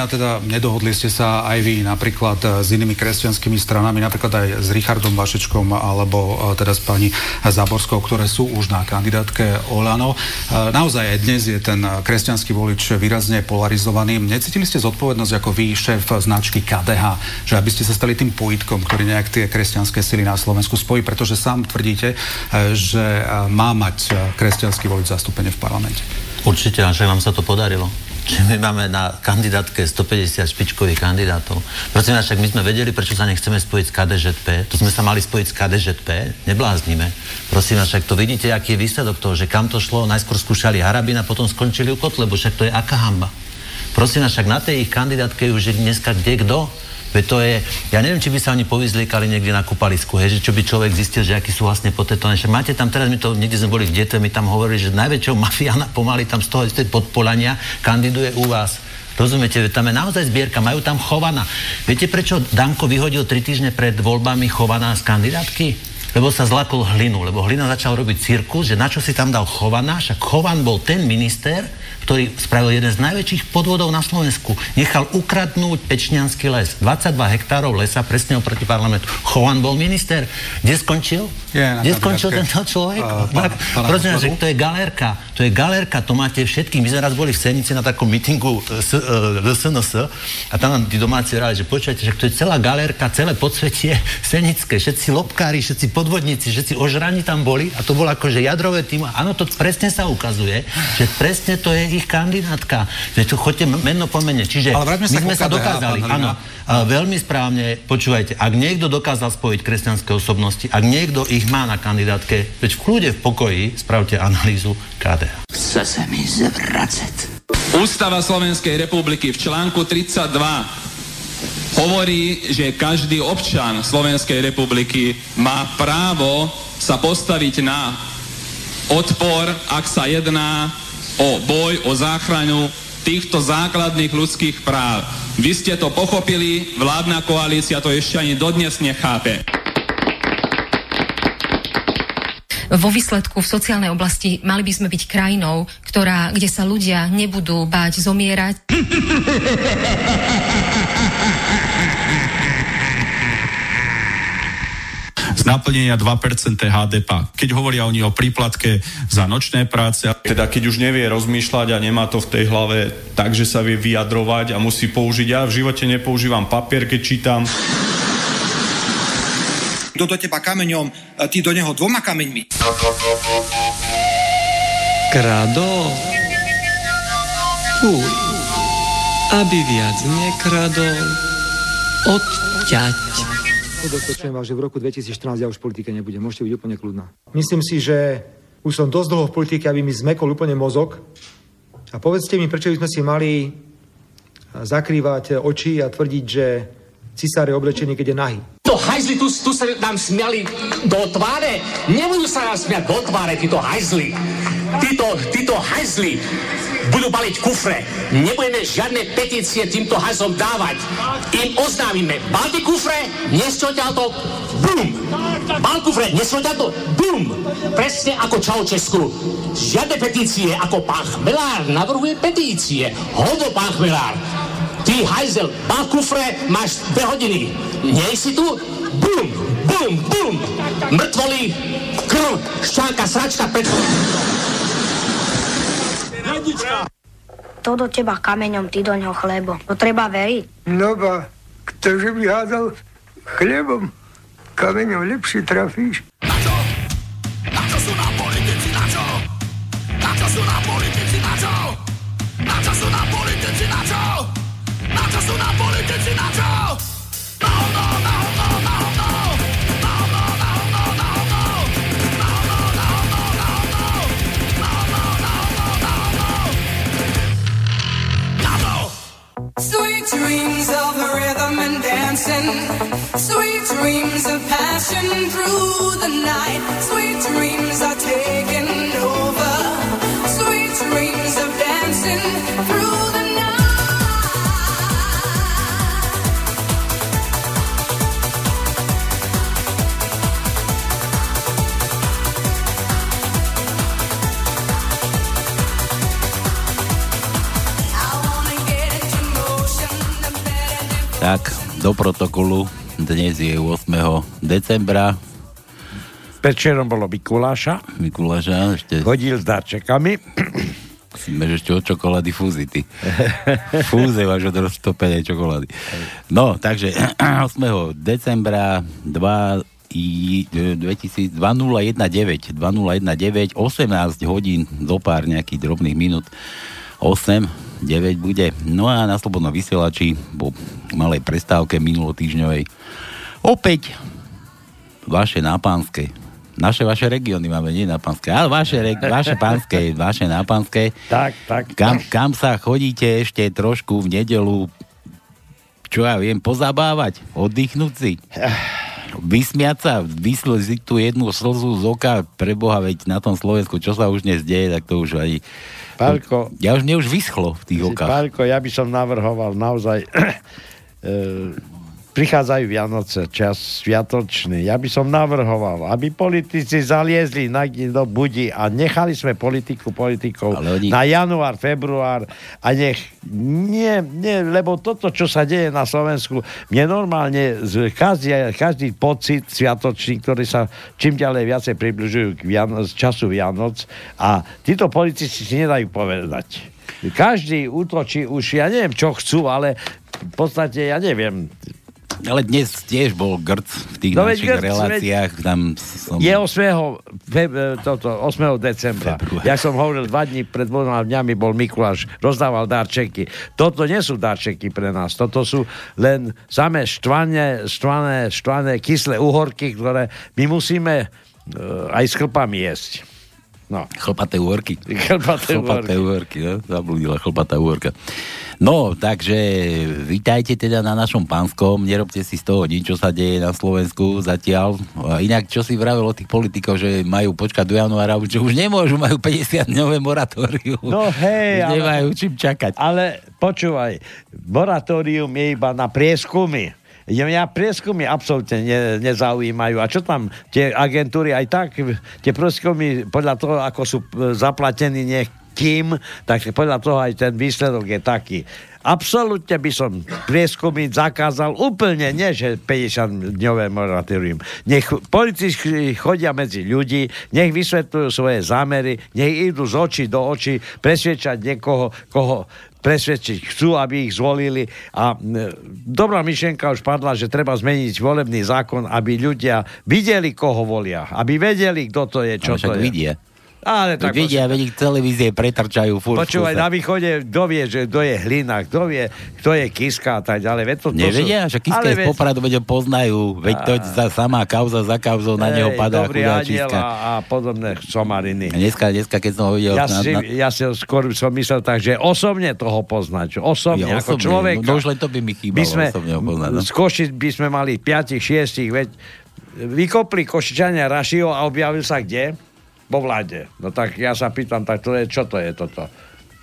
Hlina, teda nedohodli ste sa aj vy napríklad eh, s inými kresťanskými stranami, napríklad aj s Richardom Vašečkom alebo eh, teda s pani Záborskou, ktoré sú už na kandidátke Olano. Eh, naozaj aj dnes je ten kresťanský volič výrazne polarizovaný. Necítili ste zodpovednosť ako vy, šéf značky KDH, že aby ste sa stali tým pojitkom, ktorý nejak tie kresťanské sily na Slovensku spojí, pretože sám tvrdíte, že má mať kresťanský volič zastúpenie v parlamente. Určite, a že vám sa to podarilo že my máme na kandidátke 150 špičkových kandidátov. Prosím vás, však my sme vedeli, prečo sa nechceme spojiť s KDŽP. To sme sa mali spojiť s KDŽP. Nebláznime. Prosím vás, však to vidíte, aký je výsledok toho, že kam to šlo. Najskôr skúšali Harabina, potom skončili u Kotlebu. Však to je aká hamba. Prosím vás, však na tej ich kandidátke už je dneska kde kto. Veď to je, ja neviem, či by sa oni povyzliekali niekde na kúpalisku, hej, že čo by človek zistil, že akí sú vlastne potetovaní. Máte tam teraz, my to, niekde sme boli v dete, my tam hovorili, že najväčšou mafiána pomaly tam z toho z podpolania kandiduje u vás. Rozumiete, tam je naozaj zbierka, majú tam Chovana. Viete, prečo Danko vyhodil tri týždne pred voľbami Chovana z kandidátky? Lebo sa zlakol hlinu, lebo hlina začal robiť cirkus, že na čo si tam dal Chovana, však Chovan bol ten minister, ktorý spravil jeden z najväčších podvodov na Slovensku. Nechal ukradnúť Pečňanský les. 22 hektárov lesa presne oproti parlamentu. Chovan bol minister. Kde skončil? Je, Kde skončil tento človek? Uh, Prosím, že to je galérka. To je galérka, to máte všetky. My sme raz boli v Senici na takom mítingu SNS uh, a tam nám tí domáci rádi, že počujete, že to je celá galérka, celé podsvetie Senické, všetci lobkári, všetci podvodníci, všetci ožrani tam boli a to bolo akože jadrové tým. Áno, to presne sa ukazuje, že presne to je ich kandidátka. Že tu chodte meno po mene. Čiže Ale my sme sa dokázali. Áno, veľmi správne, počúvajte, ak niekto dokázal spojiť kresťanské osobnosti, ak niekto ich má na kandidátke, veď v kľude, v pokoji, spravte analýzu KDH. Chce sa mi zvracať. Ústava Slovenskej republiky v článku 32 hovorí, že každý občan Slovenskej republiky má právo sa postaviť na odpor, ak sa jedná o boj, o záchranu týchto základných ľudských práv. Vy ste to pochopili, vládna koalícia to ešte ani dodnes nechápe. vo výsledku v sociálnej oblasti mali by sme byť krajinou, ktorá, kde sa ľudia nebudú báť zomierať. z naplnenia 2% HDP. Keď hovoria oni o príplatke za nočné práce. Teda keď už nevie rozmýšľať a nemá to v tej hlave tak, že sa vie vyjadrovať a musí použiť. Ja v živote nepoužívam papier, keď čítam. Kto do teba kameňom, ty do neho dvoma kameňmi. Krado. Uj. Aby viac nekradol. Odťať. Ubezpečujem vás, že v roku 2014 ja už v politike nebudem. Môžete byť úplne kľudná. Myslím si, že už som dosť dlho v politike, aby mi zmekol úplne mozog. A povedzte mi, prečo by sme si mali zakrývať oči a tvrdiť, že cisár je oblečený, keď je nahý. To hajzli tu, tu sa nám smiali do tváre. Nebudú sa nám smiať do tváre, títo hajzli. Títo, títo hajzli budú baliť kufre. Nebudeme žiadne petície týmto hajzom dávať. Im oznámime, balte kufre, neste to, bum. Bal kufre, neste to, bum. Presne ako Čaučesku. Žiadne petície, ako pán Chmelár navrhuje petície. Hodo pán Chmelár. Ty hajzel, bal kufre, máš dve hodiny. Nie si tu? Bum, bum, bum. Mŕtvoli, krv, šťánka, sračka, petko. To do teba kameňom, ty do ňoho chlebo. To treba veriť. No ba, ktože by hádal chlebom, kameňom lepšie trafíš. Na čo? Na čo sú nám politici, na čo? Na čo sú nám politici, na čo? Na čo sú nám politici, na čo? Na čo sú nám politici, na čo? No, no, no, no, Sweet dreams of rhythm and dancing. Sweet dreams of passion through the night. Sweet dreams Tak, do protokolu. Dnes je 8. decembra. Večerom bolo Mikuláša. Mikuláša, ešte... Chodil s darčekami. Myslíš ešte od čokolády fúzity. Fúze máš od roztopenej čokolády. No, takže 8. decembra 2 i 2000, 2019, 2019, 18 hodín, do pár nejakých drobných minút, 8, 9 bude. No a na Slobodnom vysielači po malej prestávke minulotýžňovej opäť vaše nápánske naše, vaše regióny máme, nie nápanské, ale vaše, reg, vaše pánske, vaše nápanské. Tak, tak. Kam, kam sa chodíte ešte trošku v nedelu, čo ja viem, pozabávať, oddychnúť si, vysmiať sa, vysloziť tú jednu slzu z oka, preboha, veď na tom Slovensku, čo sa už dnes deje, tak to už aj... Pálko, ja už mne už vyschlo v tých okách. Pálko, ja by som navrhoval naozaj... e, prichádzajú Vianoce, čas sviatočný. Ja by som navrhoval, aby politici zaliezli na, do budi a nechali sme politiku politikov oni... na január, február a nech nie, nie, lebo toto, čo sa deje na Slovensku, mne normálne každý, každý pocit sviatočný, ktorý sa čím ďalej viacej približujú k Viano- z času Vianoc a títo politici si nedajú povedať. Každý útočí už, ja neviem, čo chcú, ale v podstate, ja neviem, ale dnes tiež bol grc v tých no, našich grc, reláciách. Tam som... Je 8. Feb, toto, 8. decembra. Február. Ja som hovoril, dva dní pred dvoma dňami bol Mikuláš, rozdával darčeky. Toto nie sú darčeky pre nás, toto sú len samé štvané, štvané, štvané kyslé uhorky, ktoré my musíme uh, aj s chlpami jesť. No. Chlpaté uhorky. Chlpaté, chlpaté uhorky. no? Zabludila chlpatá uhorka. No, takže vítajte teda na našom pánskom, nerobte si z toho nič, čo sa deje na Slovensku zatiaľ. A inak, čo si vravel o tých politikov, že majú počkať do januára, že už nemôžu, majú 50 dňové moratórium. No hej, už nemajú ale, čím čakať. Ale počúvaj, moratórium je iba na prieskumy. Mňa prieskumy absolútne ne, nezaujímajú. A čo tam, tie agentúry aj tak, tie prieskumy podľa toho, ako sú zaplatení nech kým, tak podľa toho aj ten výsledok je taký. Absolútne by som prieskumy zakázal úplne, nie že 50-dňové moratórium. Nech policisti chodia medzi ľudí, nech vysvetľujú svoje zámery, nech idú z očí do očí presvedčať niekoho, koho presvedčiť chcú, aby ich zvolili. A dobrá myšlienka už padla, že treba zmeniť volebný zákon, aby ľudia videli, koho volia. Aby vedeli, kto to je, čo to je. Vidia. Ale tak Vidia, veď televízie pretrčajú furt. Počúvaj, na východe, kto vie, že kto je hlina, kto vie, kto je kiska a tak ďalej. Veď to, to Nevedia, sú... že kiska je z Popradu, veď ho poznajú. Veď to za samá kauza za kauzou na neho padá chudá kiska. A, a podobné somariny. Dneska, dneska, keď som ho videl... Ja, na, si, na... ja si skôr som myslel tak, že osobne toho poznať. Osobne, ja, ako osobne. človek. No, no, už len to by mi chýbalo, by sme, osobne ho poznať. No. Z Košic by sme mali 5, 6, veď vykopli Košičania Rašio a objavil sa kde? Vo vláde. No tak ja sa pýtam, tak to je, čo to je toto?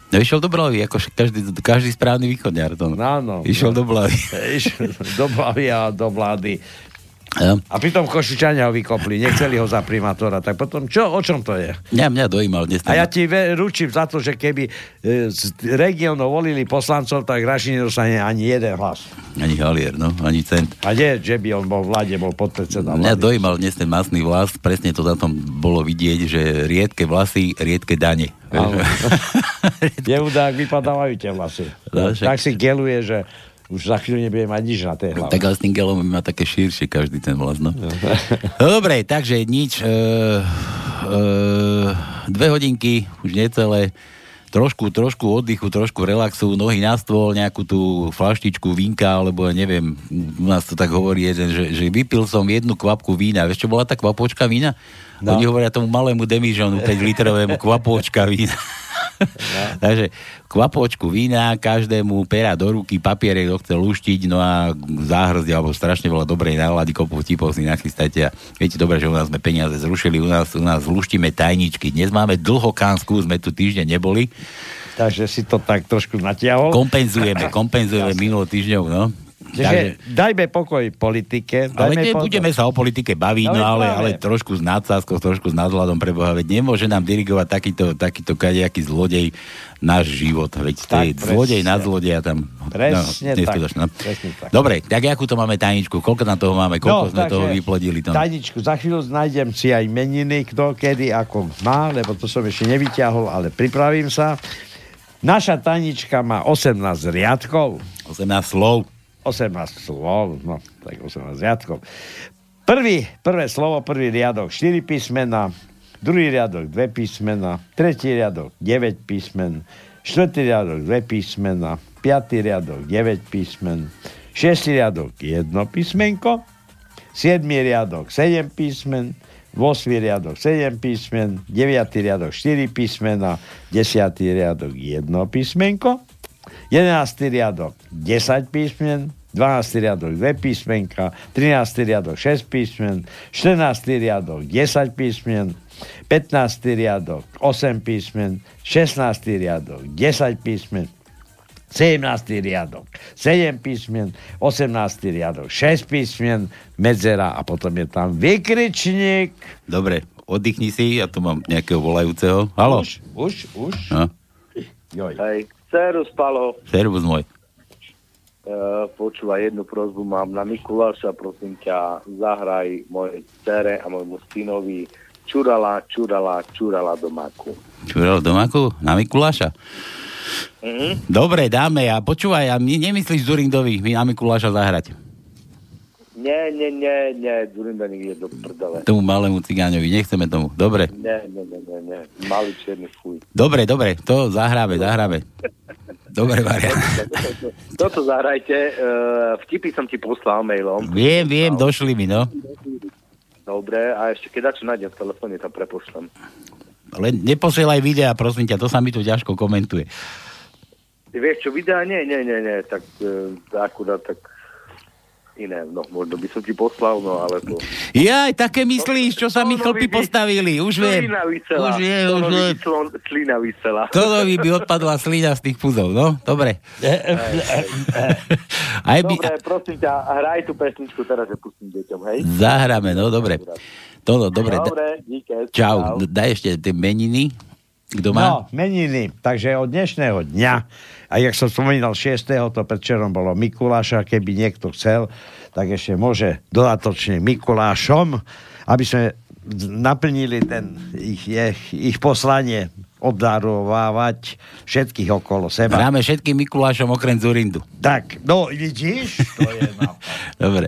No išiel do Blavy, ako každý, každý správny východňar. To. Áno. Išiel no. do Blavy. Išiel do Blavy a do vlády. Ja. A pritom Košičania ho vykopli, nechceli ho za primátora, tak potom čo, o čom to je? Mňa, mňa dojímal dnes. A ja ti ručím za to, že keby e, z regiónov volili poslancov, tak Raši nedostane ani jeden hlas. Ani halier, no, ani cent. A nie, že by on bol v vláde, bol podpredseda vlády. Mňa dojímal dnes ten masný vlas, presne to na tom bolo vidieť, že riedke vlasy, riedke dane. Jemu tak vypadávajú tie vlasy. No, tak si geluje, že už za chvíľu nebude mať nič na tej hlave. Tak ale s tým gelom má také širšie každý ten vlas, no. Dobre, takže nič. E, e, dve hodinky, už necelé. Trošku, trošku oddychu, trošku relaxu, nohy na stôl, nejakú tú flaštičku vínka, alebo neviem, u nás to tak hovorí jeden, že, že vypil som jednu kvapku vína. Vieš, čo bola tá kvapočka vína? No. Oni hovoria tomu malému demižonu, 5 litrovému kvapočka vína. Takže kvapočku vína, každému pera do ruky, papierek, kto chce luštiť, no a záhrzde, alebo strašne veľa dobrej nálady, kopu vtipov si nachystajte. A viete dobre, že u nás sme peniaze zrušili, u nás, u nás luštíme tajničky. Dnes máme dlhokánsku, sme tu týždeň neboli. Takže si to tak trošku natiahol. Kompenzujeme, kompenzujeme minulý týždňov, no. Čiže dajme pokoj politike. Ale Dajme po- nebudeme sa o politike baviť, no, Ale ale, ale trošku s nadsázkou, trošku s nadhľadom pre Boha, veď nemôže nám dirigovať takýto, takýto kadejaký zlodej náš život, veď to Tak, je zlodej na zlodeja tam. Presne tak. neskutočné, no. Presne tak. Dobre, tak akú to máme tajničku, koľko na toho máme, koľko sme takže toho vyplodili tam. Tajničku, za chvíľu nájdem si aj meniny, kto kedy, ako má, lebo to som ešte nevyťahol, ale pripravím sa. Naša tajnička má 18 riadkov. 18 slov. 18 slov, no, tak 18 riadkov. Prvý, prvé slovo, prvý riadok, 4 písmena, druhý riadok, 2 písmena, tretí riadok, 9 písmen, štvrtý riadok, 2 písmena, piatý riadok, 9 písmen, šiestý riadok, 1 písmenko, 7 riadok 7 písmen, 8 riadok 7 písmen, 9 riadok 4 písmena, 10 riadok 1 písmenko, 11 riadok 10 písmen, 12 riadok 2 písmenka, 13 riadok 6 písmen, 14 riadok 10 písmen, 15 riadok 8 písmen, 16 riadok 10 písmen, 17. riadok 7 písmen, 18. riadok 6 písmen, medzera a potom je tam vykričník. Dobre, oddychni si, ja tu mám nejakého volajúceho. Halo? Už, už, už. No, Joj. Hej, Serus, Palo. servus môj. Uh, počúvaj, jednu prozbu mám na Mikuláša, prosím ťa, zahraj mojej cere a môjmu synovi čurala, čurala, čurala domáku. Čural domáku? Na Mikuláša? Mhm. Dobre, dáme a počúvaj, a my nemyslíš Zurindovi my na Mikuláša zahrať? Nie, nie, nie, nie, Durinda niekde do prdele. Tomu malému cigáňovi, nechceme tomu. Dobre, Nie, nie, nie, nie, nie. Malý čierny fuj. dobre, dobre, to zahráme, zahráme. Dobre, Maria. Toto zahrajte, uh, vtipy som ti poslal mailom. Viem, viem, došli mi, no. Dobre, a ešte keď dačo nájdem v telefóne, tam prepošlem. Len neposielaj videa, prosím ťa, to sa mi tu ťažko komentuje. Ty vieš čo, videa? Nie, nie, nie, nie, tak uh, akurát tak iné, no možno by som ti poslal, no ale to... Jaj, také myslíš, čo sa mi chlpy postavili, už viem. Slina. Už je, už je. Slina vysela. Todovi by odpadla slina z tých puzov, no, dobre. Aj by, Dobre, prosím ťa, hraj tú pesničku teraz, že pustím deťom, hej? zahráme, no, dobre. Toto, dobre. da- Dobre, díky. Čau, daj ešte tie meniny. Kto má? No, meniny. Takže od dnešného dňa, a jak som spomínal 6. to predčerom bolo Mikuláša, keby niekto chcel, tak ešte môže dodatočne Mikulášom, aby sme naplnili ten ich, ich, ich poslanie obdarovávať všetkých okolo seba. Hráme všetkým Mikulášom okrem Zurindu. Tak, no vidíš, to je nápad. Dobre.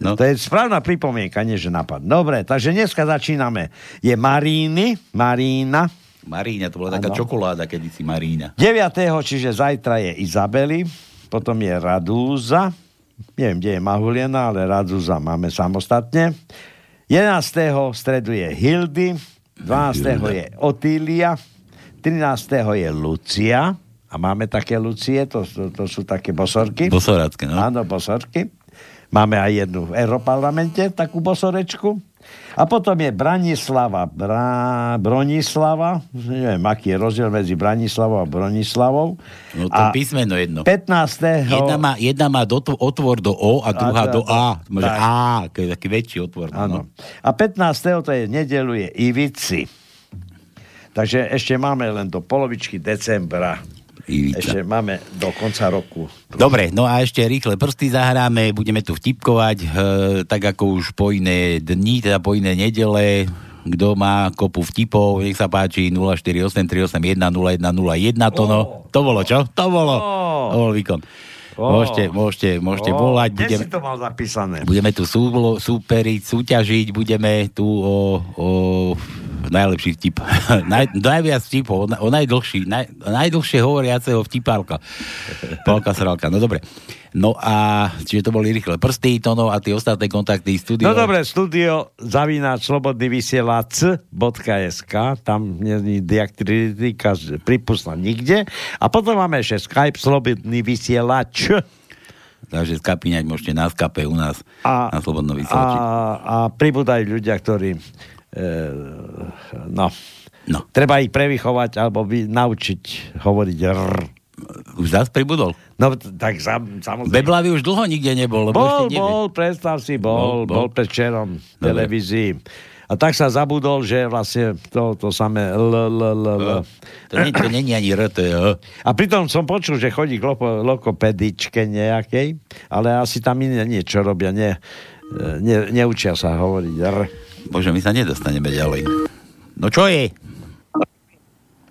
No. To je správna pripomienka, nie že nápad. Dobre, takže dneska začíname. Je Maríny, Marína, Marína, to bola taká Áno. čokoláda, kedysi Marína. 9. čiže zajtra je Izabely, potom je Radúza, neviem, kde je Mahuliena, ale Radúza máme samostatne. 11. v stredu je Hildy, 12. je Otília, 13. je Lucia, a máme také Lucie, to, to, to sú také bosorky. Bosorácké, no. Áno, bosorky. Máme aj jednu v Europarlamente, takú bosorečku. A potom je Branislava, Bra, Bronislava, neviem, aký je rozdiel medzi Branislavou a Bronislavou. No to A písmeno jedno. 15. Jedna má, jedna má do, otvor do O a druhá A- do A. Môže tak. A, taký väčší otvor. Áno. No. A 15. to je nedelu je Ivici. Takže ešte máme len do polovičky decembra. Ivica. Ešte máme do konca roku. Dobre, no a ešte rýchle prsty zahráme, budeme tu vtipkovať, e, tak ako už po iné dni, teda po iné nedele. Kto má kopu vtipov, nech sa páči 0483810101, to no. To bolo čo? To bolo. To bol výkon. Môžete, môžete, môžete volať. Budeme, si to mal zapísané? budeme tu sú, súperiť, súťažiť, budeme tu o, o najlepší vtip. Naj, najviac vtipov, o, na- o najdlhší, naj, najdlhšie hovoriaceho vtipálka. Pálka sralka, no dobre. No a, čiže to boli rýchle prsty, Tono a tie ostatné kontakty studio. No dobre, studio zavínač slobodný vysielač.sk tam nie je diakritika pripustná nikde. A potom máme ešte Skype slobodný vysielač. Takže skapíňať môžete na Skype u nás A- na Slobodnom A, vysielači. a pribúdajú ľudia, ktorí no, no, treba ich prevychovať alebo vy, naučiť hovoriť r. Už zás pribudol? No tak sam, samozrejme. Beblavy už dlho nikde nebol, lebo Bol, ešte bol, predstav si, bol, Bol, bol, bol. bol predčerom v Dobre. televízii. A tak sa zabudol, že vlastne to, to samé l, l, l, l. To, nie, to není ani R, to je H. A pritom som počul, že chodí k lopo, lokopedičke nejakej, ale asi tam iné niečo robia, ne, ne, neučia sa hovoriť R. Bože, my sa nedostaneme ďalej. No čo je?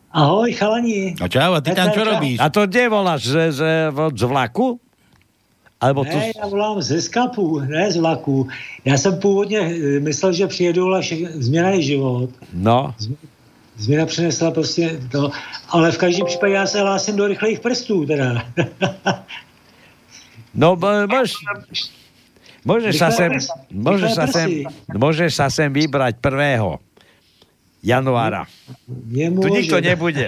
Ahoj, chalani. A čau, a ty tam čo robíš? A to kde voláš? Z, z, z vlaku? Alebo tu... Ne, já volám ze skapu, ne z vlaku. Já jsem původně eh, myslel, že přijedu, ale změna je život. No. Změna přinesla prostě to. Ale v každém případě já se hlásím do rychlých prstů teda. No, bo- môž, môžeš sa sem, môžeš sa sem, môžeš sa sem vybrať 1. januára. Nemôžem. Tu nikto nebude.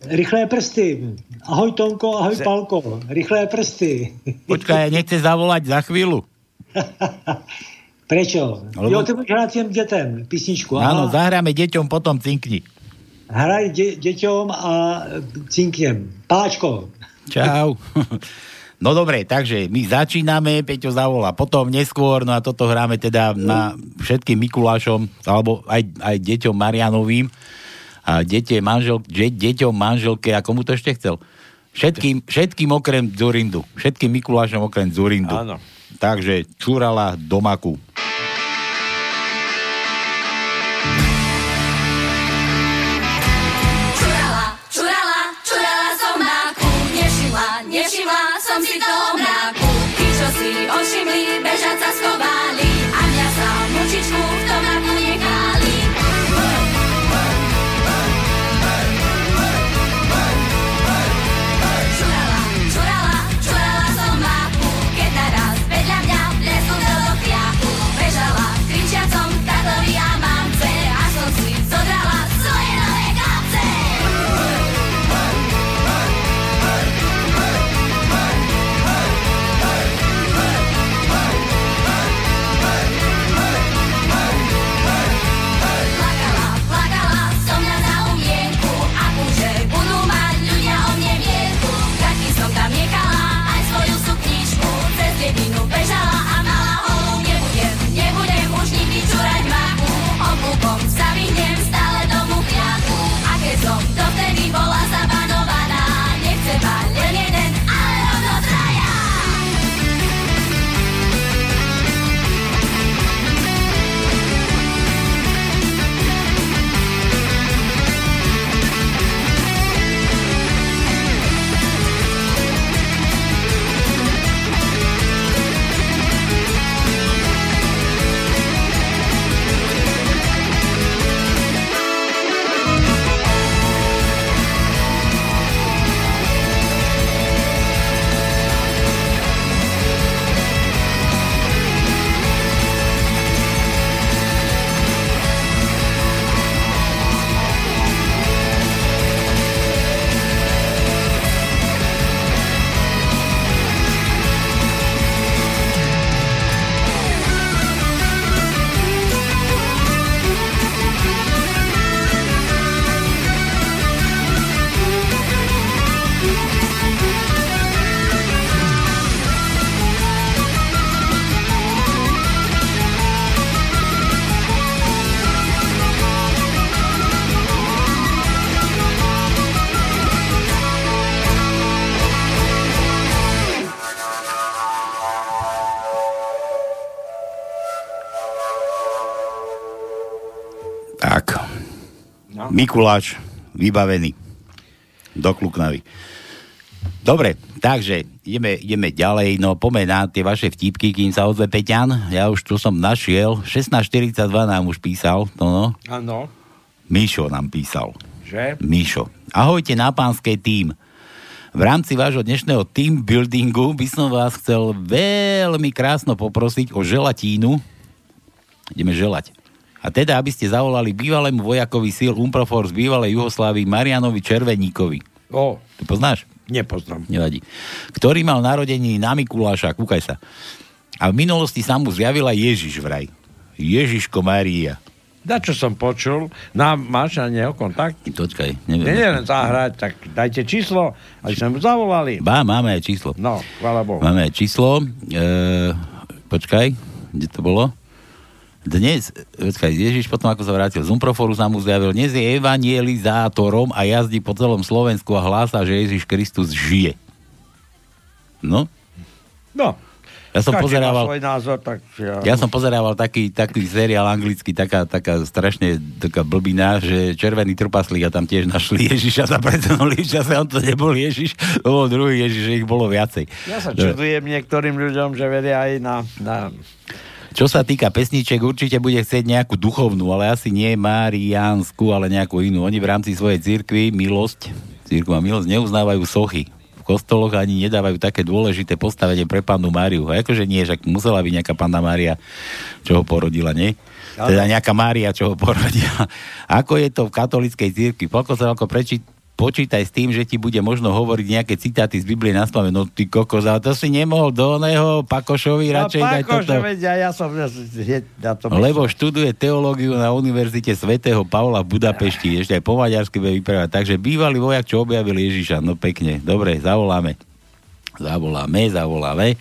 Rychlé prsty. Ahoj Tonko, ahoj Se- Palko. Rychlé prsty. Počkaj, nechce zavolať za chvíľu. Prečo? Lebo- Jo, ty budeš hrát těm dětem písničku. aha. Áno, zahráme deťom, potom cinkni. Hraj de- deťom a cinknem. Páčko. Čau. No dobre, takže my začíname, Peťo zavolá potom neskôr, no a toto hráme teda na všetkým Mikulášom, alebo aj, aj deťom Marianovým a dete manžel, de, deťom manželke a komu to ešte chcel? Všetkým, všetkým okrem Zurindu. Všetkým Mikulášom okrem Zurindu. Áno. Takže čurala domaku. Čurala, Mikuláš, vybavený. Do Kluknavy. Dobre, takže ideme, ideme ďalej, no poďme na tie vaše vtipky, kým sa ozve Peťan. Ja už tu som našiel, 1642 nám už písal, to no. Áno. Míšo nám písal. Že? Míšo. Ahojte na pánskej tým. V rámci vášho dnešného team buildingu by som vás chcel veľmi krásno poprosiť o želatínu. Ideme želať. A teda, aby ste zavolali bývalému vojakovi síl Umprofor z bývalej Juhoslávy Marianovi Červeníkovi. O. Ty poznáš? Nepoznám. Nevadí. Ktorý mal narodení na Mikuláša, kúkaj sa. A v minulosti sa mu zjavila Ježiš vraj. Ježiško Mária. Na čo som počul, na, máš na neho kontakt? Počkaj, neviem. len zahrať, tak dajte číslo, aby sme mu zavolali. Bá, máme aj číslo. No, chvála Bohu. Máme aj číslo. E, počkaj, kde to bolo? Dnes, počkaj, Ježiš potom ako sa vrátil z Umproforu sa mu zjavil, dnes je evangelizátorom a jazdí po celom Slovensku a hlása, že Ježiš Kristus žije. No, No. Ja som pozerával- názor, tak ja... Ja som pozerával taký, taký seriál anglický, taká, taká strašne taká blbina, že červený trpaslík a tam tiež našli Ježiša za predsenuli čase, on to nebol Ježiš, to bol druhý Ježiš, že ich bolo viacej. Ja sa Dobre. čudujem niektorým ľuďom, že vedia aj na... na... Čo sa týka pesniček, určite bude chcieť nejakú duchovnú, ale asi nie Mariánsku, ale nejakú inú. Oni v rámci svojej církvy, milosť, církva milosť, neuznávajú sochy. V kostoloch ani nedávajú také dôležité postavenie pre pannu Máriu. A akože nie, že musela byť nejaká panna Mária, čo ho porodila, nie? Teda nejaká Mária, čo ho porodila. Ako je to v katolíckej církvi? Poľko sa ako preči, počítaj s tým, že ti bude možno hovoriť nejaké citáty z Biblie na spameň. No ty kokos, ale to si nemohol do oného Pakošovi radšej dať Páko, toto. vedia, ja som... Ja to Lebo študuje teológiu na Univerzite svätého Pavla v Budapešti, ešte aj po maďarsky bude vyprávať. Takže bývalý vojak, čo objavil Ježiša. No pekne, dobre, zavoláme. Zavoláme, zavoláme.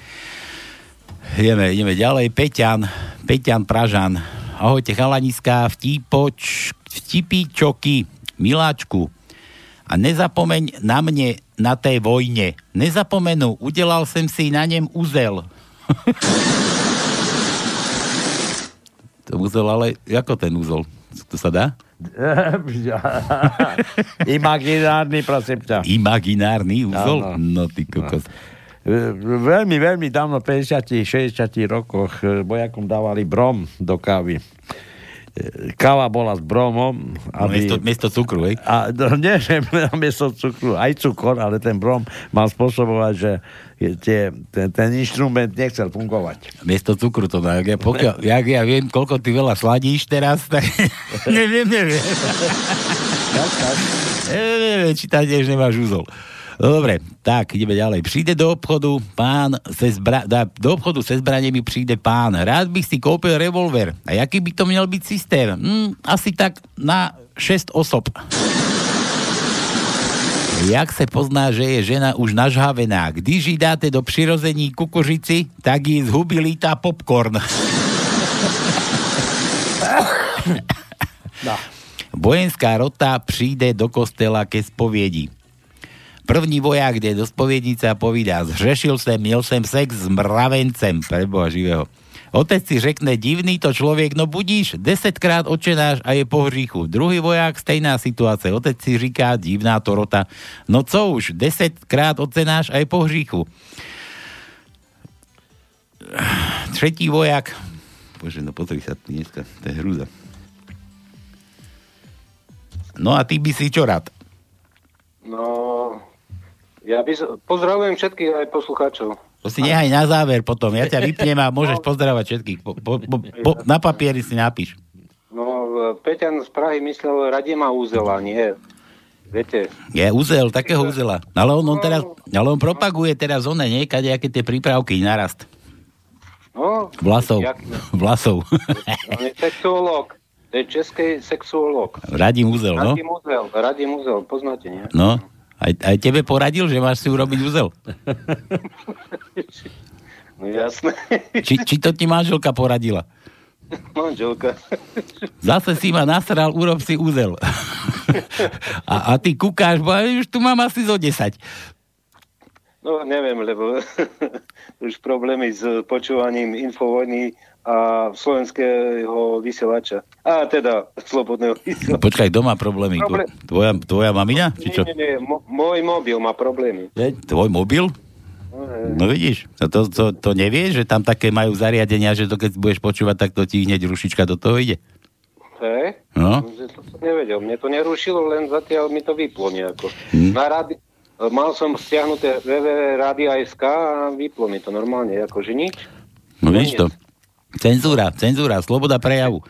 Ideme, ideme ďalej. Peťan, Peťan Pražan. Ahojte chalaniska, vtípoč, vtipíčoky, miláčku. A nezapomeň na mne na tej vojne. Nezapomenú, udelal som si na nem úzel. to úzel, ale ako ten úzel? To sa dá? Imaginárny, prosím ťa. Imaginárny? Áno. No ty kokos. E, Veľmi, veľmi dávno, 50 60 rokoch, e, vojakom dávali brom do kávy. Káva bola s bromom. Miesto, miesto cukru, hej? A, no, nie, že miesto cukru, aj cukor, ale ten brom mal spôsobovať, že tie, ten, ten inštrument nechcel fungovať. Miesto cukru to dá. Ja, pokiaľ, jak ja viem, koľko ty veľa sladíš teraz, tak neviem, neviem. neviem, neviem, či tam tiež nemáš úzol. No dobre, tak ideme ďalej. Príde do obchodu pán se zbra- dá, do obchodu se zbraniami príde pán. Rád bych si kúpil revolver. A jaký by to měl byť systém? Hm, asi tak na 6 osob. Jak se pozná, že je žena už nažhavená? Když ji dáte do přirození kukuřici, tak ji zhubí lítá popcorn. No. Vojenská rota přijde do kostela ke spoviedi. První voják jde do spovědnice a povídá, zřešil jsem, měl jsem sex s mravencem, preboha živého. Otec si řekne, divný to člověk, no budíš, desetkrát očenáš a je po hříchu. Druhý voják, stejná situace. Otec si říká, divná to rota. No co už, desetkrát ocenáš a je po hříchu. Třetí voják, bože, no pozri sa dneska, to je hrúza. No a ty by si čo rád? No, ja by. Pozdravujem všetkých aj poslucháčov. To si nehaj na záver potom. Ja ťa vypnem a môžeš pozdravať všetkých. Po, po, po, po, na papieri si napíš. No, Peťan z Prahy myslel Radima Úzela, nie. Viete, Je úzel, takého úzela. Ale on, on teraz, ale on propaguje teraz one, nie? Kade, aké tie prípravky, narast. no, Vlasov. jak, Vlasov. on je sexuológ. To je český sexuológ. Radím úzel, no? Radim Úzel, Radim Úzel, poznáte, nie? No. Aj, aj tebe poradil, že máš si urobiť úzel. No jasné. Či, či to ti manželka poradila? Manželka. Zase si ma nasral, urob si úzel. a, a ty kúkáš, bo už tu mám asi zo 10. No neviem, lebo už problémy s počúvaním infovojny a slovenského vysielača. A teda slobodného vysielača. Počkaj, kto má problémy? Problém. Tvoja, tvoja mamina? Či čo? Nie, nie, nie, mo- môj mobil má problémy. Tvoj mobil? No vidíš, to, to, to, to nevieš, že tam také majú zariadenia, že to keď budeš počúvať, tak to ti hneď rušička do toho ide. Hej? No. Že To som nevedel. Mne to nerušilo, len zatiaľ mi to vyplo nejako. Hm. Na radi- Mal som stiahnuté www.radio.sk a vyplo mi to normálne, akože nič. No vidíš to. Cenzúra, cenzúra, sloboda prejavu.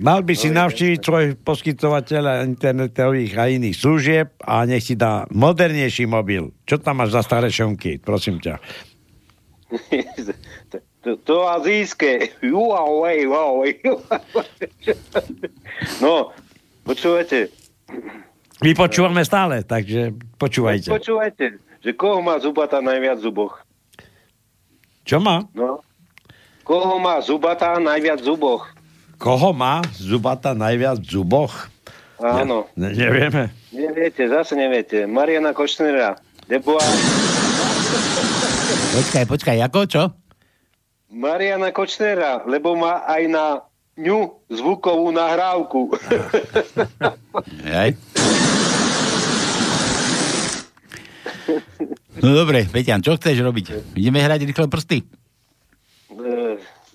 Mal by si navštíviť svoj poskytovateľa internetových a iných služieb a nech si dá modernejší mobil. Čo tam máš za staré šonky, prosím ťa? to, to azijské. Huawei, Huawei. no, počúvajte. My počúvame stále, takže počúvajte. Počúvajte, že koho má zubata najviac zuboch? Čo má? No. Koho má zubata najviac v zuboch? Koho má zubata najviac v zuboch? Áno. Ne, nevieme. Neviete, zase neviete. Mariana Kočnera. Deboa. Počkaj, počkaj, ako, čo? Mariana Kočnera, lebo má aj na ňu zvukovú nahrávku. Aj? No dobre, Peťan, čo chceš robiť? Ideme hrať rýchle prsty?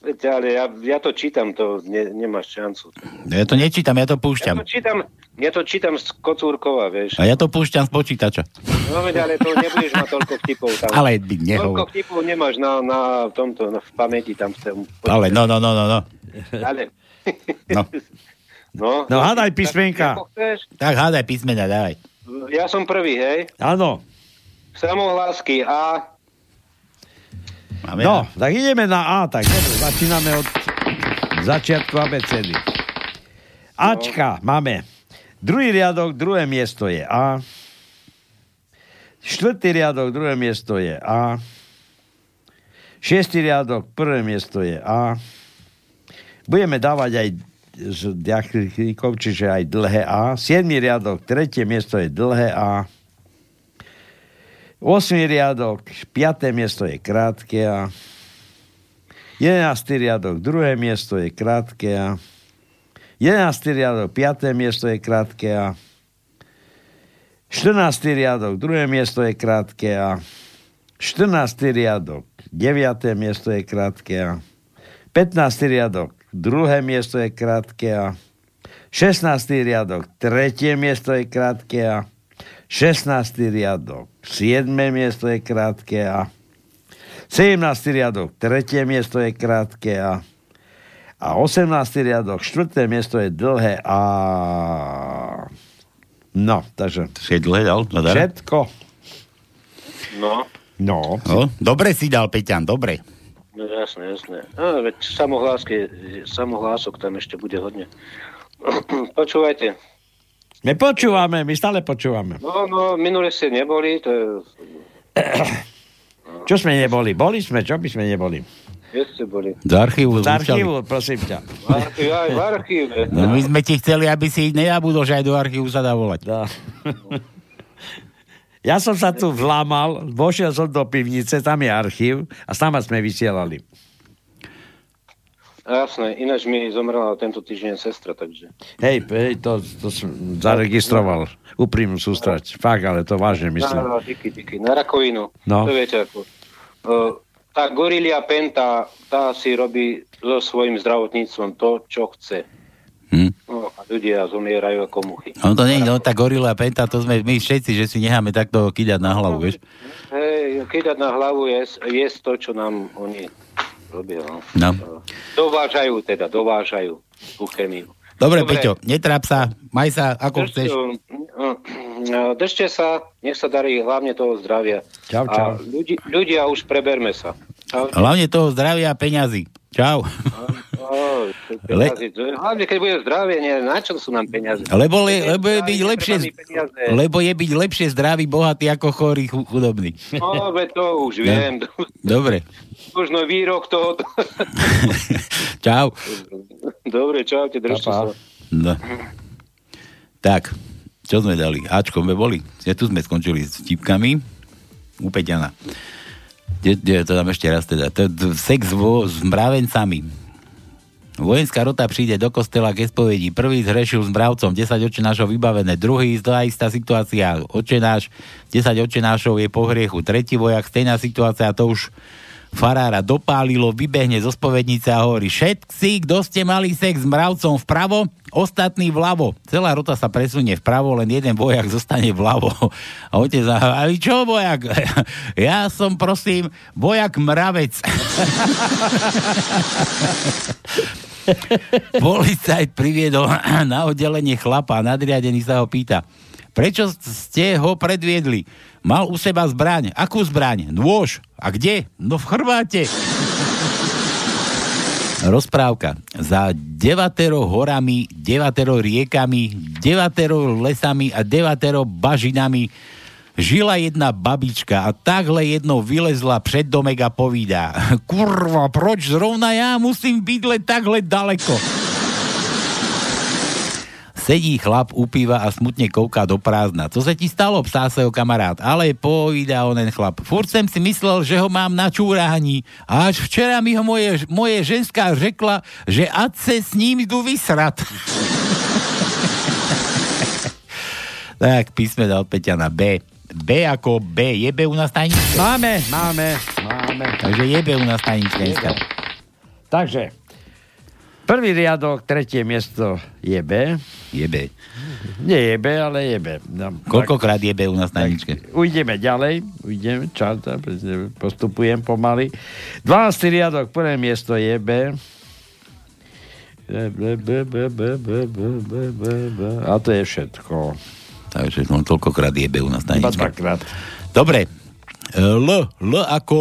Viete, ale ja, ja to čítam, to ne, nemáš šancu. Ja to nečítam, ja to Ja púšťam. to čítam, ja to čítam z Kocúrkova, vieš. A ja to púšťam z počítača. No veď, ale to nebudeš mať toľko vtipov tam. Ale by Toľko nehovor. vtipov nemáš na, na tomto, na, v pamäti tam v tom. Ale no, no, no, no, no. Ale. No. No, No hádaj písmenka. Tak hádaj písmena, dávaj. Ja som prvý, hej? Áno. Samohlásky A. Máme No, tak ideme na A, tak dobre, začíname od začiatku abecedy. Ačka máme. Druhý riadok, druhé miesto je A. Štvrtý riadok, druhé miesto je A. Šiestý riadok, prvé miesto je A. Budeme dávať aj z diakrikov, čiže aj dlhé A. Siedmý riadok, tretie miesto je dlhé A. 8. riadok, 5. miesto je krátke A. 11. riadok, druhé miesto je krátke A. 11. riadok, 5. miesto je krátke A. 14. riadok, druhé miesto je krátke A. 14. riadok, 9. miesto je krátke A. 15. riadok, druhé miesto je krátke A. 16. riadok, tretie miesto je krátke A. 16. riadok, 7. miesto je krátke A. 17. riadok, tretie miesto je krátke A. A 18. riadok, štvrté miesto je dlhé A. No, takže... Si je dlhé dal? Všetko. No. No. no. Dobre si dal, Peťan, dobre. No jasné, jasné. A, veď samohlásky, samohlások tam ešte bude hodne. Počúvajte. My počúvame, my stále počúvame. No, no, minule ste neboli, to je... Čo sme neboli? Boli sme, čo by sme neboli? Kde ste boli? Z archívu. Z archívu, prosím ťa. V archíve, aj v archíve. No my sme ti chceli, aby si nenabudol, že aj do archívu sa dá volať. Dá. Ja som sa tu vlámal, vošiel som do pivnice, tam je archív a sama sme vysielali. Jasné, ináč mi zomrela tento týždeň sestra, takže... Hej, hej to, to som zaregistroval. Úprimnú sústrať. Fakt, ale to vážne myslím. No, díky, díky. Na rakovinu. No. To viete ako. Uh, tá gorilia penta, tá si robí so svojím zdravotníctvom to, čo chce. Hm. No, a ľudia zomierajú ako muchy. No to nie no, tá gorila penta, to sme my všetci, že si necháme takto kýdať na hlavu, vieš? Hej, kýdať na hlavu je, je to, čo nám oni robia. No. No. Dovážajú teda, dovážajú tú chemiu. Dobre, Peťo, netráp sa, maj sa, ako Držte, chceš. Držte sa, nech sa darí hlavne toho zdravia. Čau, čau. A ľudí, ľudia už preberme sa. Čau. Hlavne toho zdravia a peňazí. Čau. Oh, Le-. Hlavne, keď bude zdravie, nie, na čo sú nám peniaze? Lebo, le, lebo, je byť lepšie, lebo je byť lepšie zdravý, bohatý ako chorý, chu- chudobný. No, veď to už viem. Dobre. Možno výrok toho. Čau. Dobre, čaute, držte sa. No. Tak, čo sme dali? Ačko sme boli. Ja tu sme skončili s vtipkami u Peťana. Kde, kde, to tam ešte raz teda. To, sex vo, s mravencami. Vojenská rota príde do kostela ke spovedi. Prvý zhrešil s mravcom, 10 očenášov vybavené. Druhý, tá istá situácia, očenáš, 10 očenášov je po hriechu. Tretí vojak, stejná situácia, to už farára dopálilo, vybehne zo spovednice a hovorí, všetci, kto ste mali sex s mravcom vpravo, ostatní vľavo. Celá rota sa presunie vpravo, len jeden vojak zostane vľavo. A otec, a vy čo vojak? Ja som, prosím, vojak mravec. Policajt priviedol na oddelenie chlapa a nadriadený sa ho pýta, prečo ste ho predviedli? Mal u seba zbraň. Akú zbraň? Nôž. A kde? No v chrbáte. Rozprávka. Za devatero horami, devatero riekami, devatero lesami a devatero bažinami žila jedna babička a takhle jednou vylezla před domek a povídá Kurva, proč zrovna ja musím byť len takhle daleko? Sedí chlap, upíva a smutne kouká do prázdna. Co se ti stalo, psá sa ho kamarát. Ale povídá onen chlap. Furt som si myslel, že ho mám na čúrání. A až včera mi ho moje, moje ženská řekla, že ať se s ním jdu vysrat. tak, písmena od Peťana B. B ako B. Je B u nás tajnička? Máme, máme, máme. Takže je B u nás tajnička. Takže, Prvý riadok, tretie miesto je B. Je B. Nie je B, ale je B. No, Koľkokrát tak, je B u nás na ničke? Ujdeme ďalej, ujdeme, čarta, postupujem pomaly. 12. riadok, prvé miesto je B. A to je všetko. Takže no, toľkokrát je u nás na ničke. Dobre. L, L ako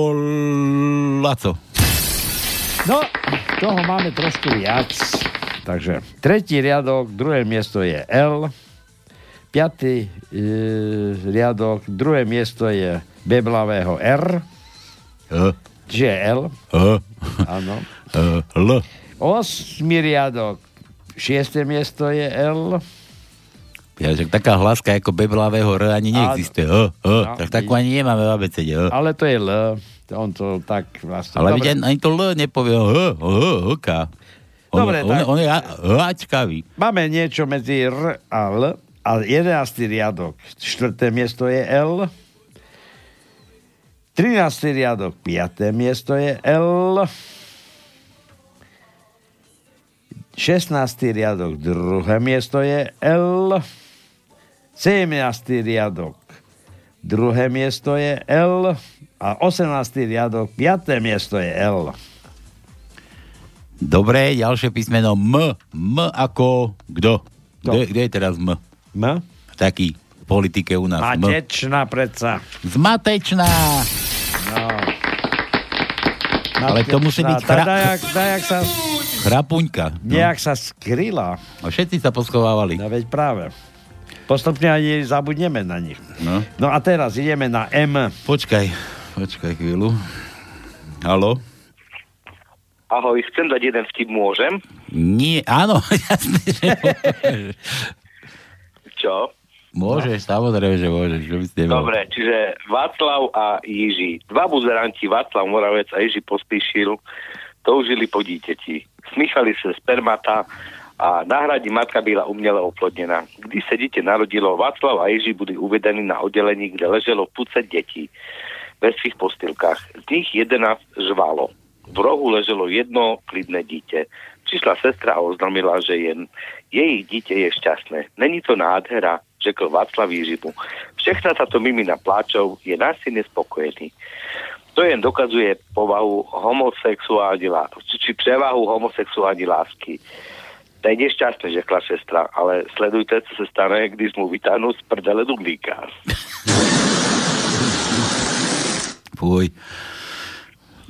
Laco. No, toho máme trošku viac. Takže tretí riadok, druhé miesto je L. Piatý e, riadok, druhé miesto je beblavého R. E. Čiže L. E. Áno. L. Osmý riadok, šiesté miesto je L. Ja, že taká hlaska ako beblavého R ani neexistuje. H, H, No, tak takú ani nemáme v abecede. Ale to je L. On to tak vlastne... Ale vidieť, ani to L nepovie. H, H, H, K. On, Dobre, on, tak. on, je Hačkavý. Máme niečo medzi R a L. A 11. riadok, štvrté miesto je L. 13. riadok, 5. miesto je L. 16. riadok, druhé miesto je L. 17. riadok, druhé miesto je L. A 18. riadok, 5. miesto je L. Dobre, ďalšie písmeno M. M ako kto? Kde, kde je teraz M? M? Taký v politike u nás. M. Matečná predsa. Zmatečná. No. Ale to musí byť chra- dajak, dajak sa, chrapuňka. No. nejak sa skryla. A všetci sa poschovávali. No veď práve. Postupne ani zabudneme na nich. No. No a teraz ideme na M. Počkaj, počkaj chvíľu. Halo? Ahoj, chcem dať jeden vtip, môžem? Nie, áno, že môžeš. Čo? Môžeš, samozrejme, že môžeš. Čo by? Dobre, čiže Václav a Jiži. Dva buzeranti, Václav Moravec a Jiži Pospíšil, toužili po dítěti. Smíchali sa spermata a na hradí matka byla uměle oplodnená. Když se dítě narodilo, Václav a Jiži byli uvedení na oddelení, kde leželo pucet detí postilkách. Z nich 11 žvalo. V rohu leželo jedno klidné dítě. Přišla sestra a oznámila, že jen jejich dítě je šťastné. Není to nádhera, řekl Václav Jižimu. Všechna táto mimina pláčov je násilne spokojený. To jen dokazuje povahu homosexuální lásky, či převahu homosexuální lásky. To je nešťastné, řekla sestra, ale sledujte, co se stane, když mu vytáhnu z prdele dudlíka. Fuj.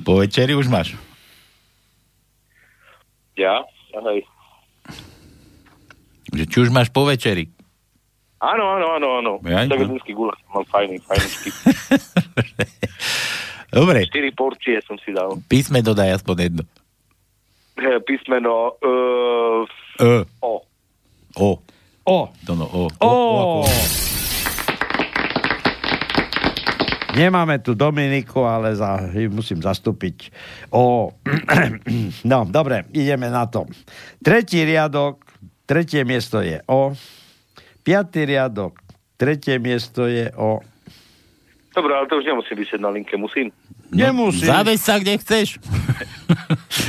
Po večeri už máš. Ja? Ahoj. Že či už máš po večeri. Áno, áno, áno, áno. Ja, Tak no. dneský gulaš mám fajný, fajničky. Dobre, Štyri porcie som si dal. písme dodaj aspoň jedno. Eh, Písmeno uh, E. O. O. O. To no, o. O. o ako- Nemáme tu Dominiku, ale za, musím zastúpiť. O, no, dobre, ideme na to. Tretí riadok, tretie miesto je O. Piatý riadok, tretie miesto je O. Dobre, ale to už nemusí vysieť na linke, musím? Nemusí. Zaveď sa, kde chceš.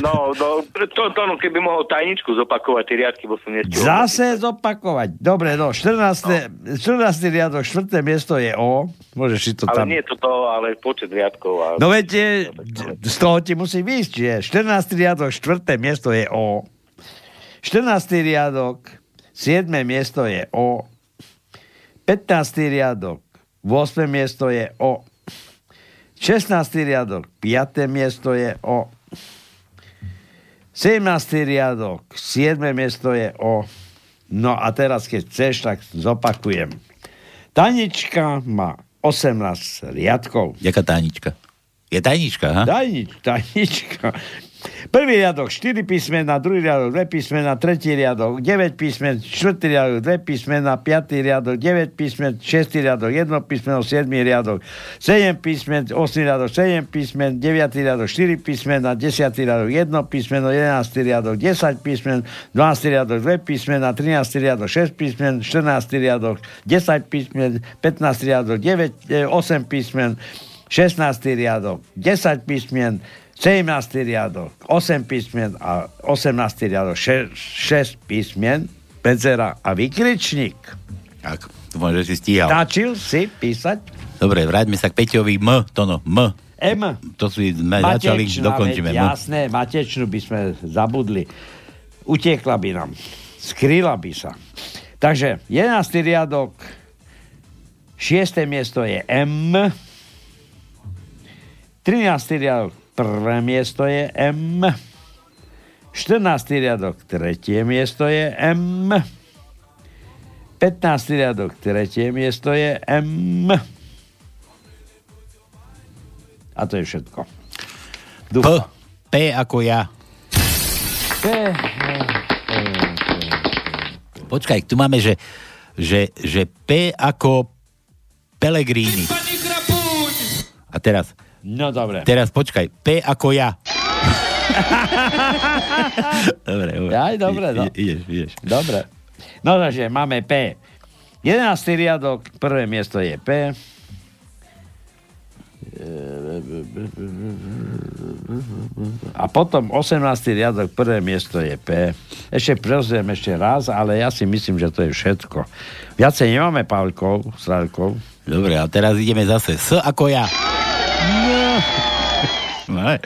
No, no to, to no, keby mohol tajničku zopakovať tie riadky, bo som nestihol. Zase zopakovať. Dobre, no, 14. No. 14. riadok, 4. miesto je O. Môžeš si to Ale tam... nie toto, ale počet riadkov. A... No viete, z toho ti musí výjsť, že 14. riadok, 4. miesto je O. 14. riadok, 7. miesto je O. 15. riadok, 8. miesto je O. 16. riadok, 5. miesto je O. 17. riadok, 7. miesto je O. No a teraz, keď chceš, tak zopakujem. Tanička má 18 riadkov. Jaká tajnička? Je tajnička, ha? Tajnič, tajnička. Prvý riadok 4 písmena, druhý riadok 2 písmena, tretí riadok 9 písmen, štvrtý riadok 2 písmena, piatý riadok 9 písmen, šestý riadok 1 písmeno, 7 riadok 7 písmen, 8 riadok 7 písmen, 9 riadok 4 písmena, 10 riadok 1 písmeno, 11 riadok 10 písmen, 12 riadok 2 písmena, 13 riadok 6 písmen, 14 riadok 10 písmen, 15 riadok 9, e, 8 písmen, 16 riadok 10 písmen, 17. riadok 8 písmen a 18. riadok 6, 6 písmen, pedzera a vykričník. Tak, dúfam, že si stíhal. Stačil si písať Dobre, vráťme sa k Peťovi M, to no, M. M. To si sme začali, dokončíme. veď. Jasné, matečnú by sme zabudli. Utekla by nám. Skryla by sa. Takže 11. riadok 6. miesto je M. 13. riadok prvé miesto je M. 14. riadok tretie miesto je M. 15. riadok tretie miesto je M. A to je všetko. P, P ako ja. P, Počkaj, tu máme, že, že, že P ako Pelegrini. A teraz, No dobre. teraz počkaj, P ako ja. dobre, dobre. Aj, dobre, no. Ideš, ideš. Dobre. No takže máme P. 11. riadok, prvé miesto je P. A potom 18. riadok, prvé miesto je P. Ešte prevziem ešte raz, ale ja si myslím, že to je všetko. Viacej nemáme Pavlkov, Sralkov. Dobre, a teraz ideme zase. S ako ja. No. No,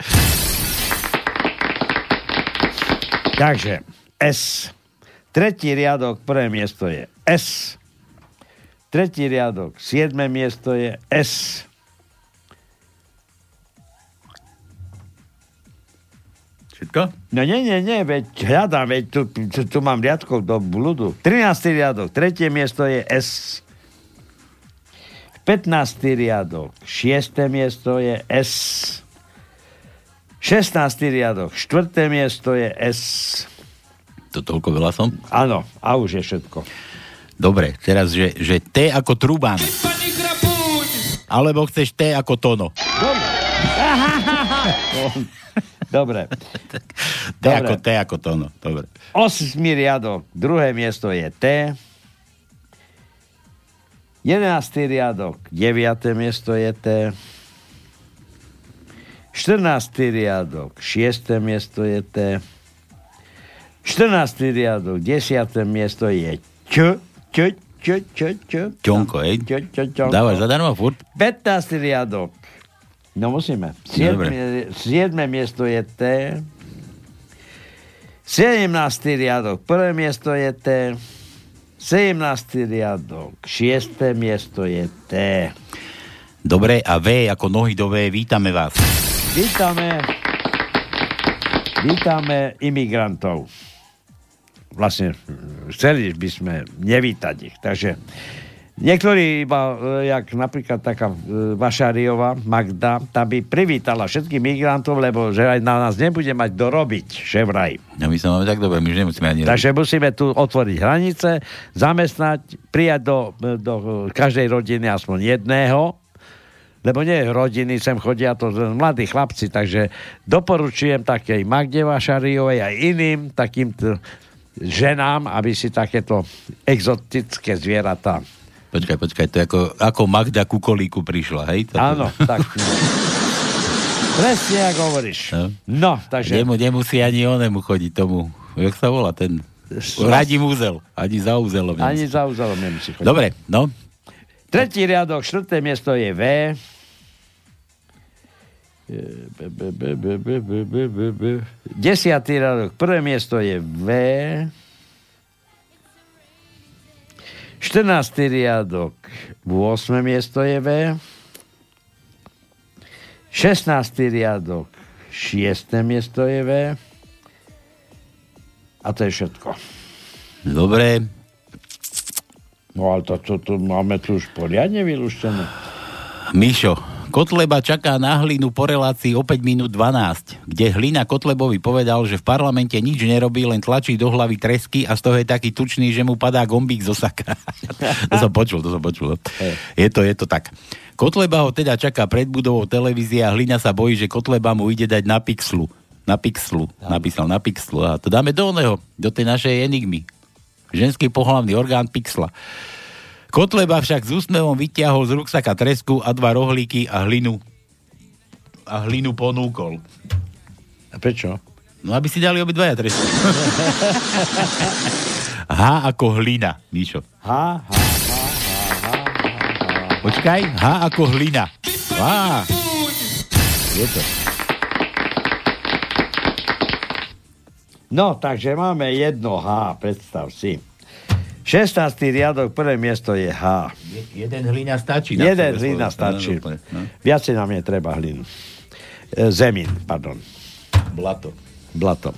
Takže S. Tretí riadok, prvé miesto je S. Tretí riadok, siedme miesto je S. Všetko? No nie, nie, nie, veď hľadám, veď tu, tu, tu mám riadkov do blúdu. 13. riadok, tretie miesto je S. 15. riadok, 6. miesto je S. 16. riadok, 4. miesto je S. To toľko veľa som? Áno, a už je všetko. Dobre, teraz, že, že T ako Trubán. Alebo chceš T ako Tono. Dobre. T ako T ako Tono. Dobre. 8. riadok, druhé miesto je T. 11. riadok, 9. miesto je T. 14. riadok, 6. miesto je T. 14. riadok, 10. miesto je Č, Č, Č, Č, Č. Ťonko, hej? Č, Č, Ťonko. Dávaš zadarmo furt? 15. riadok. No musíme. 7. 7. miesto je T. 17. riadok. Prvé miesto je T. 17. riadok. 6. miesto je T. Dobre, a V ako nohy do V, vítame vás. Vítame vítame imigrantov. Vlastne chceli by sme nevítať ich. Takže niektorí iba, e, jak napríklad taká e, Vašariová Magda, tá by privítala všetkých migrantov, lebo že aj na nás nebude mať dorobiť, že vraj. No my sa máme tak dobre, my už nemusíme ani... Takže musíme tu otvoriť hranice, zamestnať, prijať do, do každej rodiny aspoň jedného, lebo nie rodiny sem chodia, to mladí chlapci, takže doporučujem takej Magde Vašariovej aj iným takým ženám, aby si takéto exotické zvieratá Počkaj, počkaj, to je ako, ako Magda Kukolíku prišla, hej? Toto... Áno, tak. Presne, ako hovoríš. No, no takže... Nemu, nemusí ani onemu chodiť tomu. Jak sa volá ten? Radím úzel. Ani za úzelom. Ani za úzelom nemusí chodiť. Dobre, no. Tretí riadok, štvrté miesto je V. Desiatý riadok, prvé miesto je V. 14. riadok, 8. miesto je V. 16. riadok, 6. miesto je V. A to je všetko. Dobre. No ale to, to, to máme tu už poriadne vylúštené. Mišo, Kotleba čaká na hlinu po relácii o 5 minút 12, kde hlina Kotlebovi povedal, že v parlamente nič nerobí, len tlačí do hlavy tresky a z toho je taký tučný, že mu padá gombík zo saka. to som počul, to som počul. Je to, je to tak. Kotleba ho teda čaká pred budovou televízie a hlina sa bojí, že Kotleba mu ide dať na pixlu. Na pixlu. Napísal na pixlu. A to dáme do oného, do tej našej enigmy. Ženský pohlavný orgán pixla. Kotleba však s úsmevom vytiahol z ruksaka tresku a dva rohlíky a hlinu a hlinu ponúkol. A prečo? No, aby si dali obidvaja tresku. H ako hlina, Míšo. H, H, H, H, H, H. Počkaj, H ako hlina. Á, je to. No, takže máme jedno H, predstav si. 16. riadok, prvé miesto je H. Jeden hlina stačí. Jeden hlina stačí. No. Viacej nám netreba hlín. E, Zemín, pardon. Blato. Blato.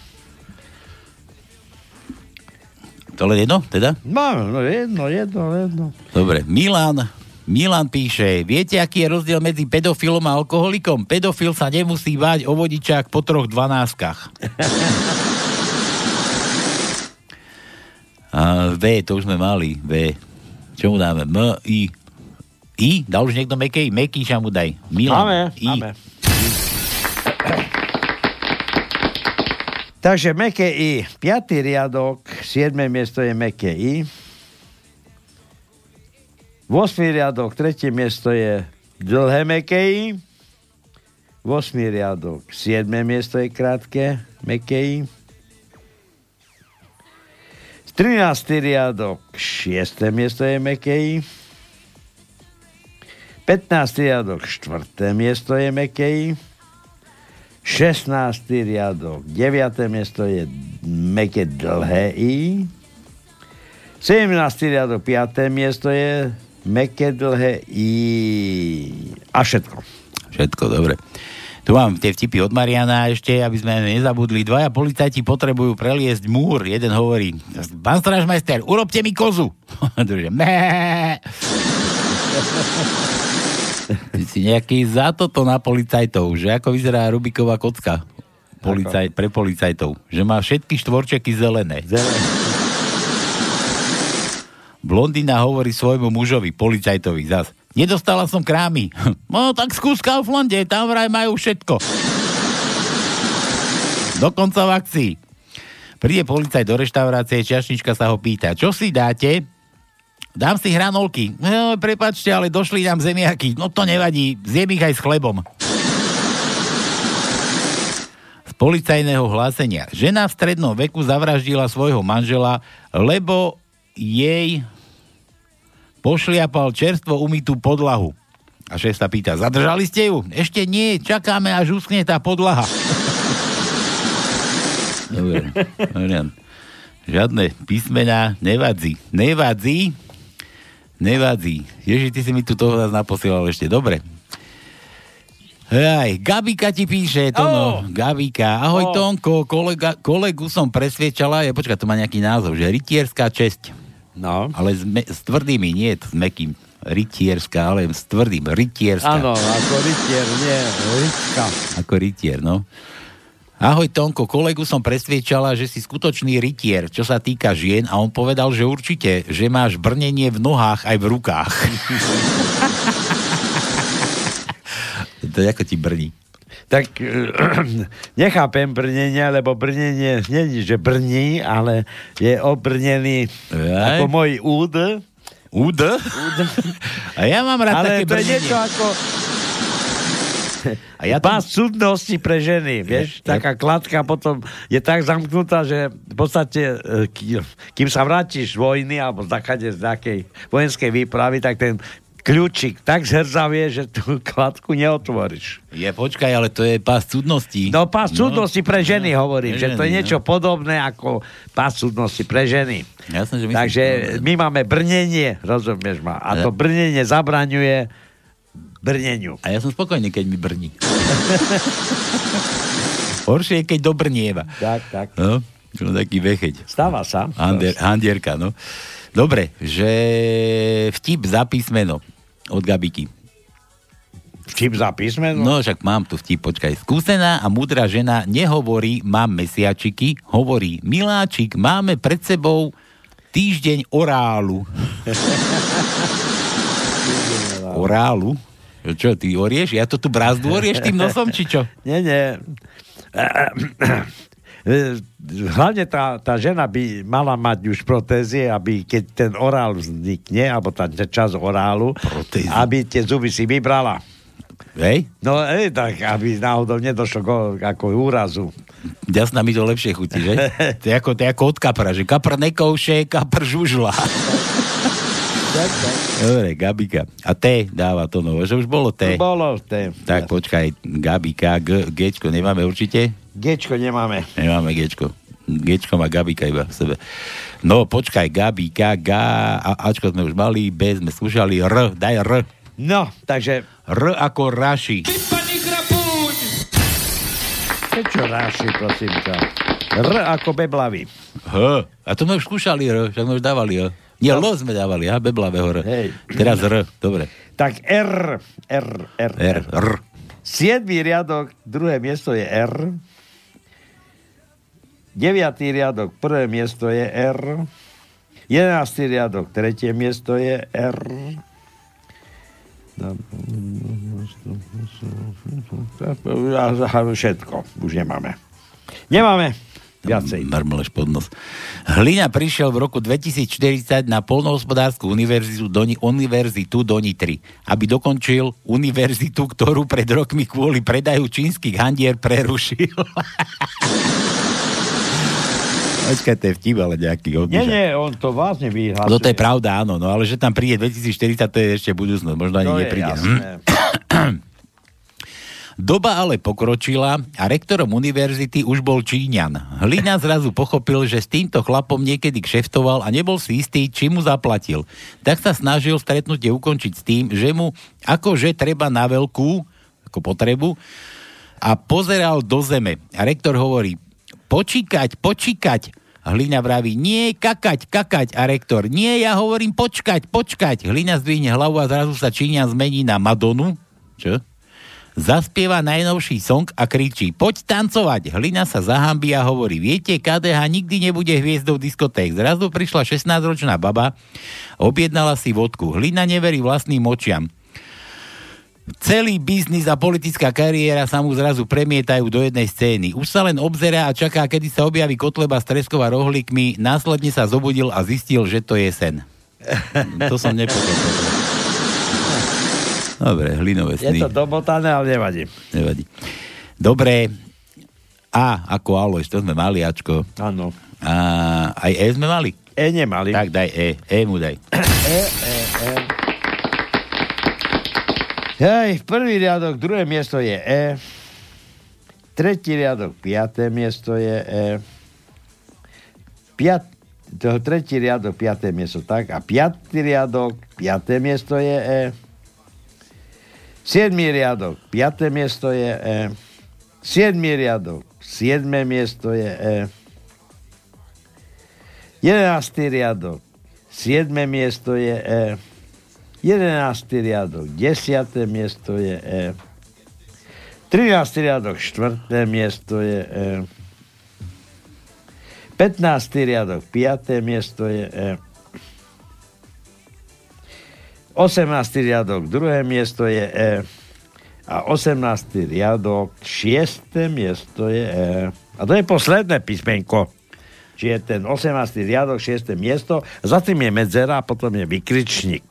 To len jedno, teda? No, no jedno, jedno, jedno. Dobre, Milan, Milan píše, viete, aký je rozdiel medzi pedofilom a alkoholikom? Pedofil sa nemusí báť o vodičák po troch dvanáskach. A V, to už sme mali. V. Čo mu dáme? M, I. I? Dal už niekto Mekej? Mekýša mu daj. Milan. Máme, I. máme. Takže meké I. Piatý riadok, siedme miesto je meké I. 8. riadok, tretie miesto je dlhé meké I. 8. riadok, 7. miesto je krátke, meké I. 13. riadok, 6. miesto je meké I. 15. riadok, 4. miesto je meké I. 16. riadok, 9. miesto je meké dlhé I. 17. riadok, 5. miesto je meké dlhé I. A všetko. Všetko, dobre. Tu mám tie vtipy od Mariana ešte, aby sme nezabudli. Dvaja policajti potrebujú preliesť múr. Jeden hovorí, pán stražmajster, urobte mi kozu. Druhý. Ty si nejaký za toto na policajtov, že ako vyzerá Rubiková kocka policaj, pre policajtov. Že má všetky štvorčeky zelené. Zelené. Blondina hovorí svojmu mužovi, policajtovi, zas. Nedostala som krámy. No tak skús Kauflande, tam vraj majú všetko. Dokonca v akcii. Príde policajt do reštaurácie, čašnička sa ho pýta, čo si dáte? Dám si hranolky. No, prepačte, ale došli nám zemiaky. No to nevadí, zjem ich aj s chlebom. Z policajného hlásenia. Žena v strednom veku zavraždila svojho manžela, lebo jej pošliapal čerstvo umytú podlahu. A šéf sa pýta, zadržali ste ju? Ešte nie, čakáme, až uschne tá podlaha. Dobre, Marian. Žiadne písmená, nevadzi. Nevadzi. Nevadzi. Ježi, ty si mi tu toho nás naposielal ešte. Dobre. Aj, Gabika ti píše, to no, Gabika. Ahoj Oh. Tonko, kolega, kolegu som presviečala, ja počkaj, to má nejaký názov, že rytierská česť. No. Ale s, me, s tvrdými, nie s mekým. Rytierská, ale s tvrdým. Rytierská. Áno, ako rytier, nie, rytka. Ako rytier, no. Ahoj Tonko, kolegu som presviečala, že si skutočný rytier, čo sa týka žien a on povedal, že určite, že máš brnenie v nohách aj v rukách. To ako ti brní. Tak nechápem brnenia, lebo brnenie nie je, že brní, ale je obrnený Aj. ako môj úd. Úd? A ja mám rád ale také to je brnenie. niečo ako A ja Pás súdnosti pre ženy, vieš, Ja- taká kladka potom je tak zamknutá, že v podstate, e, ký- kým sa vrátiš z vojny alebo z nejakej vojenskej výpravy, tak ten kľúčik tak zherzavie, že tú kladku neotvoríš. Je, počkaj, ale to je pás cudností. No pás súdnosti pre ženy hovorím, pre že to je niečo podobné ako pás súdnosti pre ženy. Jasné, že myslím, Takže že- my máme brnenie, rozumieš ma, a to brnenie zabraňuje brneniu. A ja som spokojný, keď mi brní. Horšie je, keď dobrnieva. Tak, tak. No, no taký vecheď. Stáva sa. Hander, handierka, no. Dobre, že vtip za písmeno od Gabiky. Vtip za písmeno? No, však mám tu vtip, počkaj. Skúsená a múdra žena nehovorí, mám mesiačiky, hovorí, miláčik, máme pred sebou týždeň orálu. orálu? Čo, ty orieš? Ja to tu brázdu orieš tým nosom, či čo? Nie, nie. Hlavne tá, tá žena by mala mať už protézie, aby keď ten orál vznikne, alebo tá časť orálu, Protézy. aby tie zuby si vybrala. Hej? No, ej, tak, aby náhodou nedošlo ko, ako úrazu. Jasná mi to lepšie chutí, že? To je ako, to je ako od kapra, že kapr nekouše, kapr žužla. Dobre, Gabika. A T dáva to novo, že už bolo T. Bolo T. Tak počkaj, Gabika, G, Gčko nemáme určite? Gečko nemáme. Nemáme Gčko. Gčko má Gabika iba v sebe. No počkaj, Gabika, G, a, Ačko sme už mali, B sme skúšali, R, daj R. No, takže... R ako Raši. Čo ráši, prosím ťa? R ako beblavý. H. A to sme už skúšali R, však sme už dávali R. Nie, L sme dávali, a beblavého R. Hej. Teraz R, dobre. Tak R, R, R, R, R. Siedmý riadok, druhé miesto je R. Deviatý riadok, prvé miesto je R. Jedenáctý riadok, tretie miesto je R. Všetko, už nemáme. Nemáme. Viacej. Marmoleš pod nos. Hlina prišiel v roku 2040 na polnohospodárskú univerzitu do, Ni- univerzitu do Nitry, aby dokončil univerzitu, ktorú pred rokmi kvôli predaju čínskych handier prerušil. Počkaj, to je vtip, ale nejaký Nie, odlišak. nie, on to vážne vyhlasuje. No to je pravda, áno, no ale že tam príde 2040, to je ešte budúcnosť, možno ani To je nepríde. jasné. Doba ale pokročila a rektorom univerzity už bol Číňan. Hlina zrazu pochopil, že s týmto chlapom niekedy kšeftoval a nebol si istý, či mu zaplatil. Tak sa snažil stretnutie ukončiť s tým, že mu akože treba na veľkú, ako potrebu, a pozeral do zeme. A rektor hovorí, počíkať, počíkať. Hlina vraví, nie, kakať, kakať. A rektor, nie, ja hovorím, počkať, počkať. Hlina zdvihne hlavu a zrazu sa Číňan zmení na Madonu. Čo? Zaspieva najnovší song a kričí, poď tancovať. Hlina sa zahambí a hovorí, viete, KDH nikdy nebude hviezdou diskoték. Zrazu prišla 16-ročná baba, objednala si vodku. Hlina neverí vlastným očiam. Celý biznis a politická kariéra sa mu zrazu premietajú do jednej scény. Už sa len obzerá a čaká, kedy sa objaví Kotleba s Treskova rohlíkmi, následne sa zobudil a zistil, že to je sen. To som nepochopil. Dobre, hlinové Je sny. to domotané, ale nevadí. Nevadí. Dobre. A ako Alois, to sme mali, Ačko. Áno. A aj E sme mali? E nemali. Tak daj E. E mu daj. E, E, E. Hej, prvý riadok, druhé miesto je E. Tretí riadok, piaté miesto je E. Piat, to, tretí riadok, piaté miesto, tak. A piatý riadok, piaté miesto je E. Siedmý riadok, piaté miesto je E. Siedmý riadok, siedme miesto je E. Jedenáctý riadok, siedme miesto je E. Jedenáctý riadok, desiaté miesto je E. 13. riadok, štvrté miesto je E. 15. riadok, 5. miesto je E. 18. riadok, druhé miesto je E. A 18. riadok, 6. miesto je E. A to je posledné písmenko. Čiže ten 18. riadok, 6. miesto, za tým je medzera a potom je vykričník.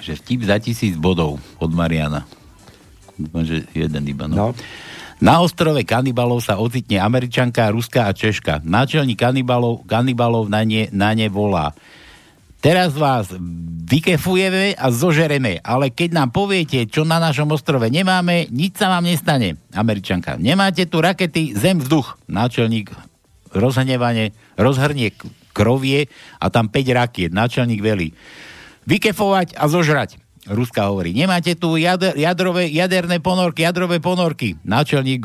Že vtip za tisíc bodov od Mariana. Dúfam, že jeden iba, no. no. Na ostrove kanibalov sa ocitne Američanka, Ruska a Češka. Náčelník kanibalov, kanibalov na, ne, na ne volá. Teraz vás vykefujeme a zožereme, ale keď nám poviete, čo na našom ostrove nemáme, nič sa vám nestane. Američanka, nemáte tu rakety Zem vzduch. Náčelník rozhnevanie, rozhrnie krovie a tam 5 rakiet. Náčelník velí. Vykefovať a zožrať. Ruska hovorí, nemáte tu jader, jadrové, jaderné ponorky, jadrové ponorky. Náčelník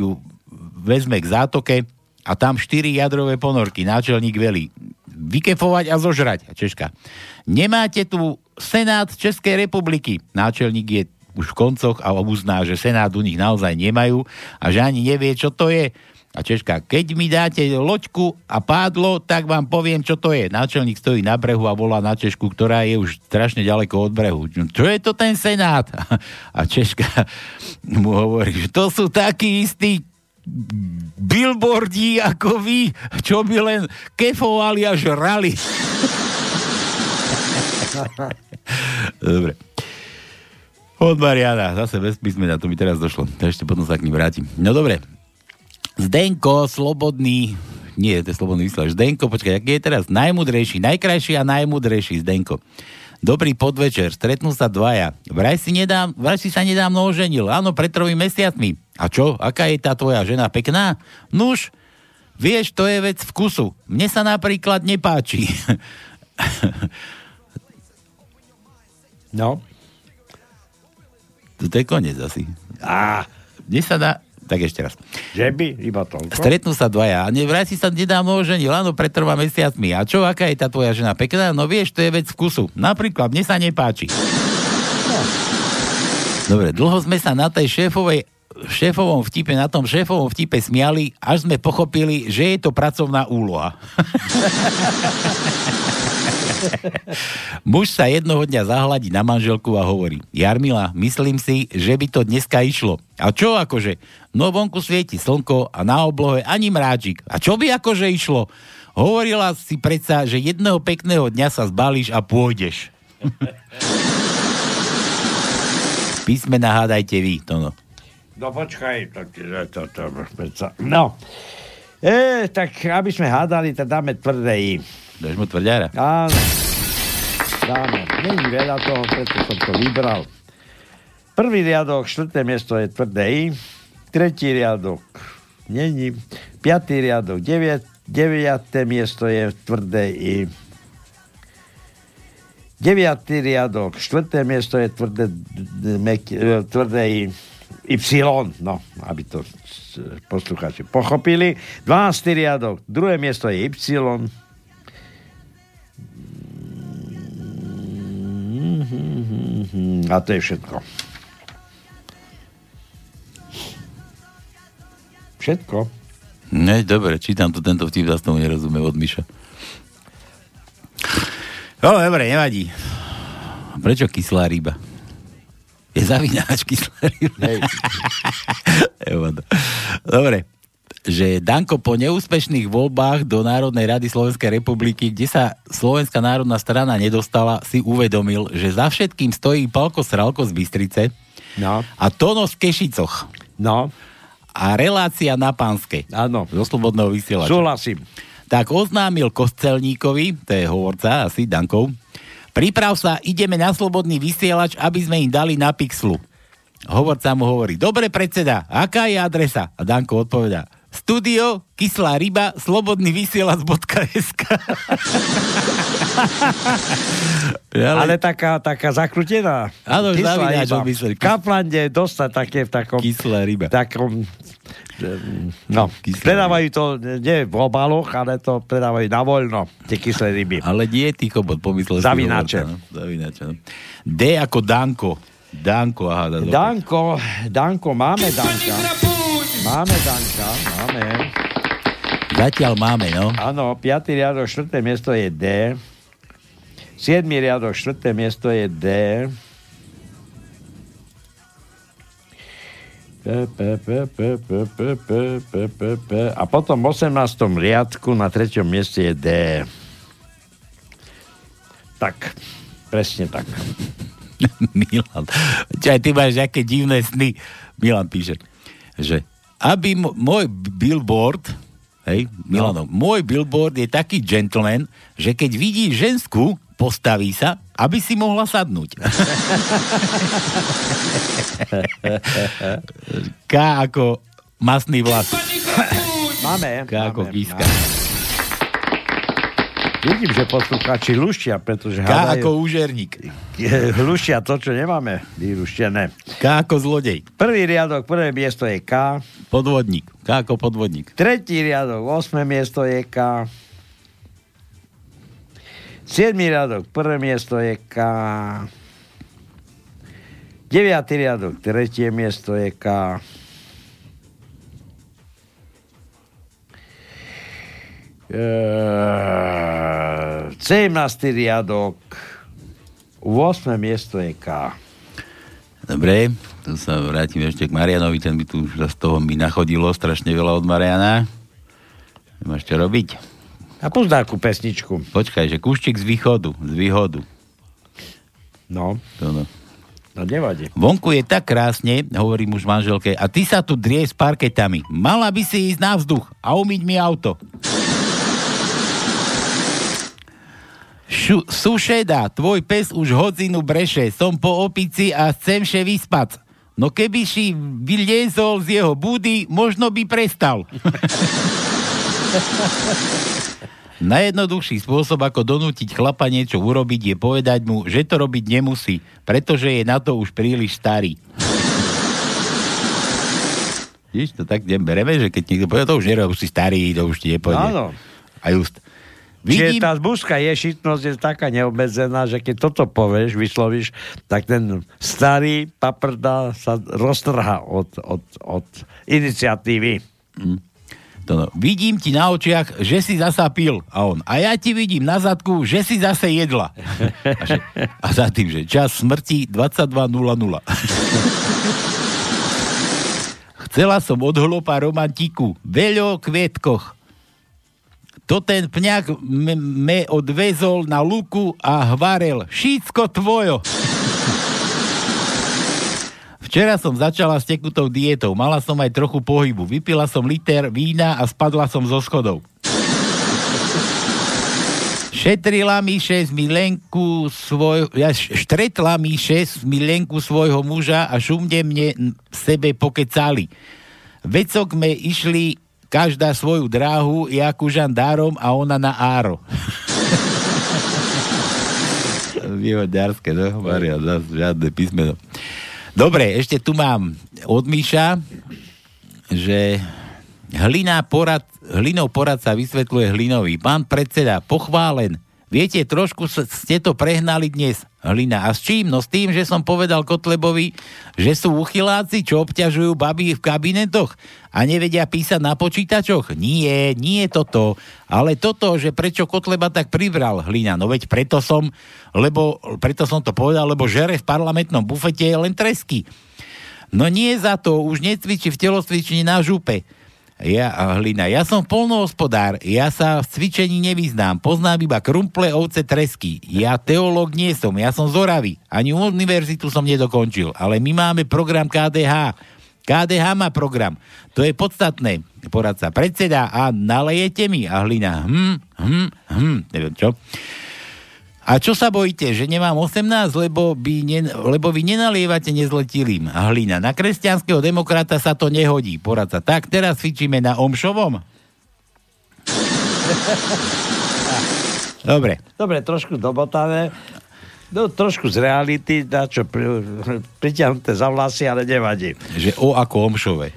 vezme k zátoke a tam 4 jadrové ponorky. Náčelník velí vykefovať a zožrať. Češka. Nemáte tu Senát Českej republiky. Náčelník je už v koncoch a uzná, že Senát u nich naozaj nemajú a že ani nevie, čo to je. A Češka, keď mi dáte loďku a pádlo, tak vám poviem, čo to je. Náčelník stojí na brehu a volá na Češku, ktorá je už strašne ďaleko od brehu. Čo je to ten Senát? A Češka mu hovorí, že to sú takí istí billboardi ako vy, čo by len kefovali a žrali. Dobre. Od Mariana, zase bez písmena, to mi teraz došlo. Ešte potom sa k ním vrátim. No dobre, Zdenko, slobodný, nie, to je slobodný vysielač. Zdenko, počkaj, aký je teraz najmudrejší, najkrajší a najmudrejší Zdenko. Dobrý podvečer, stretnú sa dvaja. Vraj si, nedám, vraj si sa nedávno oženil, áno, pred tromi mesiacmi. A čo, aká je tá tvoja žena pekná? Nuž, vieš, to je vec vkusu. Mne sa napríklad nepáči. no. To je koniec asi. Á, mne sa dá, tak ešte raz. Že by? Iba toľko? Stretnú sa dvaja. A nevraj si sa nedávno oženil, áno, pred troma mesiacmi. A čo, aká je tá tvoja žena pekná? No vieš, to je vec vkusu. Napríklad, mne sa nepáči. No. Dobre, dlho sme sa na tej šéfovej šéfovom vtipe, na tom šéfovom vtipe smiali, až sme pochopili, že je to pracovná úloha. Muž sa jednoho dňa zahladí na manželku a hovorí, Jarmila, myslím si, že by to dneska išlo. A čo akože? No vonku svieti slnko a na oblohe ani mráčik. A čo by akože išlo? Hovorila si predsa, že jedného pekného dňa sa zbalíš a pôjdeš. Písmena hádajte vy, to no. Počkaj, to, to, to, to, no. E, tak aby sme hádali, tak dáme tvrdé I. Dáš mu tvrdiara? Áno. Dáme. Není veľa toho, preto som to vybral. Prvý riadok, štvrté miesto je tvrdé I. Tretí riadok není. Piatý riadok, deviat, deviaté miesto je tvrdé I. Deviatý riadok, štvrté miesto je tvrdé, tvrdé I. Y, no, aby to poslucháči pochopili. 12. riadok, druhé miesto je Y. A to je všetko. Všetko. Ne, dobre, čítam tu tento vtip, zase tomu nerozumiem od Miša. No, dobre, nevadí. Prečo kyslá ryba? Je zavináč kyslá ryba. Dobre že Danko po neúspešných voľbách do Národnej rady Slovenskej republiky, kde sa Slovenská národná strana nedostala, si uvedomil, že za všetkým stojí Palko Sralko z Bystrice no. a Tono z Kešicoch. No. A relácia na Pánske. Áno. Zo Slobodného vysielača. Súhlasím. Tak oznámil Kostelníkovi, to je hovorca, asi Dankov, priprav sa, ideme na Slobodný vysielač, aby sme im dali na pixlu. Hovorca mu hovorí, dobre predseda, aká je adresa? A Danko odpovedá, studio, kyslá ryba, slobodný vysielač.sk Ale taká, taká zakrutená. Áno, zavináč V Kaplande dostať také v takom... Kyslá ryba. Takom, no, kyslé predávajú to, nie v obaloch, ale to predávajú na voľno, tie kyslé ryby. Ale nie ty chobot, pomyslel Zavinače. No, zavinače. No. D ako Danko. Danko, aha. Da, Danko, Danko, máme Danka. Máme, Danka, máme. Zatiaľ máme, no. Áno, 5. riadok, 4. miesto je D. 7. riadok, 4. miesto je D. A potom v 18. riadku na 3. mieste je D. Tak, presne tak. Milan, čo aj ty máš nejaké divné sny. Milan píše, že aby m- môj billboard, hej, Milano, môj billboard je taký gentleman, že keď vidí žensku, postaví sa, aby si mohla sadnúť. K ako masný vlas. Máme. K ako máme, kíska. Vidím, že poslucháči luštia, pretože K hádajú- ako úžerník. Luštia to, čo nemáme vyruštené. K ako zlodej. Prvý riadok, prvé miesto je K. Podvodník. K ako podvodník. Tretí riadok, osme miesto je K. Siedmý riadok, prvé miesto je K. Deviatý riadok, tretie miesto je K. 17. riadok, 8. miesto je K. Dobre, tu sa vrátim ešte k Marianovi, ten by tu už z toho mi nachodilo strašne veľa od Mariana. Nemáš čo robiť? A púšť nejakú pesničku. Počkaj, že kúštik z východu, z výhodu. No. To no. No nevadí. Vonku je tak krásne, hovorí muž manželke, a ty sa tu drie s parketami. Mala by si ísť na vzduch a umyť mi auto. Šu, sušeda, tvoj pes už hodzinu breše, som po opici a chcem še vyspať. No keby si vyliezol z jeho budy, možno by prestal. Najjednoduchší spôsob, ako donútiť chlapa niečo urobiť, je povedať mu, že to robiť nemusí, pretože je na to už príliš starý. Víš, to tak bereme, že keď niekto povie, to už nerob, si starý, to už ti nepôjde. Áno. A just. Čiže Vidím, tá zbužská ješitnosť je taká neobmedzená, že keď toto povieš, vyslovíš, tak ten starý paprda sa roztrhá od, od, od iniciatívy. to no, vidím ti na očiach, že si zasa pil. A on, a ja ti vidím na zadku, že si zase jedla. A, že, a za tým, že čas smrti 22.00. Chcela som od hlopa romantiku, veľo kvietkoch. To ten pňak me, me odvezol na luku a hvarel. Všetko tvojo. Včera som začala s tekutou dietou. Mala som aj trochu pohybu. Vypila som liter vína a spadla som zo schodov. Šetrila mi šesť milenku svoj... Ja štretla mi šesť milenku svojho muža a šumne mne sebe pokecali. Vecok me išli každá svoju dráhu, ja ku žandárom a ona na áro. Výhodňarské, no, Maria, zas žiadne písmeno. Dobre, ešte tu mám od Míša, že hlina porad, hlinou poradca vysvetľuje hlinový. Pán predseda, pochválen. Viete, trošku ste to prehnali dnes, Hlina. A s čím? No s tým, že som povedal Kotlebovi, že sú uchyláci, čo obťažujú baby v kabinetoch a nevedia písať na počítačoch. Nie, nie toto. Ale toto, že prečo Kotleba tak pribral, Hlina. No veď preto som, lebo, preto som to povedal, lebo žere v parlamentnom bufete je len tresky. No nie za to, už necvičí v telocvični na župe. Ja, Hlina, ja som polnohospodár, ja sa v cvičení nevyznám, poznám iba krumple, ovce, tresky. Ja teológ nie som, ja som zoravý. Ani univerzitu som nedokončil, ale my máme program KDH. KDH má program. To je podstatné. Poradca predseda a nalejete mi. A Hlina, hm, hm, hm, neviem čo. A čo sa bojíte, že nemám 18, lebo, by ne, lebo vy nenalievate nezletilým? Hlina, na kresťanského demokrata sa to nehodí. Poradca, tak teraz cvičíme na Omšovom? Dobre. Dobre, trošku dobotané. No, trošku z reality, na čo pri, priťahnuté za vlasy, ale nevadí. Že O ako Omšove.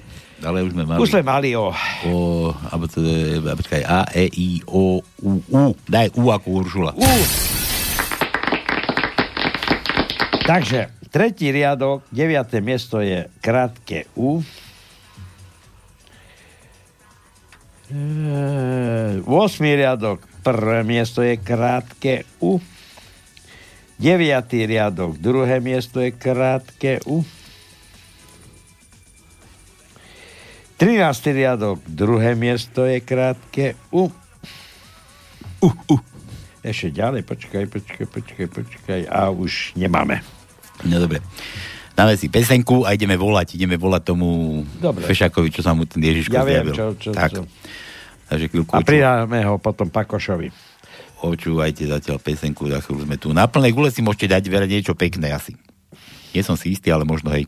Ale už sme mali. Už sme mali O. O, alebo to je, počkaj, A, E, I, O, U, U. Daj U ako Uršula. U. Takže, tretí riadok, deviaté miesto je krátke U. E, 8. riadok, prvé miesto je krátke U. 9. riadok, druhé miesto je krátke U. 13. riadok, druhé miesto je krátke. U. Uh, uh. Ešte ďalej, počkaj, počkaj, počkaj, počkaj. A už nemáme. No dobre. Dáme si pesenku a ideme volať, ideme volať tomu Dobre. Fešakovi, čo sa mu ten Ježiško Ja viem, zjavil. čo, čo, tak. čo. Takže chvíľku A pridáme ho potom Pakošovi. Počúvajte zatiaľ pesenku, za chvíľu sme tu. Na plnej gule si môžete dať niečo pekné asi. Nie som si istý, ale možno hej.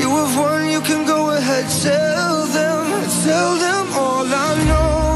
You have won, you can go ahead, tell them, tell them all I know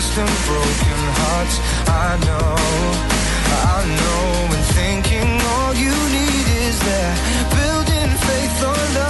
And broken hearts. I know, I know. And thinking all you need is there. Building faith oh, on nothing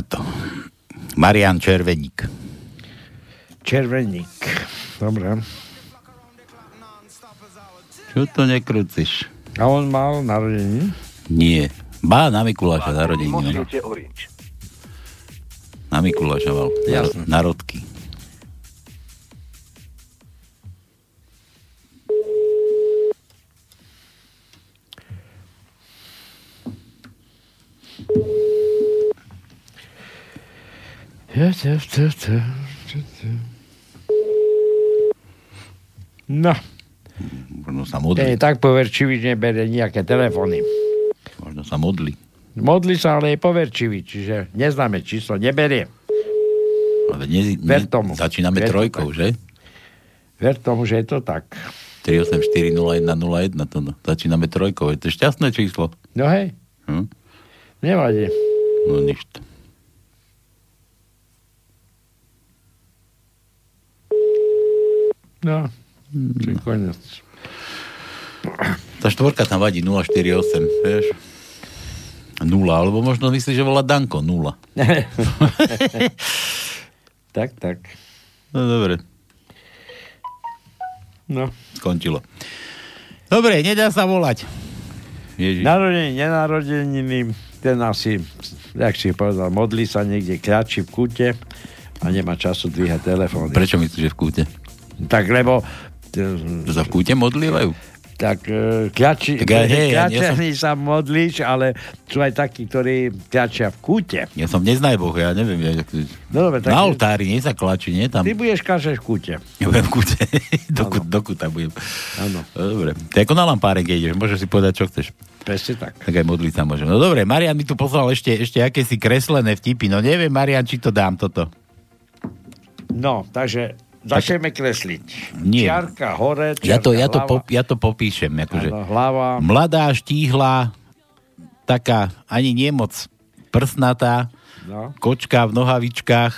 Na to. Marian Červeník. Červeník. Dobre. Čo to nekrúciš? A on mal narodení? Nie. Bá, na Mikuláša narodení. no. Na Mikuláša mal. Jasné. Narodky. No, Možno sa ten modli. je tak poverčivý, že nebere nejaké telefóny. Možno sa modli. Modli sa, ale je poverčivý, čiže neznáme číslo, neberie. Ale ne, Ver tomu. Začíname Ver trojkou, že? Ver tomu, že je to tak. 3840101. To, no. Začíname trojkou. Je to šťastné číslo. No hej, Hm? nevadí. No nič. No, Čiže koniec. Tá štvorka tam vadí 048, vieš? Nula, alebo možno myslíš, že volá Danko, nula. tak, tak. No dobre. No. Skončilo. Dobre, nedá sa volať. Ježiš. Narodeniny, nenarodeniny, ten asi, jak si povedal, modlí sa niekde, kľačí v kúte a nemá času dvíhať telefón. Prečo myslíš, že v kúte? Tak lebo... To sa v kúte modlievajú? Tak e, kľači, Tak ja- hej, ja- ja som- sa modlíš, ale sú aj takí, ktorí kľačia v kúte. Ja som neznajboh, ja neviem. Ja, No dobre, tak na oltári, nie sa klačí, nie tam. ty budeš kľačať v kúte. Ja budem v kúte. do, kú, do kúta budem. Áno. No, dobre. To je ako na lampáre, keď ideš. Môžeš si povedať, čo chceš. Presne tak. Tak aj modliť sa môžem. No dobre, Marian mi tu poslal ešte, ešte akési kreslené vtipy. No neviem, Marian, či to dám toto. No, takže začneme kresliť. Nie. Čiarka hore, čiarka Ja to, ja, to pop, ja to popíšem. Akože. Áno, hlava. Mladá, štíhla, taká ani nie moc prsnatá, No. kočka v nohavičkách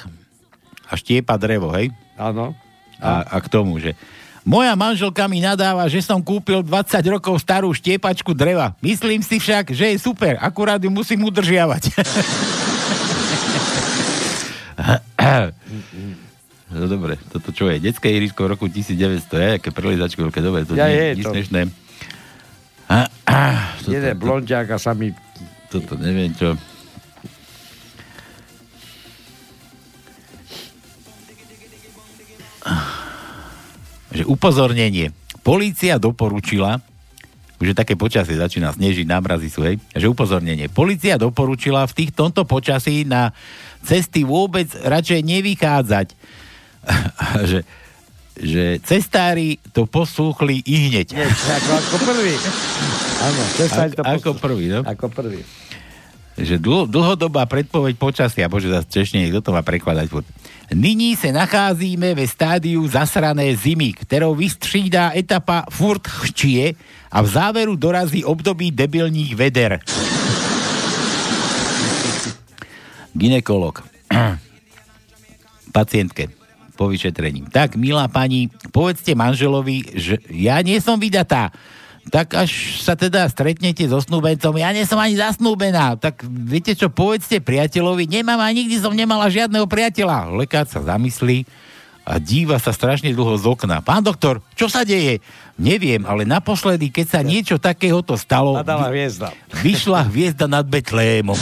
a štiepa drevo, hej? Áno. A, a k tomu, že moja manželka mi nadáva, že som kúpil 20 rokov starú štiepačku dreva. Myslím si však, že je super, akurát ju musím udržiavať. no dobre, toto čo je? Detské irisko v roku 1900, je, aké prelizačky, veľké dobre, to Ja, nie, je nič to. A, a, toto, Jeden blondiak a sami... toto neviem čo. Že upozornenie. Polícia doporučila, už je také počasie, začína snežiť, námrazy sú, hej, že upozornenie. Polícia doporučila v tých, tomto počasí na cesty vôbec radšej nevychádzať. Že, že cestári to posúchli i hneď. Nie, ako, ako prvý. Áno, cestári to Ako- prvý, no? Ako prvý. že dl- dlhodobá predpoveď počasia, bože, zase češne, kto to má prekladať furt. Nyní se nacházíme ve stádiu zasrané zimy, ktorou vystřídá etapa furt chčie a v záveru dorazí období debilních veder. Ginekolog. Pacientke po vyšetrení. Tak, milá pani, povedzte manželovi, že ja nie som vydatá. Tak až sa teda stretnete so snúbencom, ja nie som ani zasnúbená. Tak viete čo, povedzte priateľovi, nemám a nikdy som nemala žiadneho priateľa. Lekár sa zamyslí a díva sa strašne dlho z okna. Pán doktor, čo sa deje? Neviem, ale naposledy, keď sa niečo takéhoto stalo, Nadala vy- hviezda. vyšla hviezda nad Betlémom.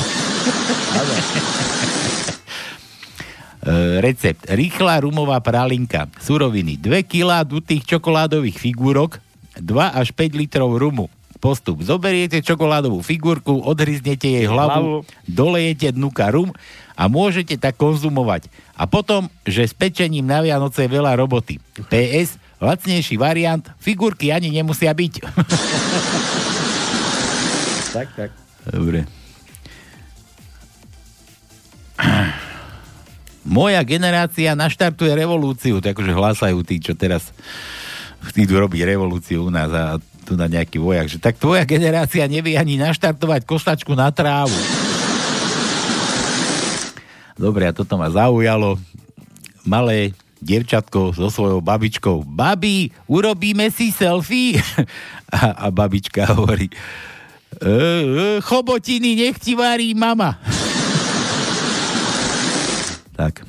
E, recept. Rýchla rumová pralinka. Suroviny. 2 kg dutých čokoládových figúrok, 2 až 5 litrov rumu. Postup. Zoberiete čokoládovú figurku, odhryznete jej hlavu, Hlavu. dolejete dnuka rum a môžete tak konzumovať. A potom, že s pečením na Vianoce je veľa roboty. PS, lacnejší variant, figurky ani nemusia byť. Tak, tak. Dobre. Moja generácia naštartuje revolúciu, tak akože hlásajú tí, čo teraz idú robiť revolúciu u nás a tu na nejaký vojak, že tak tvoja generácia nevie ani naštartovať kosačku na trávu. Dobre, a toto ma zaujalo. Malé dievčatko so svojou babičkou. Babi, urobíme si selfie? A, a babička hovorí, e, e, chobotiny, nech ti varí mama. Tak.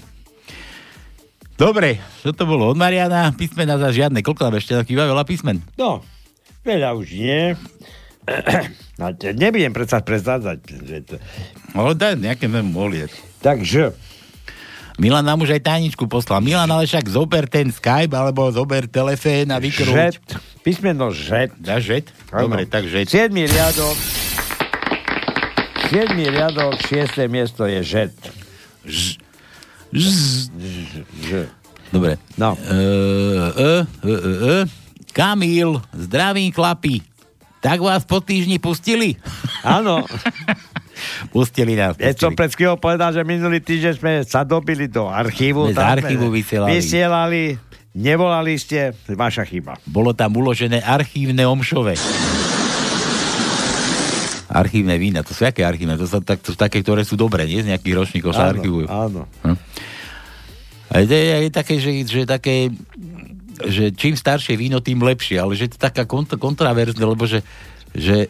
Dobre, čo to bolo od Mariana? Písmena za žiadne. Koľko nám ešte taký veľa písmen? No, veľa už nie. No, nebudem predsa prezadzať. Ale daj nejaké mohli. Takže. Milan nám už aj tajničku poslal. Milan, ale však zober ten Skype, alebo zober telefén a vykrúť. Žet. Písmeno žet. Dá žet? Dobre, tak žet. 7 riadok. 7 riadok, 6. miesto je žet. Ž. Dobre. No. E, e, e, e, e. Kamil, zdravím chlapi. Tak vás po týždni pustili? Áno. pustili nás. Ja som Pustili. pred chvíľou povedal, že minulý týždeň sme sa dobili do archívu. Sme z archívu vysielali. Vysielali, nevolali ste, vaša chyba. Bolo tam uložené archívne omšove. Archívne vína, to sú aké archívne? To sú, tak, to sú také, ktoré sú dobré, nie? Z nejakých ročníkov sa Áno, archívujú. áno. Hm? A je, je, je také, že, že také že čím staršie víno, tým lepšie, ale že to je taká kont- kontraverzne, lebo že, že,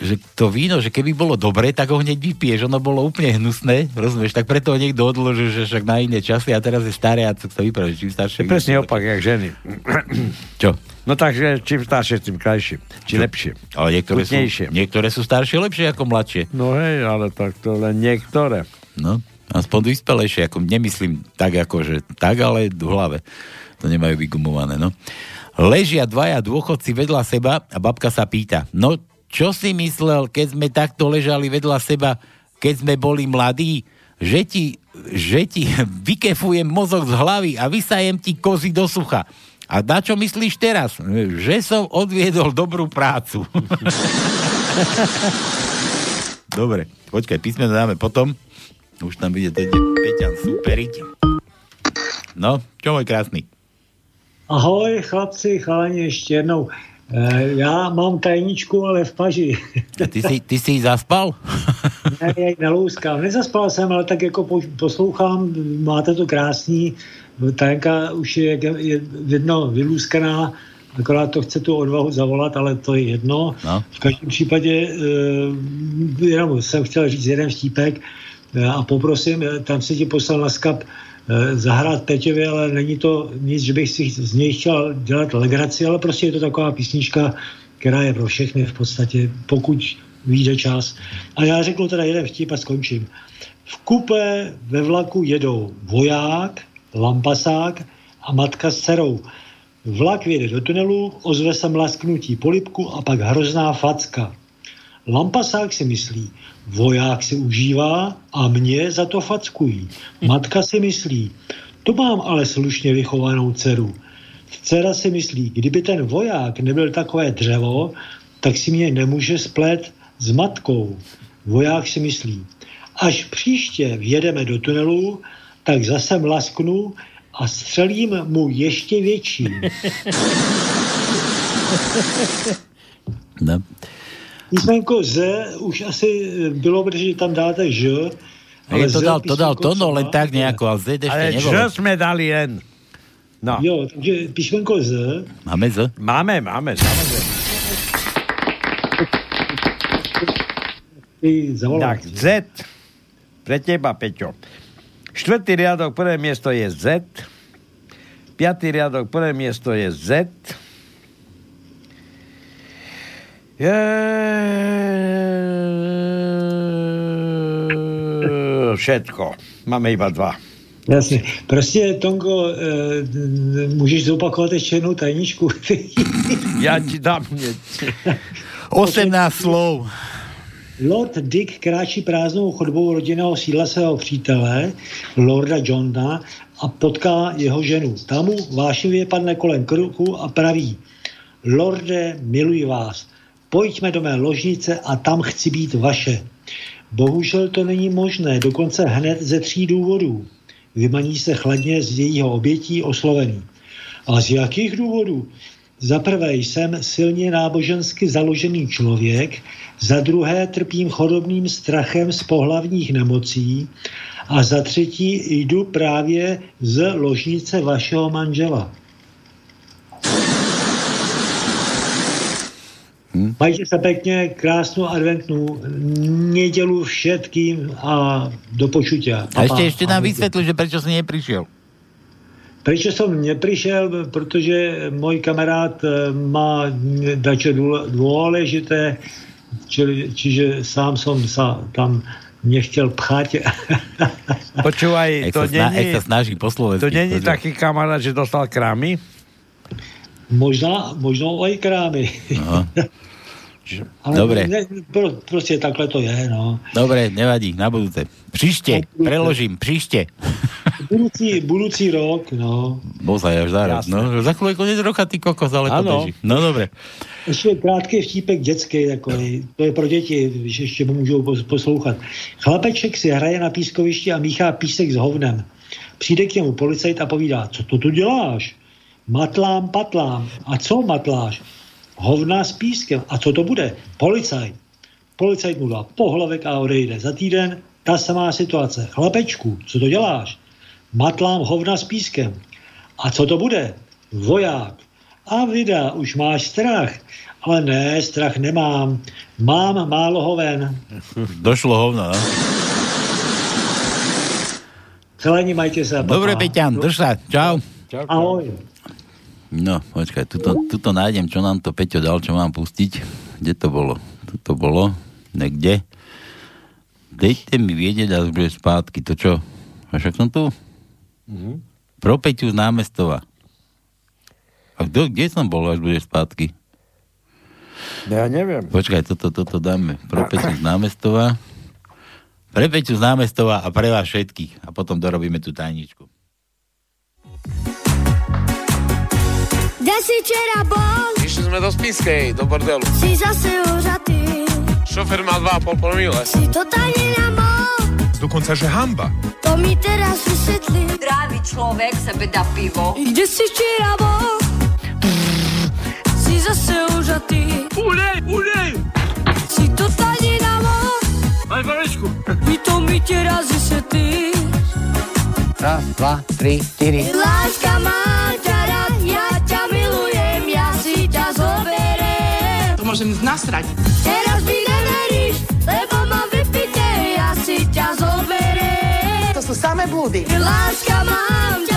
že to víno, že keby bolo dobré, tak ho hneď vypiješ, ono bolo úplne hnusné, rozumieš, tak preto ho niekto odložil, že však na iné časy a teraz je staré a to, že čím staršie. Presne opak, jak ženy. Čo? No takže čím staršie, tým krajšie. Či Čo? lepšie. Ale niektoré sú, Chutnejšie. niektoré sú staršie lepšie ako mladšie. No hej, ale tak to len niektoré. No, aspoň vyspelejšie, ako nemyslím tak, ako že tak, ale v hlave. To nemajú vygumované, no. Ležia dvaja dôchodci vedľa seba a babka sa pýta, no čo si myslel, keď sme takto ležali vedľa seba, keď sme boli mladí, že ti, že ti vykefujem mozog z hlavy a vysajem ti kozy do sucha. A na čo myslíš teraz? Že som odviedol dobrú prácu. Dobre, počkaj, písmeno dáme potom. Už tam ide Peťan superiť. No, čo môj krásny? Ahoj, chlapci, chalani, ještě jednou. E, já mám tajničku, ale v paži. A ty si, ty si zaspal? ne, já ji nelouskám. Nezaspal jsem, ale tak jako po- poslouchám, máte to krásný. Tajenka už je, je, je jedno vylůskaná, akorát to chce tu odvahu zavolat, ale to je jedno. No. V každém případě e, jenom jsem chtěl říct jeden vtípek e, a poprosím, tam si ti poslal na skap zahrát Peťovi, ale není to nic, že bych si z něj chtěl dělat legraci, ale prostě je to taková písnička, která je pro všechny v podstatě, pokud vyjde čas. A já řeknu teda jeden vtip a skončím. V kupe ve vlaku jedou voják, lampasák a matka s dcerou. Vlak vyjede do tunelu, ozve se mlasknutí polipku a pak hrozná facka. Lampasák si myslí, voják si užívá a mě za to fackují. Matka si myslí, to mám ale slušně vychovanou dceru. Dcera si myslí, kdyby ten voják nebyl takové dřevo, tak si mě nemůže splet s matkou. Voják si myslí, až příště vjedeme do tunelu, tak zase mlasknu a střelím mu ještě větší. No. Písmenko Z už asi bylo, protože tam dáte Ž. Ale to Z dal, to dal Tono len tak nejako, ale Z ešte Ale nebolo. čo sme dali len? No. Jo, takže písmenko Z. Máme Z? Máme, máme, samozrejme. Tak, Z. Pre teba, Peťo. Štvrtý riadok, prvé miesto je Z. Piatý riadok, prvé miesto je Z. Je... Všetko. Máme iba dva. Jasně. Prostě, Tonko, e, můžeš zopakovat ještě jednou tajničku? Já ti dám hneď. 18 slov. Lord Dick kráčí prázdnou chodbou rodinného sídla svého přítele, Lorda Johna, a potká jeho ženu. Mu vášivě padne kolem krku a praví, Lorde, miluji vás, pojďme do mé ložnice a tam chci být vaše. Bohužel to není možné, dokonce hned ze tří důvodů. Vymaní se chladně z jejího obětí oslovený. A z jakých důvodů? Za prvé jsem silně nábožensky založený člověk, za druhé trpím chorobným strachem z pohlavních nemocí a za třetí jdu právě z ložnice vašeho manžela. Hm? Majte se pekne, krásnu adventnú nedelu všetkým a do počutia. A ešte, ešte nám vysvetli, že prečo si neprišiel. Prečo som neprišiel? Protože môj kamarát eh, má dačo dôle- dôležité, či, čiže sám som sa tam nechtěl pchať. Počúvaj, to sa, není, sa snaží po slovensky. to není taký kamarát, že dostal krámy? Možná, možno aj krámy. Aha. Ale Dobre. Ne, pro, prostě takhle to je, no. Dobre, nevadí, na budúce. Príšte, preložím, príšte. Budúci, budúci rok, no. Bozaj, až zaraz. Jasné. No, za chvíľu je koniec roka, ty kokos, ale to Áno. beží. No dobre. Ještě krátký vtípek dětský, takový. To je pro děti, když ještě můžou pos- poslouchat. Chlapeček si hraje na pískovišti a míchá písek s hovnem. Přijde k němu policajt a povídá, co to tu děláš? Matlám, patlám. A co matláš? Hovna s pískem. A co to bude? Policajt. Policajt mu dá pohlavek a odejde. Za týden ta samá situace. Chlapečku, co to děláš? Matlám hovna s pískem. A co to bude? voják. A vida, už máš strach. Ale ne, strach nemám. Mám málo hoven. Došlo hovno, no. Chalani, majte sa. Dobre. Peťan, drž sa. Čau. Ahoj. No, počkaj, tuto, tuto nájdem, čo nám to Peťo dal, čo mám pustiť. Kde to bolo? Tu to bolo. Niekde. Dejte mi vedieť a už bude spátky. To čo? A však som tu? Mhm. Pro Peťu z námestova. A kto, kde som bol, až bude spátky? Ja neviem. Počkaj, toto, toto dáme. Pro Peťu z námestova. Pre Peťu z námestova a pre vás všetkých. A potom dorobíme tú tajničku. Si včera bol? Išli sme do Spiskej, do bordelu. Si zase užatý. Šofer mal 2,5 promile. Si totálne na mol. Dokonca, že hamba. To mi teraz vysvetlí. Zdravý človek sebe dá pivo. Kde si včera bol? Si zase užatý. Ulej, ulej! Si totálne na mol. Aj Varešku. I to mi teraz vysvetlí. Raz, dva, tri, štyri. Láska mám môžem nasrať. Teraz mi neveríš, lebo mám vypité, ja si ťa zoberiem. To sú samé blúdy. Láska mám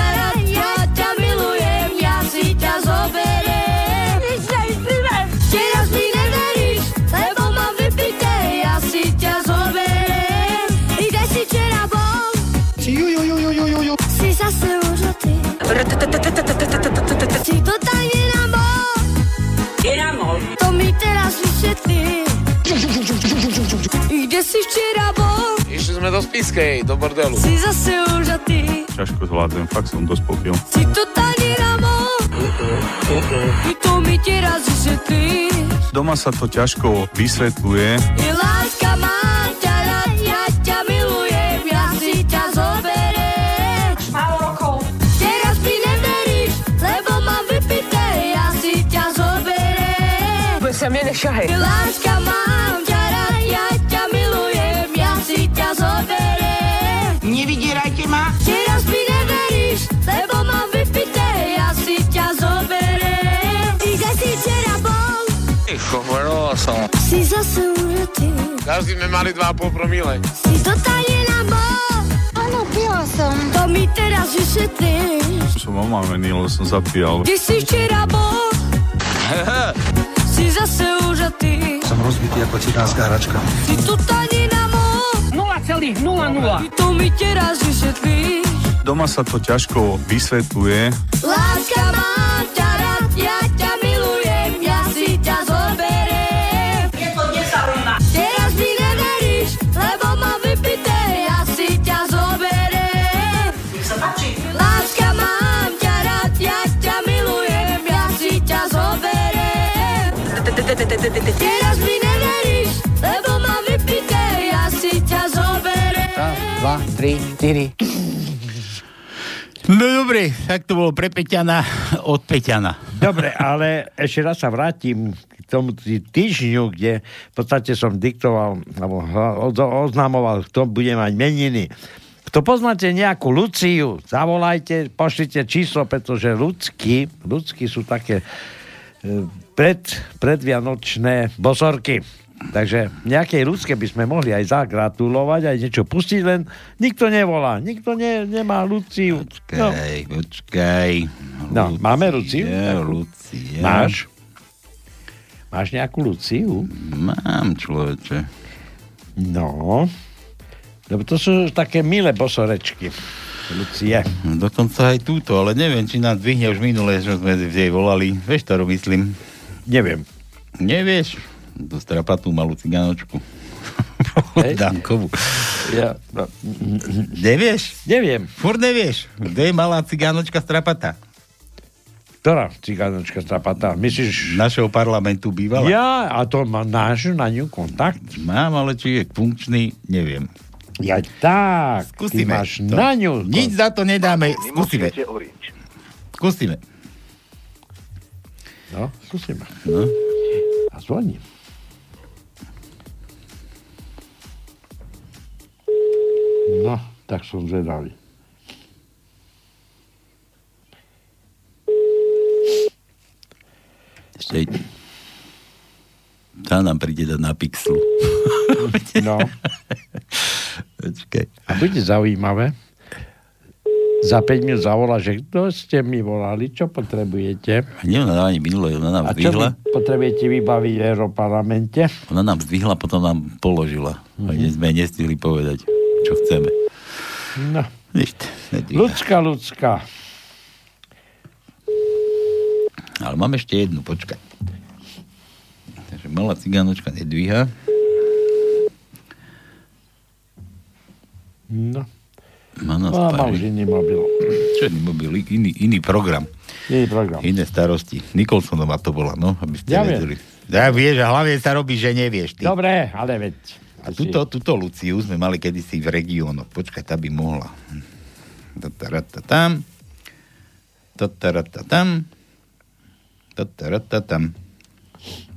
Je na mol. To mi teraz vysvetlí. Kde si včera bol? Išli sme do Spiskej, do bordelu. Si zase užatý. Ťažko zvládnem, fakt som dosť popil. Si totálne na mol. I to mi teraz vysvetlí. Doma sa to ťažko vysvetľuje. Je láska mám sa mne nešahej. Láska mám ťa rád, ja ťa milujem, ja si ťa zoberiem. Nevydierajte ma. Teraz mi neveríš, lebo mám vypité, ja si ťa zoberiem. I kde si včera bol? Hovorila som. Si zase užitý. Každý sme mali 2,5 promile. Si totálne na bol. Áno, pila som. To mi teraz vysvetlíš. Som omámený, lebo som zapíjal. Kde si včera bol? Si zase užatý. Som rozbitý ako cigánska hračka. Si totálne na bol. 0,00. I to mi teraz vysvetlíš. Doma sa to ťažko vysvetľuje. Láska mám Teraz mi neveríš, lebo mám vypité, ja si ťa zoberiem. Raz, dva, tri, štyri. No dobre, tak to bolo pre Peťana od Peťana. Dobre, ale ešte raz sa vrátim k tomu tý- týždňu, kde v podstate som diktoval, alebo oznamoval, kto bude mať meniny. Kto poznáte nejakú Luciu, zavolajte, pošlite číslo, pretože ľudskí, ľudskí sú také e, pred, predvianočné bosorky. Takže nejakej ľudské by sme mohli aj zagratulovať, aj niečo pustiť, len nikto nevolá, nikto ne, nemá Luciu. No, Počkaj, počkaj. no máme Luciu? Lucia, Lucia. Máš? Máš nejakú Luciu? Mám, človeče. No. Lebo to sú také milé bosorečky. Lucie. No, Dokonca aj túto, ale neviem, či nás dvihne už minulé, že sme jej volali. Vieš, ktorú myslím? Neviem. Nevieš? To strapatú malú cigánočku. Dankovú. Ja, no, Nevieš? Neviem. Furt nevieš. Kde je malá cigánočka strapatá? Ktorá cigánočka strapatá? Myslíš... Našeho parlamentu bývala? Ja, a to má náš na ňu kontakt? Mám, ale či je funkčný, neviem. Ja tak, Skúsime ty máš to. na ňu. Nič za to nedáme. Skúsime. Skúsime. No, skúsime. No. A zvoním. No, tak som zvedavý. Hej. Tá nám príde dať na pixlu. No. Počkaj. A bude zaujímavé. Za 5 minút zavolá, že kto ste mi volali, čo potrebujete? Nie, ona ani minule, ona nám A zdvihla. potrebujete vybaviť v Europarlamente? Ona nám zdvihla, potom nám položila. Mm-hmm. A Mhm. sme nestihli povedať, čo chceme. No. Nič. Ľudská, ľudská. Ale mám ešte jednu, počkaj. Takže malá cigánočka nedvíha. No. Má nás No, má už iný mobil. Čo iný mobil? Iný, iný program. Iný program. Iné starosti. Nicholsonová to bola, no, aby ste Ja viem. vedeli. Ja vieš, a hlavne sa robí, že nevieš. Ty. Dobre, ale veď. A túto, túto Luciu sme mali kedysi v regiónoch. Počkaj, tá by mohla. Tataratatam. Tataratatam. Tataratatam.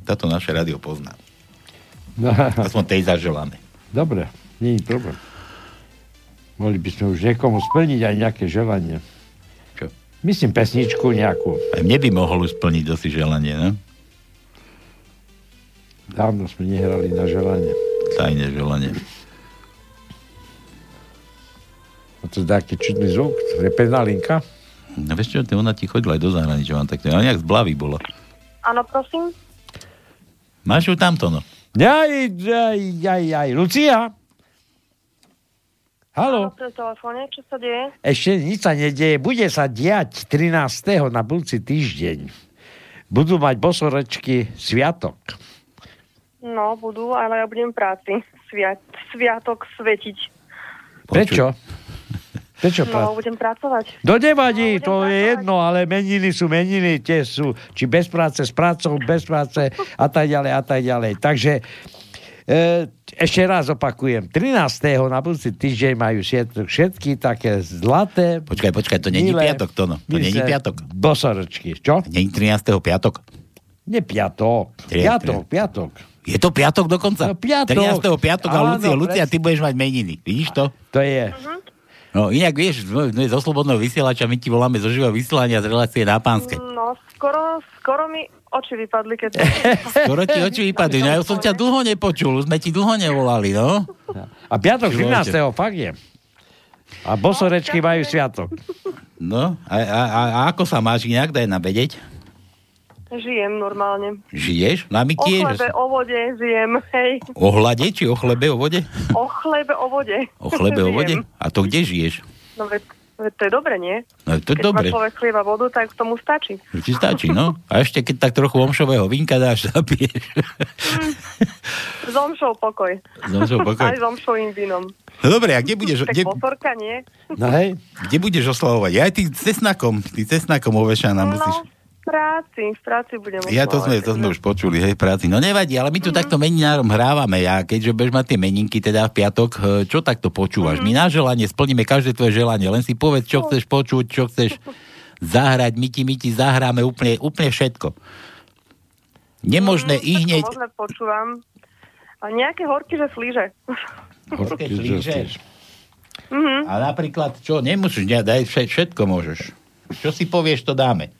Táto naše rádio pozná. No. Aspoň tej zaželáme. Dobre, nie je problém. Mohli by sme už niekomu splniť aj nejaké želanie. Čo? Myslím pesničku nejakú. Aj mne by mohol splniť dosi želanie, no? Dávno sme nehrali na želanie. Tajné želanie. A to je taký čudný zvuk. To je pevná linka. No vieš čo, ona ti chodila aj do zahraničia, mám tak, ale nejak z blavy bola. Áno, prosím. Máš ju tamto, no? Jaj, jaj, jaj, jaj. Lucia? Halo? Áno, pri telefóne, čo sa deje? Ešte nič sa nedieje. Bude sa diať 13. na budúci týždeň. Budú mať bosorečky sviatok. No, budú, ale ja budem v práci. Sviat, sviatok svetiť. Prečo? Prečo? No, pra- budem pracovať. No nevadí, to je jedno, ale meniny sú meniny, tie sú, či bez práce, s prácou, bez práce a tak ďalej, a tak ďalej. Takže ešte raz opakujem, 13. na budúci týždeň majú všetky, všetky také zlaté... Počkaj, počkaj, to není piatok, to no. To není piatok. Bosoročky, čo? Není 13. piatok. Nie piatok, piatok, piatok. Je to piatok dokonca? No, piatok. 13. piatok a Lucia, Lucia, ty budeš mať meniny. Vidíš to? To je. No inak vieš, no, no, zo slobodného vysielača my ti voláme zo živého vysielania z relácie na pánske. No, skoro, skoro mi oči vypadli, keď... Skoro ti oči vypadli. No ja som ťa dlho nepočul, sme ti dlho nevolali, no. A piatok Živote. 13. fakt je. A bosorečky majú sviatok. No, a, a, a, a ako sa máš inak, daj nám vedieť? Žijem normálne. Žiješ? No a my O chlebe, o vode žijem, hej. O hlade, či o chlebe, o vode? O chlebe, o vode. O chlebe, o vode? A to kde žiješ? No veď, veď to je dobre, nie? No to je Keď dobre. má človek chlieba vodu, tak tomu stačí. To ti stačí, no. A ešte keď tak trochu omšového vínka dáš, zapiješ. S omšou pokoj. S omšou pokoj. Aj s omšovým vínom. No dobre, a kde budeš, Tak kde, bosorka nie? No hej. kde budeš oslavovať? Ja aj ty cesnakom, ty cesnakom ovešaná musíš. No, v práci, v práci budem Ja to sme, to sme už počuli, hej, v práci. No nevadí, ale my tu takto meninárom hrávame. Ja, keďže budeš mať tie meninky teda v piatok, e, čo takto počúvaš? My na želanie splníme každé tvoje želanie. Len si povedz, čo chceš počuť, čo chceš zahrať. My ti, my ti zahráme úplne, úplne všetko. Nemožné i hneď... Možno počúvam. A nejaké horky, že slíže. Horké slíže. Mhm. A napríklad, čo, nemusíš, ne, daj vše- všetko môžeš. Čo si povieš, to dáme.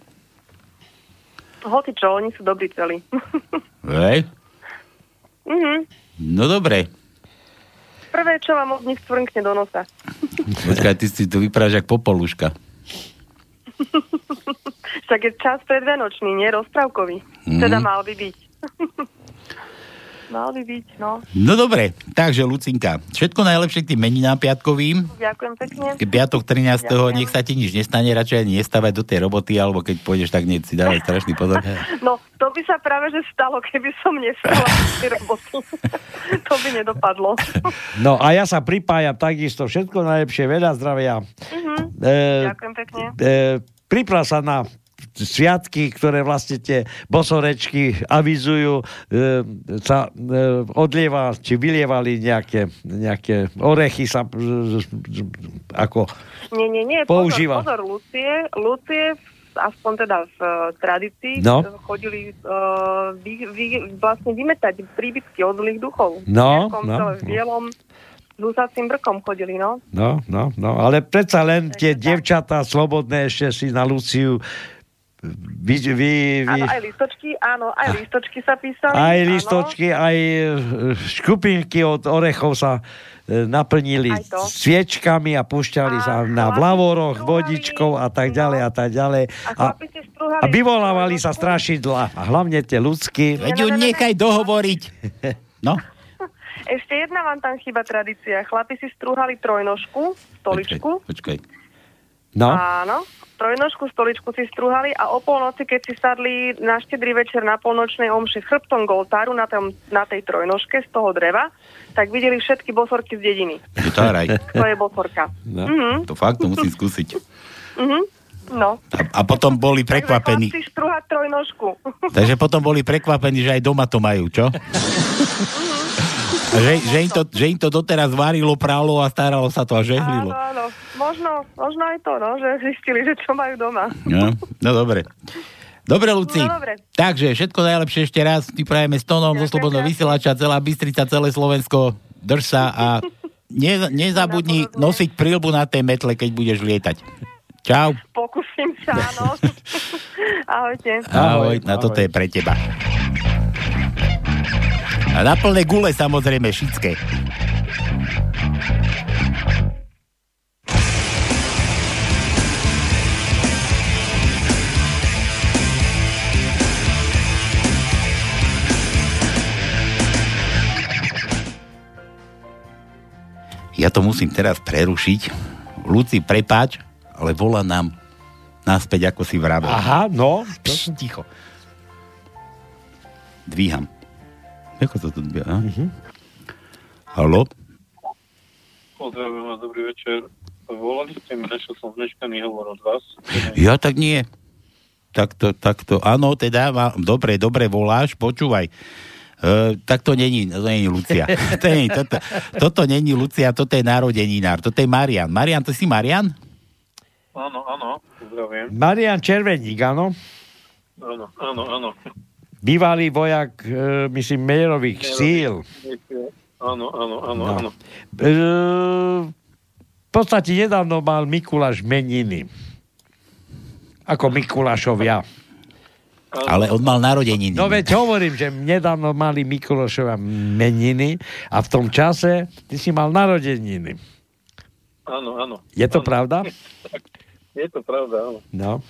Hoci čo, oni sú dobrí celí. Hej? mhm. No dobre. Prvé, čo vám od nich cvrnkne do nosa. Počkaj, ty si tu vypráš jak popoluška. Však je čas predvianočný, nie rozprávkový. Mhm. Teda mal by byť. mal by byť, no. No dobre, takže Lucinka, všetko najlepšie k tým meninám piatkovým. Ďakujem pekne. Ke Piatok 13. Ďakujem. nech sa ti nič nestane, radšej ani nestávať do tej roboty, alebo keď pôjdeš, tak nie si dávať strašný pozor. No, to by sa práve že stalo, keby som nestala z roboty. to by nedopadlo. No a ja sa pripájam takisto. Všetko najlepšie, veľa zdravia. Mhm. E, Ďakujem pekne. e, priprav sa na sviatky, ktoré vlastne tie bosorečky avizujú, e, sa e, odlieva, či vylievali nejaké, nejaké orechy sa e, ako Nie, nie, nie. Používa. Pozor, pozor, Lucie, Lucie, aspoň teda v uh, tradícii, No. chodili uh, vy, vy, vlastne vymetať príbytky od zlých duchov. No, Nejakom no, v no. bielom s husacím brkom chodili, no. No, no, no, ale predsa len tie dievčatá slobodné ešte si na Luciu Vy, vy, vy, Áno, aj listočky, áno, aj listočky sa písali. aj áno. listočky, aj e, škupinky od orechov sa e, naplnili sviečkami a púšťali sa na vlavoroch, vodičkou a tak ďalej a tak ďalej. A, a vyvolávali sa strašidla. A hlavne tie ľudské. Veď ju nechaj dohovoriť. No, Ešte jedna vám tam chýba tradícia. Chlapi si strúhali trojnožku, stoličku. počkaj. No. Áno, trojnožku, stoličku si strúhali a o polnoci, keď si sadli na štedrý večer na polnočnej omši s chrbtom k oltáru na, tom, na tej trojnožke z toho dreva, tak videli všetky bosorky z dediny. Vytáraj. Kto je bosorka. No. Mhm, To fakt, to musím skúsiť. mhm, no. A, a potom boli prekvapení. Si strúhať trojnožku. Takže potom boli prekvapení, že aj doma to majú, čo? A že, že, im to, že im to doteraz varilo, pralo a staralo sa to a Áno, žehlilo. áno. Možno, možno aj to, no, že zistili, že čo majú doma. No, no dobre. Dobre, Luci. No, dobre. Takže všetko najlepšie ešte raz. Ty prajeme s tónom zo Slobodného vysielača, celá Bystrica, celé Slovensko. Drž sa a ne, nezabudni nosiť prílbu na tej metle, keď budeš lietať. Čau. Pokúsim sa, áno. Ahojte. Ahoj, na toto je pre teba. A na plné gule samozrejme šické. Ja to musím teraz prerušiť. Luci, prepáč, ale volá nám naspäť, ako si vravel. Aha, no. Pš, ticho. Dvíham. Ako to tu dvíha? Uh-huh. Halo? Pozdravujem vás, dobrý večer. Volali ste mi, našiel som zmeškaný hovor od vás. Ja tak nie. Takto, takto, áno, teda, má, dobre, dobre voláš, počúvaj. Uh, tak to není, to není Lucia. to není, toto, toto není Lucia, toto je narodeninár, toto je Marian. Marian, to si Marian? Áno, áno, pozdravujem. Marian Červeník, áno. Áno, áno, áno. Bývalý vojak, e, myslím, Mejerových síl. Áno, áno, áno, No. áno. E, v podstate nedávno mal Mikuláš meniny. Ako Mikulášovia. Ale on mal narodeniny. No veď hovorím, že nedávno mali Mikulášovia meniny a v tom čase ty si mal narodeniny. Áno, áno. Je to pravda? Je to pravda, áno. No.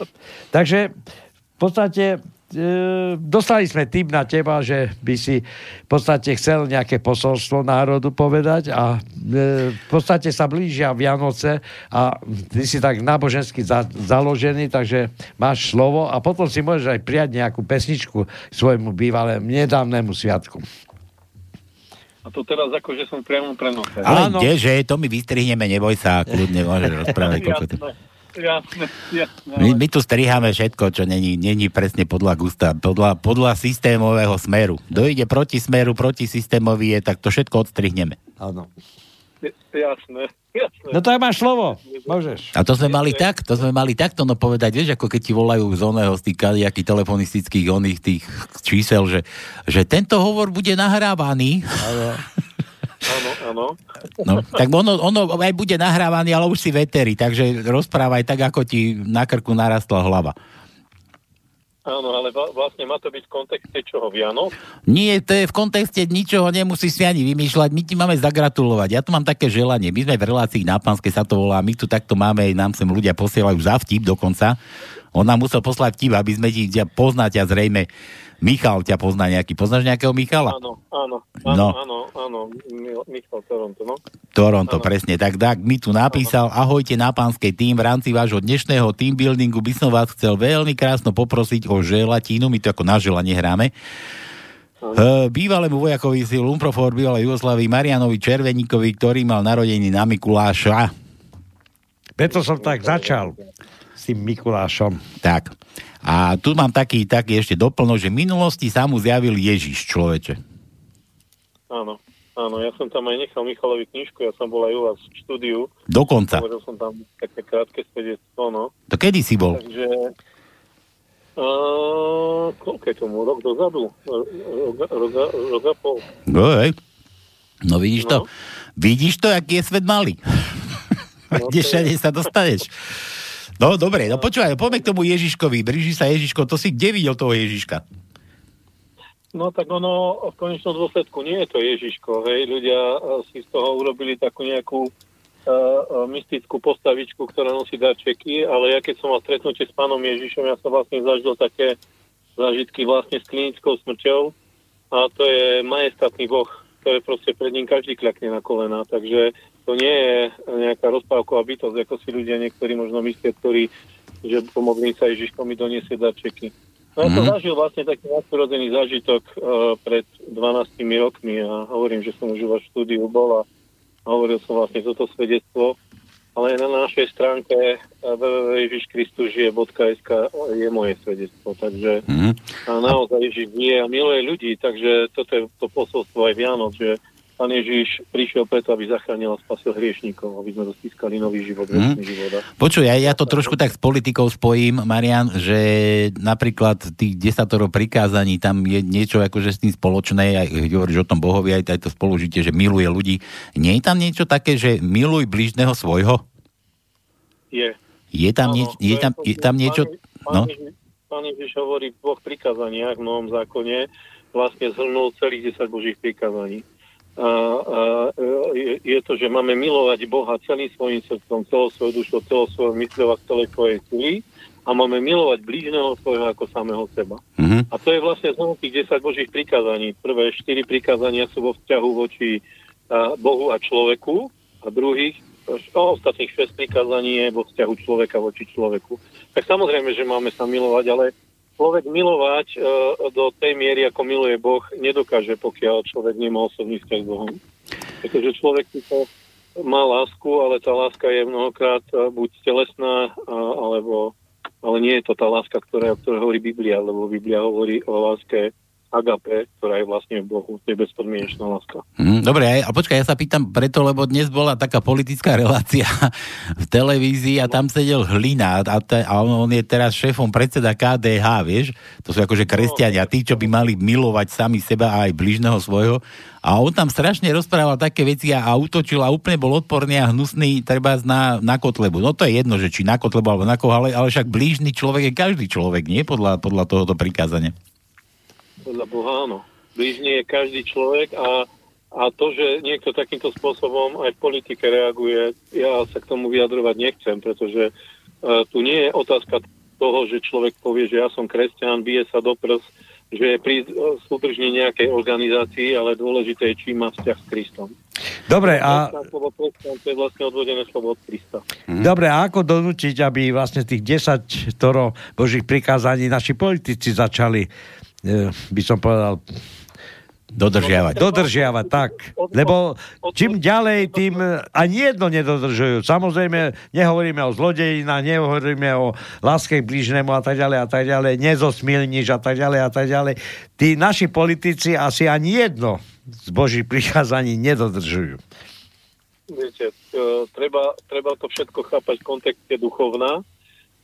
Takže v podstate e, dostali sme tip na teba, že by si v podstate chcel nejaké posolstvo národu povedať a e, v podstate sa blížia Vianoce a ty si tak nábožensky za, založený, takže máš slovo a potom si môžeš aj prijať nejakú pesničku svojmu bývalému nedávnemu sviatku. A to teraz ako, že som priamo prenose. Ale kdeže, to my vystrihneme, neboj sa, kľudne môžeš rozprávať. koľko My, my tu striháme všetko, čo není, není presne podľa gusta, podľa, podľa systémového smeru. Kto ide proti smeru, proti systémovi je, tak to všetko odstrihneme. Áno. Jasné, jasné. No to máš slovo. Môžeš. A to sme mali tak, to sme mali takto no povedať, vieš, ako keď ti volajú z oného, z tých kadejakých telefonistických oných tých čísel, že, že tento hovor bude nahrávaný. Áno, áno. No, tak ono, ono aj bude nahrávaný, ale už si veteri, takže rozprávaj tak, ako ti na krku narastla hlava. Áno, ale vlastne má to byť v kontexte čoho? Vianoc? Nie, to je v kontexte ničoho, nemusíš si ani vymýšľať, my ti máme zagratulovať. Ja tu mám také želanie, my sme v relácii na Pánskej sa to volá, my tu takto máme, nám sem ľudia posielajú za vtip dokonca. On nám musel poslať vtip, aby sme ti poznať a zrejme Michal ťa pozná nejaký. Poznáš nejakého Michala? Áno, áno, No. áno, áno, áno, Mi- Michal Toronto, no. Toronto, presne. Tak, tak mi tu napísal, ahojte na pánskej tým, v rámci vášho dnešného team buildingu by som vás chcel veľmi krásno poprosiť o želatínu, my to ako na želanie hráme. Uh, bývalému vojakovi si Lumprofor bývalej Jugoslávii Marianovi Červeníkovi, ktorý mal narodení na Mikuláša. Preto som tak začal s tým Mikulášom. Tak. A tu mám taký, taký ešte doplno, že v minulosti sa mu zjavil Ježiš, človeče. Áno, áno, ja som tam aj nechal Michalovi knižku, ja som bol aj u vás v štúdiu. Dokonca. Hovoril som tam také krátke svedectvo, no. To kedy si bol? Takže... Uh, koľko je tomu? Rok dozadu? Rok, a pol. No, hej. no vidíš to? Vidíš to, aký je svet malý? Kde všade sa dostaneš? No dobre, no počúvaj, poďme k tomu Ježiškovi. Blíži sa Ježiško, to si kde videl toho Ježiška? No tak ono v konečnom dôsledku nie je to Ježiško, hej. Ľudia eh, si z toho urobili takú nejakú uh, mystickú postavičku, ktorá nosí darčeky, ale ja keď som mal stretnutie s pánom Ježišom, ja som vlastne zažil také zážitky vlastne s klinickou smrťou a to je majestátny boh, ktoré proste pred ním každý kľakne na kolena, takže to nie je nejaká rozpávková bytosť, ako si ľudia niektorí možno myslia, ktorí, že pomodlím sa Ježiško mi doniesie darčeky. No ja som Mhm. zažil vlastne taký nadprirodzený zážitok uh, pred 12 rokmi a hovorím, že som už vo štúdiu bol a hovoril som vlastne toto svedectvo, ale na našej stránke uh, www.ježiškristusžije.sk je moje svedectvo, takže Mhm. a naozaj Ježiš žije a miluje ľudí, takže toto je to posolstvo aj Vianoc, že Pán Ježiš prišiel preto, aby zachránil a spasil hriešníkov, aby sme dostískali nový život, väčší život. A Počuj, ja, ja to trošku tak s politikou spojím, Marian, že napríklad tých desatoro prikázaní, tam je niečo akože s tým spoločné, aj hovoríš o tom Bohovi, aj, aj to spolužitie, že miluje ľudí. Nie je tam niečo také, že miluj blížneho svojho? Je. Je tam, nieč, je tam, je tam niečo... Pán, No, pán Ježiš hovorí v dvoch prikázaniach v Novom zákone, vlastne zhrnul celých 10 božích prikázaní. A, a, je, je to, že máme milovať Boha celým svojim srdcom, celou svojou dušou, celou svojou mysľou a celej svojej sily a máme milovať blížneho svojho ako samého seba. Mhm. A to je vlastne znovu tých 10 božích prikázaní. Prvé 4 prikázania sú vo vzťahu voči a, Bohu a človeku a druhých o ostatných 6 prikázaní je vo vzťahu človeka voči človeku. Tak samozrejme, že máme sa milovať, ale človek milovať e, do tej miery, ako miluje Boh, nedokáže, pokiaľ človek nemá osobný vzťah s Bohom. Pretože človek to má lásku, ale tá láska je mnohokrát e, buď telesná, a, alebo ale nie je to tá láska, ktorá, o ktorej hovorí Biblia, lebo Biblia hovorí o láske agape, ktorá je vlastne v Bohu, to je bezpodmienečná láska. Mhm, dobre, a počkaj, ja sa pýtam preto, lebo dnes bola taká politická relácia v televízii a tam sedel Hlina a, te, a on, je teraz šéfom predseda KDH, vieš? To sú akože kresťania, tí, čo by mali milovať sami seba a aj bližného svojho. A on tam strašne rozprával také veci a, a útočil a úplne bol odporný a hnusný treba na, na Kotlebu. No to je jedno, že či na Kotlebu alebo na koho, ale, ale však blížny človek je každý človek, nie? Podľa, podľa tohoto prikázania. Podľa Boha áno. Blížny je každý človek a, a to, že niekto takýmto spôsobom aj v politike reaguje, ja sa k tomu vyjadrovať nechcem, pretože uh, tu nie je otázka toho, že človek povie, že ja som kresťan, bije sa do prs, že je pri uh, súdržne nejakej organizácii, ale dôležité je, či má vzťah s Kristom. Dobre, a, Kresťan, slovo kresťan, to je vlastne odvodené slovo od Krista. dobre, a ako donútiť, aby vlastne tých 10 toro božích prikázaní naši politici začali, by som povedal, Dodržiavať. Dodržiavať, tak. Lebo čím ďalej, tým ani jedno nedodržujú. Samozrejme, nehovoríme o zlodejinách, nehovoríme o láske k blížnemu a tak ďalej a tak ďalej, nezosmilníš a tak ďalej a tak ďalej. Tí naši politici asi ani jedno z Božích prikázaní nedodržujú. Viete, e, treba, treba to všetko chápať v kontexte duchovná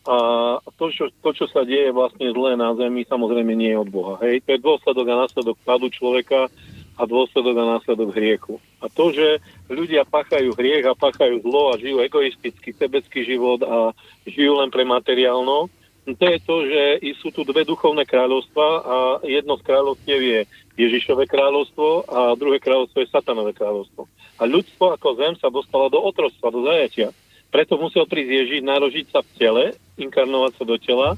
a to čo, to, čo sa deje vlastne zlé na zemi, samozrejme nie je od Boha. Hej? To je dôsledok a následok padu človeka a dôsledok a následok hriechu. A to, že ľudia pachajú hriech a pachajú zlo a žijú egoistický, sebecký život a žijú len pre materiálno, no to je to, že sú tu dve duchovné kráľovstva a jedno z kráľovstiev je Ježišové kráľovstvo a druhé kráľovstvo je Satanové kráľovstvo. A ľudstvo ako zem sa dostalo do otrostva, do zajatia. Preto musel prísť Ježiš, narožiť sa v tele, inkarnovať sa do tela,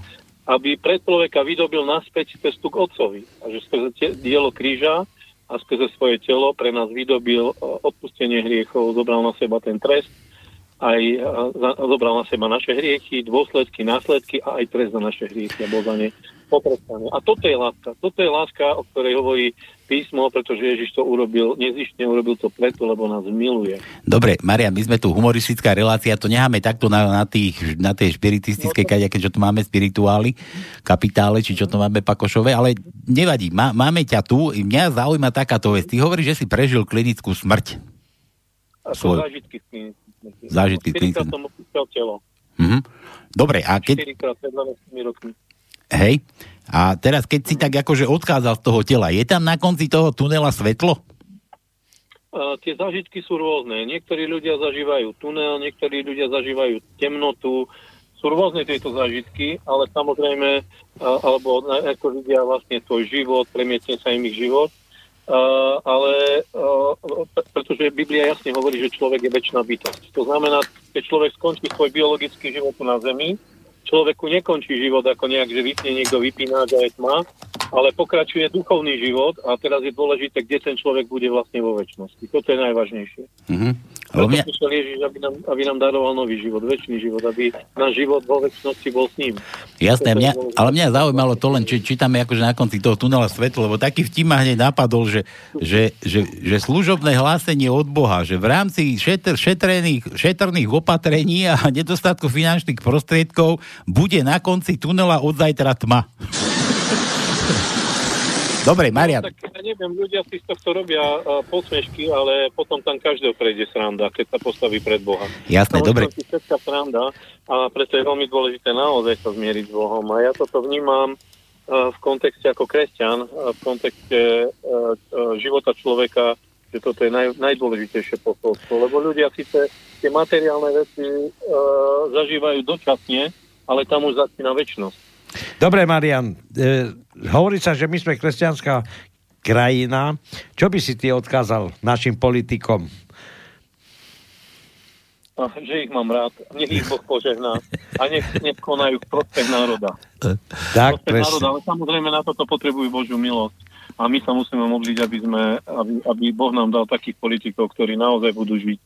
aby pre človeka vydobil naspäť cestu k Otcovi. A že skrze te- dielo kríža a skrze svoje telo pre nás vydobil e, odpustenie hriechov, zobral na seba ten trest, aj e, zobral na seba naše hriechy, dôsledky, následky a aj trest za naše hriechy a bol za ne potrestaný. A toto je láska. Toto je láska, o ktorej hovorí písmo, pretože Ježiš to urobil, nezištne urobil to preto, lebo nás miluje. Dobre, Marian, my sme tu humoristická relácia, to necháme takto na, na, tých, na tej špiritistickej kade, keďže tu máme spirituály, kapitále, či čo to máme pakošové, ale nevadí, má, máme ťa tu, mňa zaujíma takáto vec. Ty hovoríš, že si prežil klinickú smrť. Svoj. zážitky z kliniky. Zážitky z opúšťal telo. Mhm. Dobre, a keď, Štyrikrát pred 12 rokmi. Hej, a teraz keď si tak akože odchádzal z toho tela, je tam na konci toho tunela svetlo? A tie zážitky sú rôzne. Niektorí ľudia zažívajú tunel, niektorí ľudia zažívajú temnotu, sú rôzne tieto zážitky, ale samozrejme, a, alebo ako vidia vlastne svoj život, premietne sa im ich život, a, ale pre- pretože Biblia jasne hovorí, že človek je väčšiná bytosť. To znamená, keď človek skončí svoj biologický život na Zemi, človeku nekončí život ako nejak, že vypne niekto vypínač a je tma, ale pokračuje duchovný život a teraz je dôležité, kde ten človek bude vlastne vo väčšnosti. Toto je najvážnejšie. Mhm. Lebo mňa, prišiel Ježiš, aby nám, aby nám daroval nový život, väčší život, aby náš život vo väčšnosti bol s ním. jasné, mňa, ale mňa zaujímalo to len, či čítame akože na konci toho tunela svetlo, lebo taký vtip ma hneď napadol, že, že, že, že služobné hlásenie od Boha, že v rámci šetr, šetrených, šetrných opatrení a nedostatku finančných prostriedkov bude na konci tunela od zajtra tma. Dobre, Marian, No, tak ja neviem, ľudia si z tohto robia uh, posmešky, ale potom tam každého prejde sranda, keď sa postaví pred Boha. Jasné, Tam dobre. Si sranda a preto je veľmi dôležité naozaj sa zmieriť s Bohom. A ja toto vnímam uh, v kontexte ako kresťan, uh, v kontexte uh, uh, života človeka, že toto je naj, najdôležitejšie posolstvo. Lebo ľudia síce tie materiálne veci uh, zažívajú dočasne, ale tam už začína väčšnosť. Dobre, Marian, e, hovorí sa, že my sme kresťanská krajina. Čo by si ty odkázal našim politikom? A že ich mám rád. Nech ich Boh požehná. A nech, nech konajú v prospech národa. Tak, prospech národa. Ale samozrejme na toto potrebujú Božiu milosť. A my sa musíme modliť, aby, sme, aby, aby Boh nám dal takých politikov, ktorí naozaj budú žiť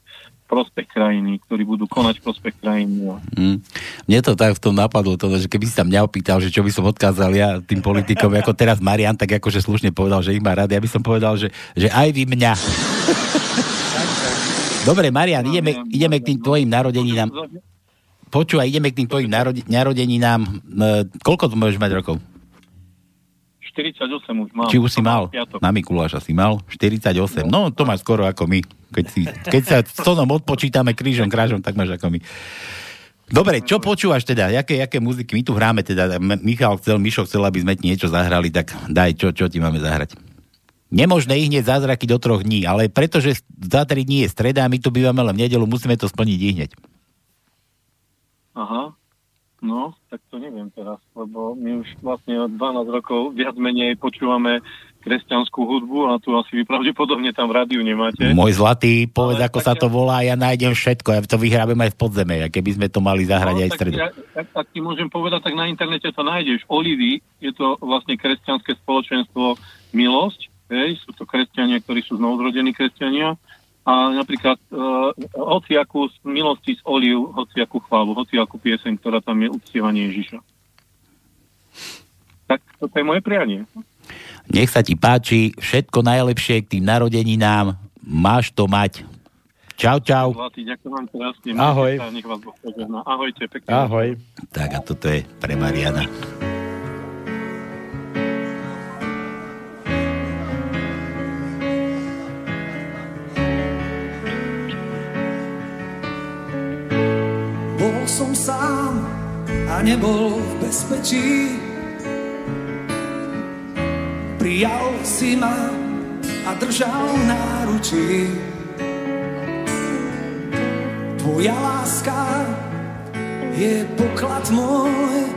prospech krajiny, ktorí budú konať prospech krajiny. Mm. Mne to tak v tom napadlo, to, že keby si sa mňa opýtal, že čo by som odkázal ja tým politikom, ako teraz Marian, tak akože slušne povedal, že ich má rád, ja by som povedal, že, že aj vy mňa. Dobre, Marian, ideme, ideme k tým tvojim narodeninám. Počúvaj, ideme k tým tvojim narode, narodeninám. Koľko tu môžeš mať rokov? 48 už mám. Či už si mal? Piatok. Na Mikuláša si mal? 48. No, to máš skoro ako my. Keď, si, keď sa s tonom odpočítame krížom, krážom, tak máš ako my. Dobre, čo počúvaš teda? Jaké, jaké muziky? My tu hráme teda. Michal chcel, Mišo chcel, aby sme ti niečo zahrali, tak daj, čo, čo ti máme zahrať? Nemožné ich hneď zázraky do troch dní, ale pretože za tri dní je streda a my tu bývame len v nedelu, musíme to splniť i hneď. Aha. No, tak to neviem teraz, lebo my už vlastne od 12 rokov viac menej počúvame kresťanskú hudbu a tu asi vy pravdepodobne tam rádiu nemáte. Môj zlatý, povedz, ako sa to volá, ja nájdem všetko, ja to vyhrábem aj v podzeme, a keby sme to mali zahrať aj v tak, stredu. ja, tak, tak ti môžem povedať, tak na internete to nájdeš. Olivy, je to vlastne kresťanské spoločenstvo Milosť, hej, sú to kresťania, ktorí sú znovuzrodení kresťania a napríklad uh, hociakú z milosti z Oliv, hociakú chválu, hociakú pieseň, ktorá tam je uctievanie Ježiša. Tak toto je moje prianie. Nech sa ti páči, všetko najlepšie k tým narodeninám, máš to mať. Čau, čau. Zlatý, ďakujem vám krásne. Ahoj. Nech vás Boh. Ahojte, pekne. Ahoj. Tak a toto je pre Mariana. Sám a nebol v bezpečí. Prijal si ma a držal náručí. Tvoja láska je poklad môj.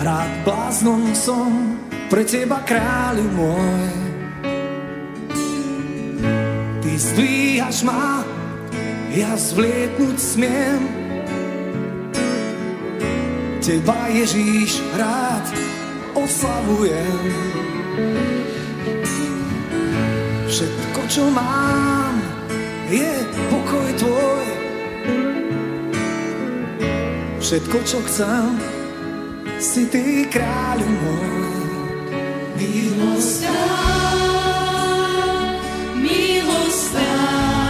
Rád bláznom som pre teba kráľu môj. Ty zdvíhaš ma ja zvlietnúť smiem. Teba Ježíš rád oslavujem. Všetko, čo mám, je pokoj tvoj. Všetko, čo chcem, si ty kráľu môj. Milosť Milostá, krvou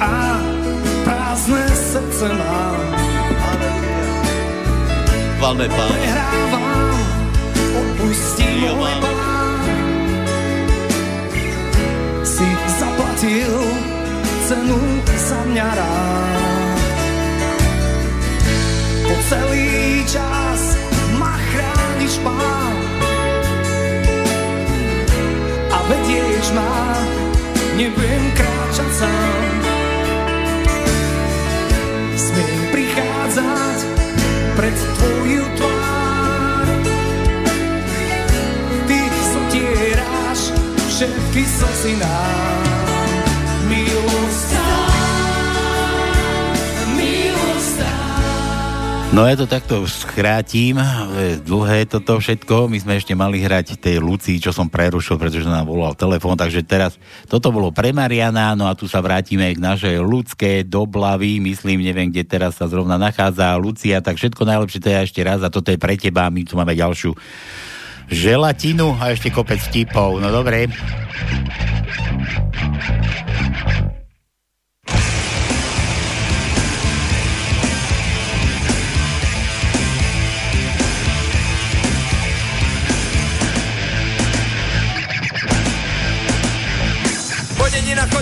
a prázdne srdce mám. Valme pán. Prehrávam, opustí môj pán. Si zaplatil cenu za mňa rád. Po celý čas ma chrániš pán. A vedieš ma, nebudem kráčať sám. Prichádzať pred tvoju tvár. Ty zotieraš všetky slzy nám. No ja to takto skrátim, je dlhé toto všetko, my sme ešte mali hrať tej Lucii, čo som prerušil, pretože nám volal telefón, takže teraz toto bolo pre Mariana, no a tu sa vrátime k našej ľudské doblavy, myslím, neviem, kde teraz sa zrovna nachádza Lucia, tak všetko najlepšie teda ešte raz a toto je pre teba, my tu máme ďalšiu želatinu a ešte kopec vtipov, no dobre.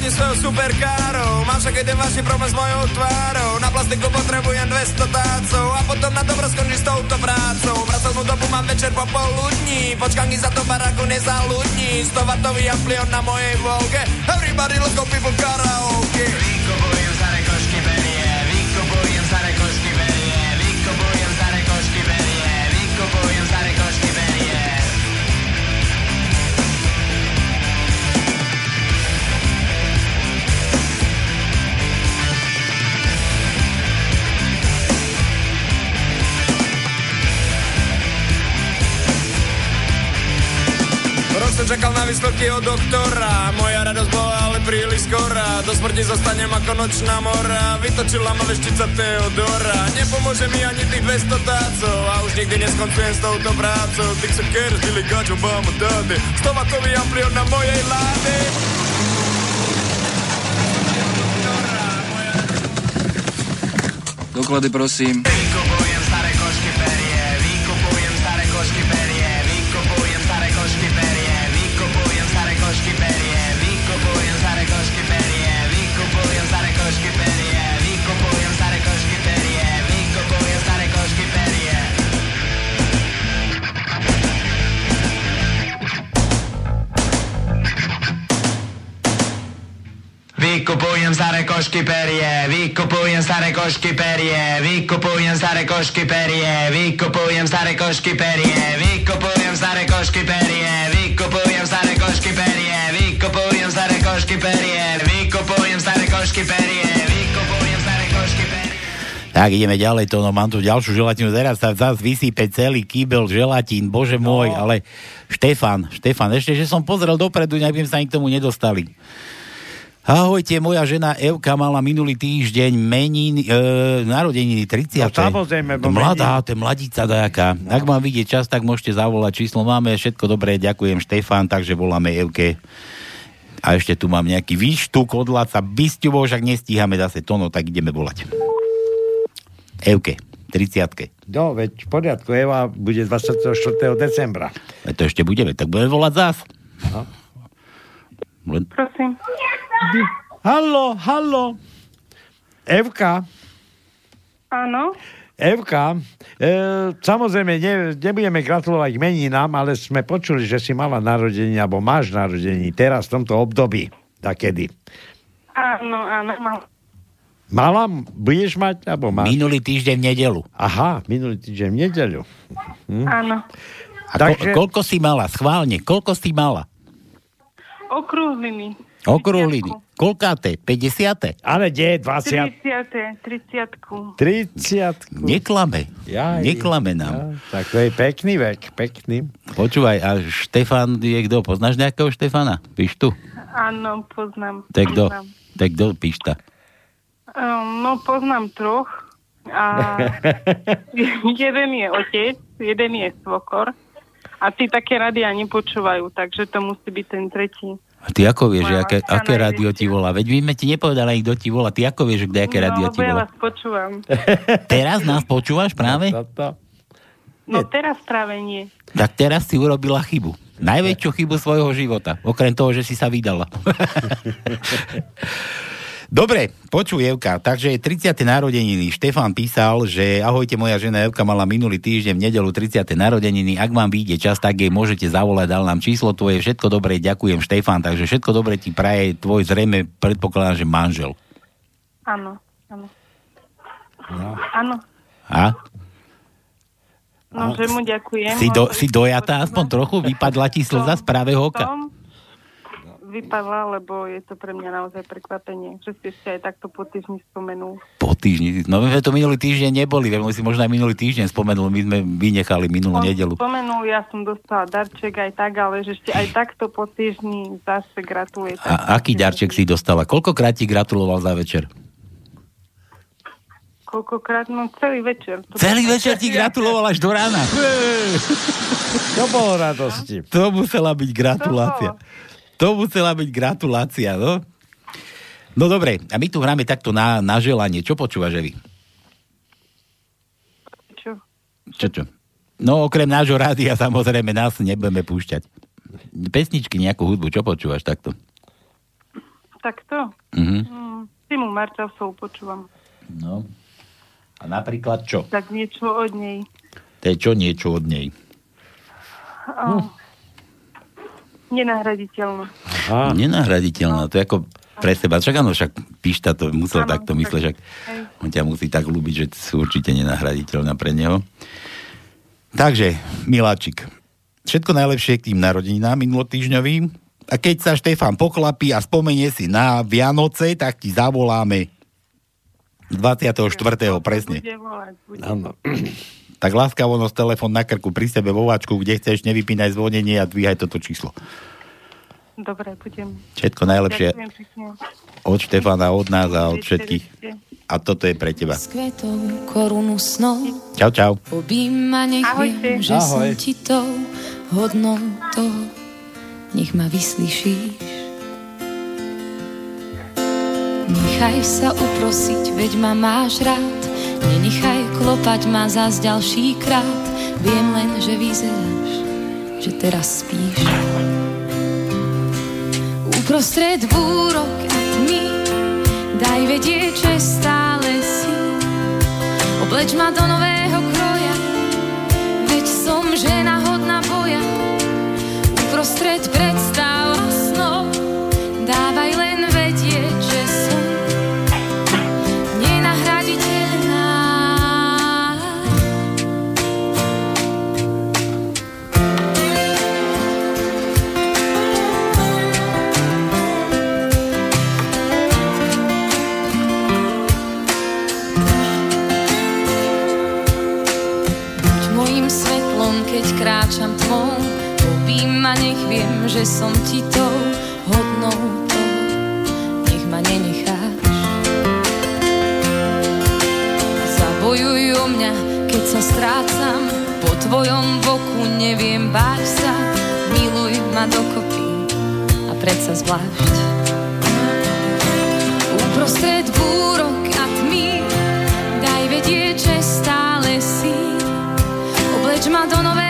Chodím svojou superkárou. Mám však jeden vážny problém s mojou tvárou. Na plastiku potrebujem 200 tácov A potom na dobro skončí s touto prácou. Pracovnú dobu mám večer po poludní Počkanky za to baráku nezaludní. 100 watový amplion na mojej volke. Everybody let's go people karaoke od doktora. Moja radosť bola ale príliš skorá Do smrti zostanem ako nočná mora. Vytočila ma veštica Teodora. Nepomôže mi ani tých 200 tácov. A už nikdy neskoncujem s touto prácou. Ty sa kers, Billy Gač, Obama, Daddy 100 watový amplion na mojej láde Doklady prosím. Vykupujem staré košky perie, vykupujem staré košky perie, vykupujem staré košky perie, vykupujem staré košky perie, vykupujem staré košky perie, vykupujem staré košky perie, vykupujem staré košky perie, vykupujem staré košky perie, vykupujem staré košky perie. Tak ideme ďalej, to no, mám tu ďalšiu želatinu, teraz sa zase vysýpe celý kýbel želatín, bože môj, ale Štefan, Štefan, ešte, že som pozrel dopredu, nejak by sme sa ani k tomu nedostali. Ahojte, moja žena Evka mala minulý týždeň menín, e, narodeniny 30. No, samozrejme, bo Mladá, to je mladíca dajaká. No. Ak mám vidieť čas, tak môžete zavolať číslo. Máme všetko dobré, ďakujem Štefan, takže voláme Evke. A ešte tu mám nejaký výštuk od Laca Bysťubo, však nestíhame zase to, no tak ideme volať. Evke, 30. No, veď v poriadku, Eva bude 24. decembra. Veď to ešte budeme, tak budeme volať zás. No. Len... Prosím. Hallo, hallo. Evka, Áno. Evka, e, samozrejme, ne, nebudeme gratulovať meninám, ale sme počuli, že si mala narodení, alebo máš narodení teraz v tomto období. Takedy. Áno, áno, mám. Mala? Budeš mať? Alebo máš? Minulý týždeň v nedelu. Aha, minulý týždeň v nedeľu. Hm? Áno. A Takže... ko- koľko si mala? Schválne, koľko si mala? Okrúhliny. Okrúhliny. Koľkáte? 50. Ale nie, 20. 30. 30. 30. Neklame. Jaj. Neklame nám. Ja, tak to je pekný vek, pekný. Počúvaj, a Štefan je kto? Poznáš nejakého Štefana? Píš tu? Áno, poznám. Tak kto? Tak kto? Píš ta. Um, no, poznám troch. A jeden je otec, jeden je svokor. A tí také rady ani počúvajú, takže to musí byť ten tretí. A ty ako vieš, že aké, aké rádio ti volá? Veď my sme ti nepovedali, kto ti volá. Ty ako vieš, kde aké rádio no, ti lebo ja volá? vás počúvam. Teraz nás počúvaš práve? No teraz práve nie. Tak teraz si urobila chybu. Najväčšiu chybu svojho života. Okrem toho, že si sa vydala. Dobre, počuj Evka, takže 30. narodeniny. Štefan písal, že ahojte, moja žena Evka mala minulý týždeň v nedelu 30. narodeniny. Ak vám vyjde čas, tak jej môžete zavolať, dal nám číslo tvoje. Všetko dobré, ďakujem Štefan, takže všetko dobré ti praje tvoj zrejme, predpokladám, že manžel. Áno, áno. No. Áno, A? no, že mu ďakujem. Si, do, si dojatá aspoň trochu? Vypadla ti slza z pravého oka? Som vypadla, lebo je to pre mňa naozaj prekvapenie, že ste si aj takto po týždni spomenul. Po týždni. No my sme to minulý týždeň neboli, veď si možno aj minulý týždeň spomenul, my sme vynechali minulú On nedelu. spomenul, ja som dostala darček aj tak, ale že ešte aj takto po týždni zase gratuluje. A aký darček si dostala? Koľkokrát ti gratuloval za večer? Koľkokrát? No celý večer. To Celý večer ti gratuloval až do rána. To bolo radosti. To musela byť gratulácia. To musela byť gratulácia, no. No dobre, a my tu hráme takto na, na želanie. Čo počúvaš, Evi? Čo? Čo, čo? No okrem nášho rádia samozrejme nás nebudeme púšťať. Pesničky, nejakú hudbu, čo počúvaš takto? Takto? Mhm. Mm, Timu Marčasov počúvam. No. A napríklad čo? Tak niečo od nej. To je čo niečo od nej? Oh. Nenahraditeľné. Aha. Nenahraditeľná, to je ako pre seba. Však áno, však Pišta to musel Áno, takto mysleť, však Hej. on ťa musí tak ľúbiť, že sú určite nenahraditeľná pre neho. Takže, Miláčik, všetko najlepšie k tým narodeninám minulotýžňovým. A keď sa Štefan poklapí a spomenie si na Vianoce, tak ti zavoláme 24. presne. Bude volať, bude. Áno. Tak láskavo nos telefon na krku pri sebe vo váčku, kde chceš, nevypínaj zvonenie a dvíhaj toto číslo. Dobre, budem. Všetko najlepšie od Štefana, od nás a od všetkých. A toto je pre teba. S kvetou korunu snov Čau, čau. Objíma, nech viem, že som Ahoj. ti tou hodnou toho. Nech ma vyslyšíš. Nechaj sa uprosiť, veď ma máš rád. Nenechaj klopať ma zas ďalší krát. Viem len, že vyzeráš, že teraz spíš. Uprostred búrok a tmy daj vedieť, že stále si. Obleč ma do nového kroja, veď som žena hodná boja. Uprostred predstav že som ti tou hodnou tou. Nech ma nenecháš. Zabojuj o mňa, keď sa strácam, po tvojom boku neviem báť sa. Miluj ma dokopy a predsa zvlášť. Uprostred búrok a tmy daj vedieť, že stále si. Obleč ma do nového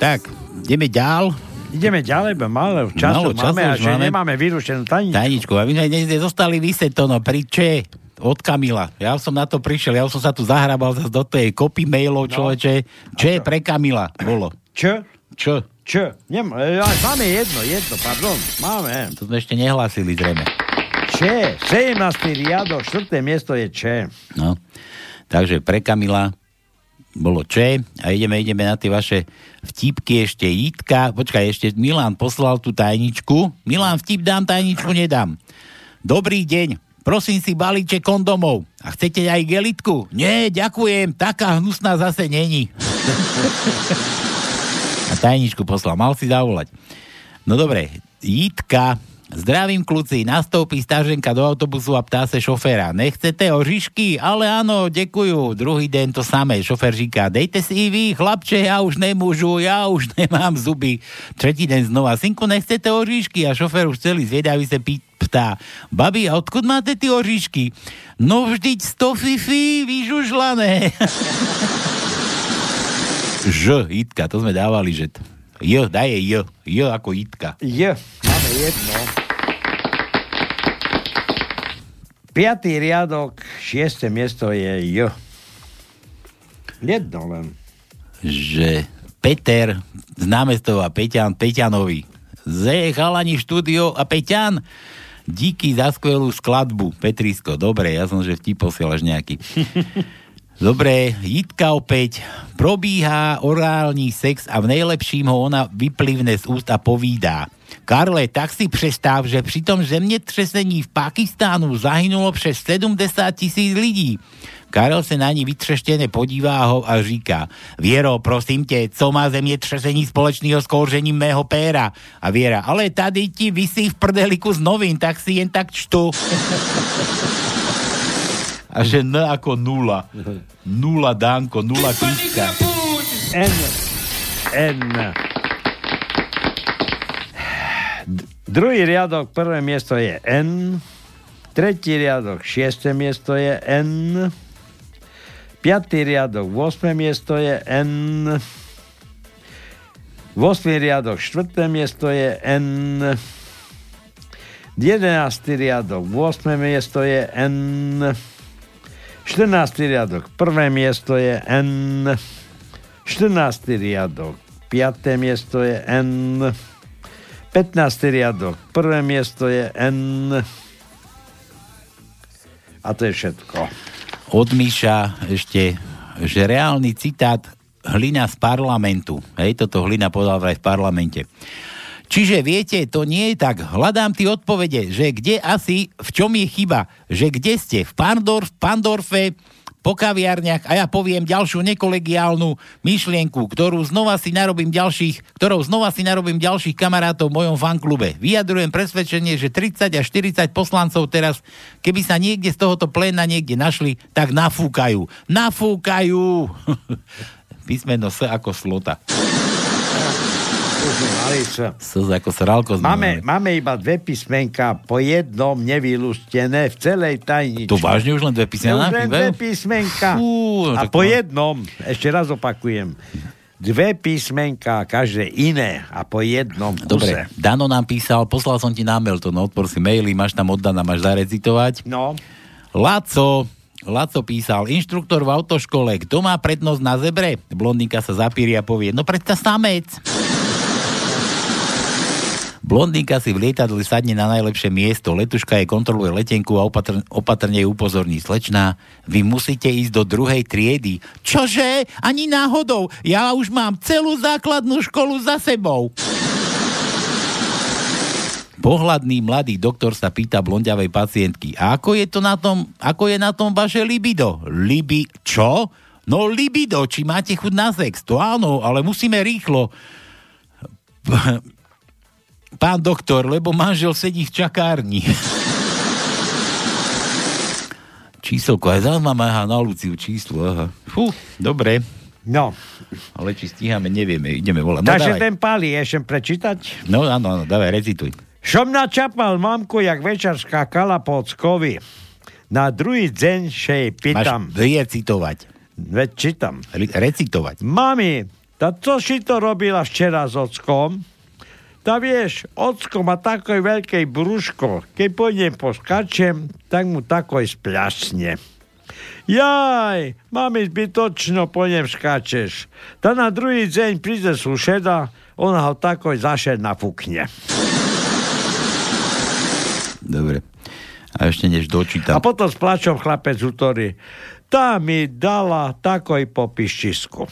tak, ideme ďal. Ideme ďalej, bo málo času Málo času máme a že máme. nemáme vyrušenú tajničku. Tajničku. A sme dnes zostali vysieť to, no pri če od Kamila. Ja som na to prišiel, ja som sa tu zahrabal do tej kopy mailov, človeče. Če pre Kamila bolo. Čo? Čo? Čo? Nem, e, máme jedno, jedno, pardon. Máme. To sme ešte nehlásili zrejme. Če, 17. riadok, 4. miesto je Če. No. Takže pre Kamila bolo Če a ideme, ideme na tie vaše vtipky ešte Jitka. Počkaj, ešte Milan poslal tú tajničku. Milan, vtip dám, tajničku nedám. Dobrý deň. Prosím si balíček kondomov. A chcete aj gelitku? Nie, ďakujem, taká hnusná zase není. A tajničku poslal, mal si zavolať. No dobre, Jitka, zdravím kluci, nastoupí stáženka do autobusu a ptá sa šoféra, nechcete oříšky? Ale áno, ďakujú. Druhý deň to samé, šofér říká, dejte si i vy, chlapče, ja už nemôžu, ja už nemám zuby. Tretí deň znova, synku, nechcete oříšky? A šofér už celý zvedavý sa pý, ptá, babi, a odkud máte ty oříšky? No vždyť sto fifi, vyžužlané. Ž, Jitka, to sme dávali, že... t- J, daj jej J. J ako Jitka. J, máme jedno. Piatý riadok, šieste miesto je J. Jedno len. Že Peter z námestova Peťan Peťanovi. Z chalani štúdio a Peťan, díky za skvelú skladbu. Petrisko, dobre, ja som, že vtip posielaš nejaký. Dobre, Jitka opäť. Probíhá orálny sex a v nejlepším ho ona vyplivne z úst a povídá. Karle, tak si představ, že při tom zemětřesení v Pakistánu zahynulo přes 70 tisíc lidí. Karel se na ní vytřeštěně podívá ho a říká, Věro, prosím tě, co má zemětřesení společného s kouřením mého péra? A Věra, ale tady ti vysí v prdeliku z novin, tak si jen tak čtu. A že N ako nula. Nula Danko, nula knižka. N. N. D- druhý riadok, prvé miesto je N. Tretí riadok, šiesté miesto je N. Piatý riadok, 8. miesto je N. 8. riadok, 4. miesto je N. 11. riadok, 8. miesto je N. 14. riadok, 1. miesto je N. 14. riadok, 5. miesto je N. 15. riadok, 1. miesto je N. A to je všetko. Od Miša ešte, že reálny citát Hlina z parlamentu. Hej, toto Hlina podal vraj v parlamente. Čiže viete, to nie je tak. Hľadám tie odpovede, že kde asi, v čom je chyba, že kde ste, v Pandorf, Pandorfe, po kaviarniach a ja poviem ďalšiu nekolegiálnu myšlienku, ktorú znova si narobím ďalších, ktorou znova si narobím ďalších kamarátov v mojom fanklube. Vyjadrujem presvedčenie, že 30 až 40 poslancov teraz, keby sa niekde z tohoto pléna niekde našli, tak nafúkajú. Nafúkajú! Písmeno S ako slota. S ako sralko. Máme, máme iba dve písmenka, po jednom nevylúštené v celej tajničke. To vážne už len dve písmená Už len dve písmenka. Fú, a tak po jednom, ešte raz opakujem, dve písmenka, každé iné a po jednom Dobre, kuse. Dano nám písal, poslal som ti na mail to, no odpor si maily, máš tam oddaná, máš zarecitovať. No. Laco, Laco písal, inštruktor v autoškole, kto má prednosť na zebre? Blondinka sa zapíri a povie, no predsa samec. Blondinka si v lietadle sadne na najlepšie miesto, letuška jej kontroluje letenku a opatr- opatrne ju upozorní. Slečná, vy musíte ísť do druhej triedy. Čože? Ani náhodou. Ja už mám celú základnú školu za sebou. Pohľadný mladý doktor sa pýta blondiavej pacientky, a ako je to na tom, ako je na tom vaše libido? Libi, čo? No libido, či máte chuť na sex? To áno, ale musíme rýchlo. Pán doktor, lebo manžel sedí v čakárni. Číselko, aj zaujímavé, aha, na Luciu číslo, aha. Fú, dobre. No. Ale či stíhame, nevieme, ideme volať. No, Takže dávaj. ten pálí ešte prečítať. no áno, áno, dávaj, recituj. Šom načapal mamku, jak večer skákala po ockovi. Na druhý deň še jej pýtam. Máš recitovať. Veď čítam. Re- recitovať. Mami, tá co si to robila včera s ockom? Tá vieš, ocko má takoj veľkej brúško. Keď pôjdem po skačem, tak mu takoj spľasne. Jaj, mami, zbytočno pôjdem skáčeš. Tá na druhý deň príde suseda, ona ho takoj zašer nafúkne. Dobre. A ešte než dočítam. A potom s plačom chlapec útorí. Tá mi dala takoj po piščisku.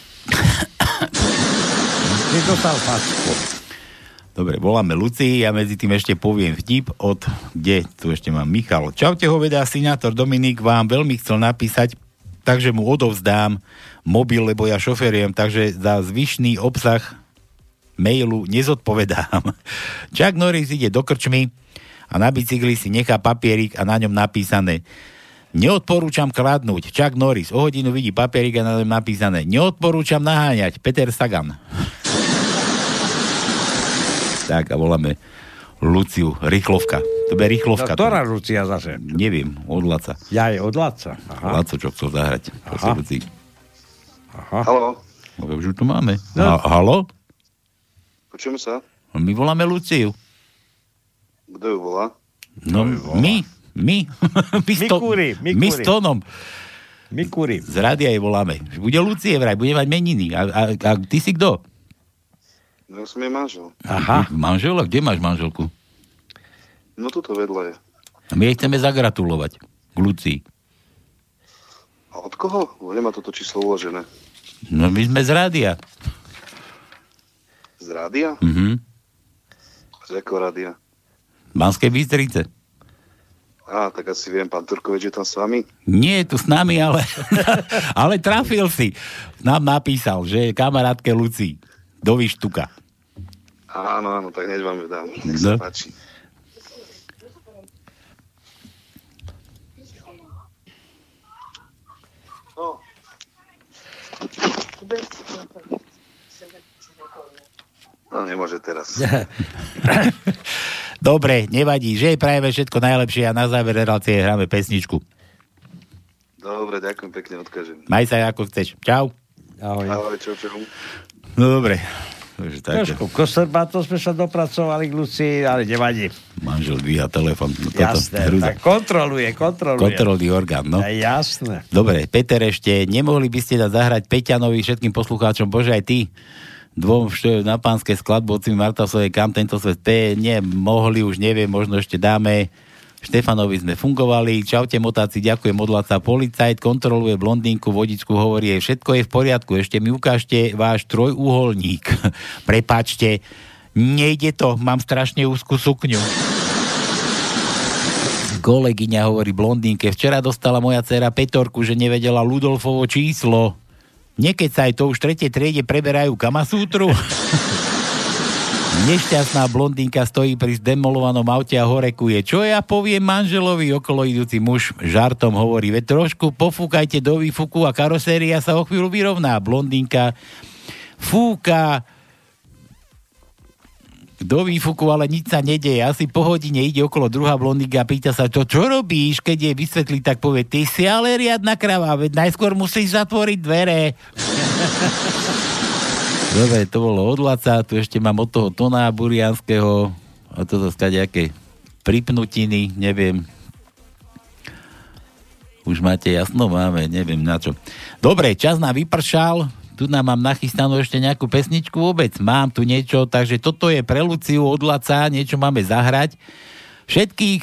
Ty dostal facku. Dobre, voláme Lucii a medzi tým ešte poviem vtip od, kde tu ešte mám Michal. Čaute hoveda, sinátor Dominik vám veľmi chcel napísať, takže mu odovzdám mobil, lebo ja šoferujem, takže za zvyšný obsah mailu nezodpovedám. Chuck Norris ide do krčmy a na bicykli si nechá papierik a na ňom napísané Neodporúčam kradnúť. Chuck Norris o hodinu vidí papierik a na ňom napísané Neodporúčam naháňať. Peter Sagan. Tak a voláme Luciu, rýchlovka. To bude rýchlovka. No, ktorá Lucia zase? Neviem, od Laca. Ja je od Laca. Aha. Laco, čo chcel zahrať. Aha. Lucii. Aha. Haló, No, už ju tu máme. No. No. halo? počujeme sa? My voláme Luciu. Kto ju volá? No, my, my. my, s to- Mikúri, my s Tonom. Mikúri. Z rádia jej voláme. Bude Lucie vraj, bude mať meniny. A, a, a ty si kto? No, ja som jej manžel. Aha. Manžela? Kde máš manželku? No, tuto vedľa je. A my jej chceme zagratulovať. K Lucii. A od koho? Bo nemá toto číslo uložené. No my sme z rádia. Z rádia? Mhm. Z jakého rádia? Banskej Bystrice. Á, tak asi viem, pán Turkovič je tam s vami? Nie je tu s nami, ale, ale trafil si. Nám napísal, že je kamarátke Lucii. Do Vyštuka. Áno, áno, tak hneď vám ju dám. Nech sa No. páči. No. No, nemôže teraz. Dobre, nevadí, že prajeme všetko najlepšie a na záver relácie hráme pesničku. Dobre, ďakujem pekne, odkážem. Maj sa ako chceš. Čau. Ahoj. Ahoj, čau, čau. No dobre. Takže tak, Trošku kostrbato sme sa dopracovali k Lucii, ale nevadí. manžel dvíha telefon. No, toto, Jasné, hrúza. tak kontroluje, kontroluje. Kontrolný orgán, no. Ja, jasné. Dobre, Peter ešte, nemohli by ste dať zahrať Peťanovi všetkým poslucháčom, bože aj ty, dvom vš- na pánske skladbovci Martasovej kam tento svet P, nie, mohli už, neviem, možno ešte dáme. Štefanovi sme fungovali, čaute motáci, ďakujem odlaca. Policajt kontroluje blondínku, vodičku, hovorí jej, všetko je v poriadku, ešte mi ukážte váš trojúholník. Prepačte, nejde to, mám strašne úzku sukňu. Kolegyňa hovorí blondínke, včera dostala moja dcera Petorku, že nevedela Ludolfovo číslo. Niekedy sa aj to už v tretej triede preberajú kamasútru. Nešťastná blondínka stojí pri zdemolovanom aute a horekuje. Čo ja poviem manželovi, okolo idúci muž žartom hovorí, veď trošku pofúkajte do výfuku a karoséria sa o chvíľu vyrovná. Blondínka fúka do výfuku, ale nič sa nedeje. Asi po hodine ide okolo druhá blondinka a pýta sa, to čo robíš? Keď jej vysvetlí, tak povie, ty si ale riadna krava, veď najskôr musíš zatvoriť dvere. Dobre, to bolo od Laca, tu ešte mám od toho Tona Burianského a toto skadejaké pripnutiny, neviem. Už máte jasno? Máme, neviem na čo. Dobre, čas nám vypršal, tu nám mám nachystanú ešte nejakú pesničku vôbec. Mám tu niečo, takže toto je pre Luciu od Laca, niečo máme zahrať. Všetkých,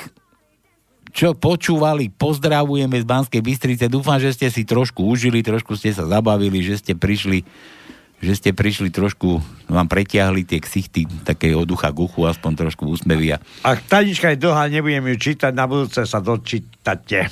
čo počúvali, pozdravujeme z Banskej Bystrice. Dúfam, že ste si trošku užili, trošku ste sa zabavili, že ste prišli že ste prišli trošku, vám pretiahli tie ksichty takej od ucha k uchu, aspoň trošku úsmevia. Ak tanička je dlhá, nebudem ju čítať, na budúce sa dočítate.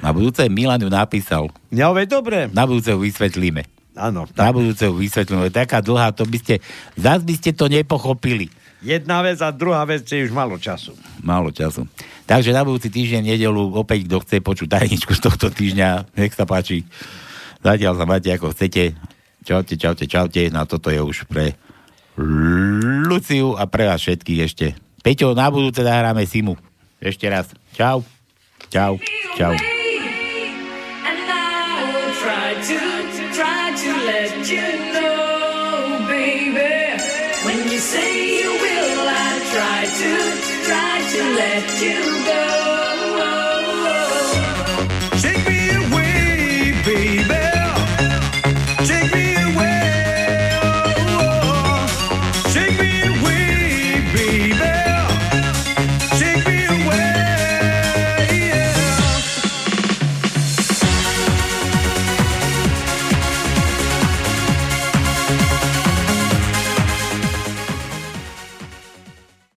Na budúce Milan ju napísal. No, veď dobre. Na budúce ju vysvetlíme. Áno. Na budúce ju vysvetlíme. Taká dlhá, to by ste, zás by ste to nepochopili. Jedna vec a druhá vec je už malo času. Málo času. Takže na budúci týždeň, nedelu, opäť kto chce počuť tajničku z tohto týždňa, nech sa páči. Zatiaľ sa máte ako chcete. Čaute, čaute, čaute. Na toto je už pre Luciu a pre vás všetkých ešte Peťo, na budúce zahráme Simu. Ešte raz. Čau. Čau. Čau. Try to, let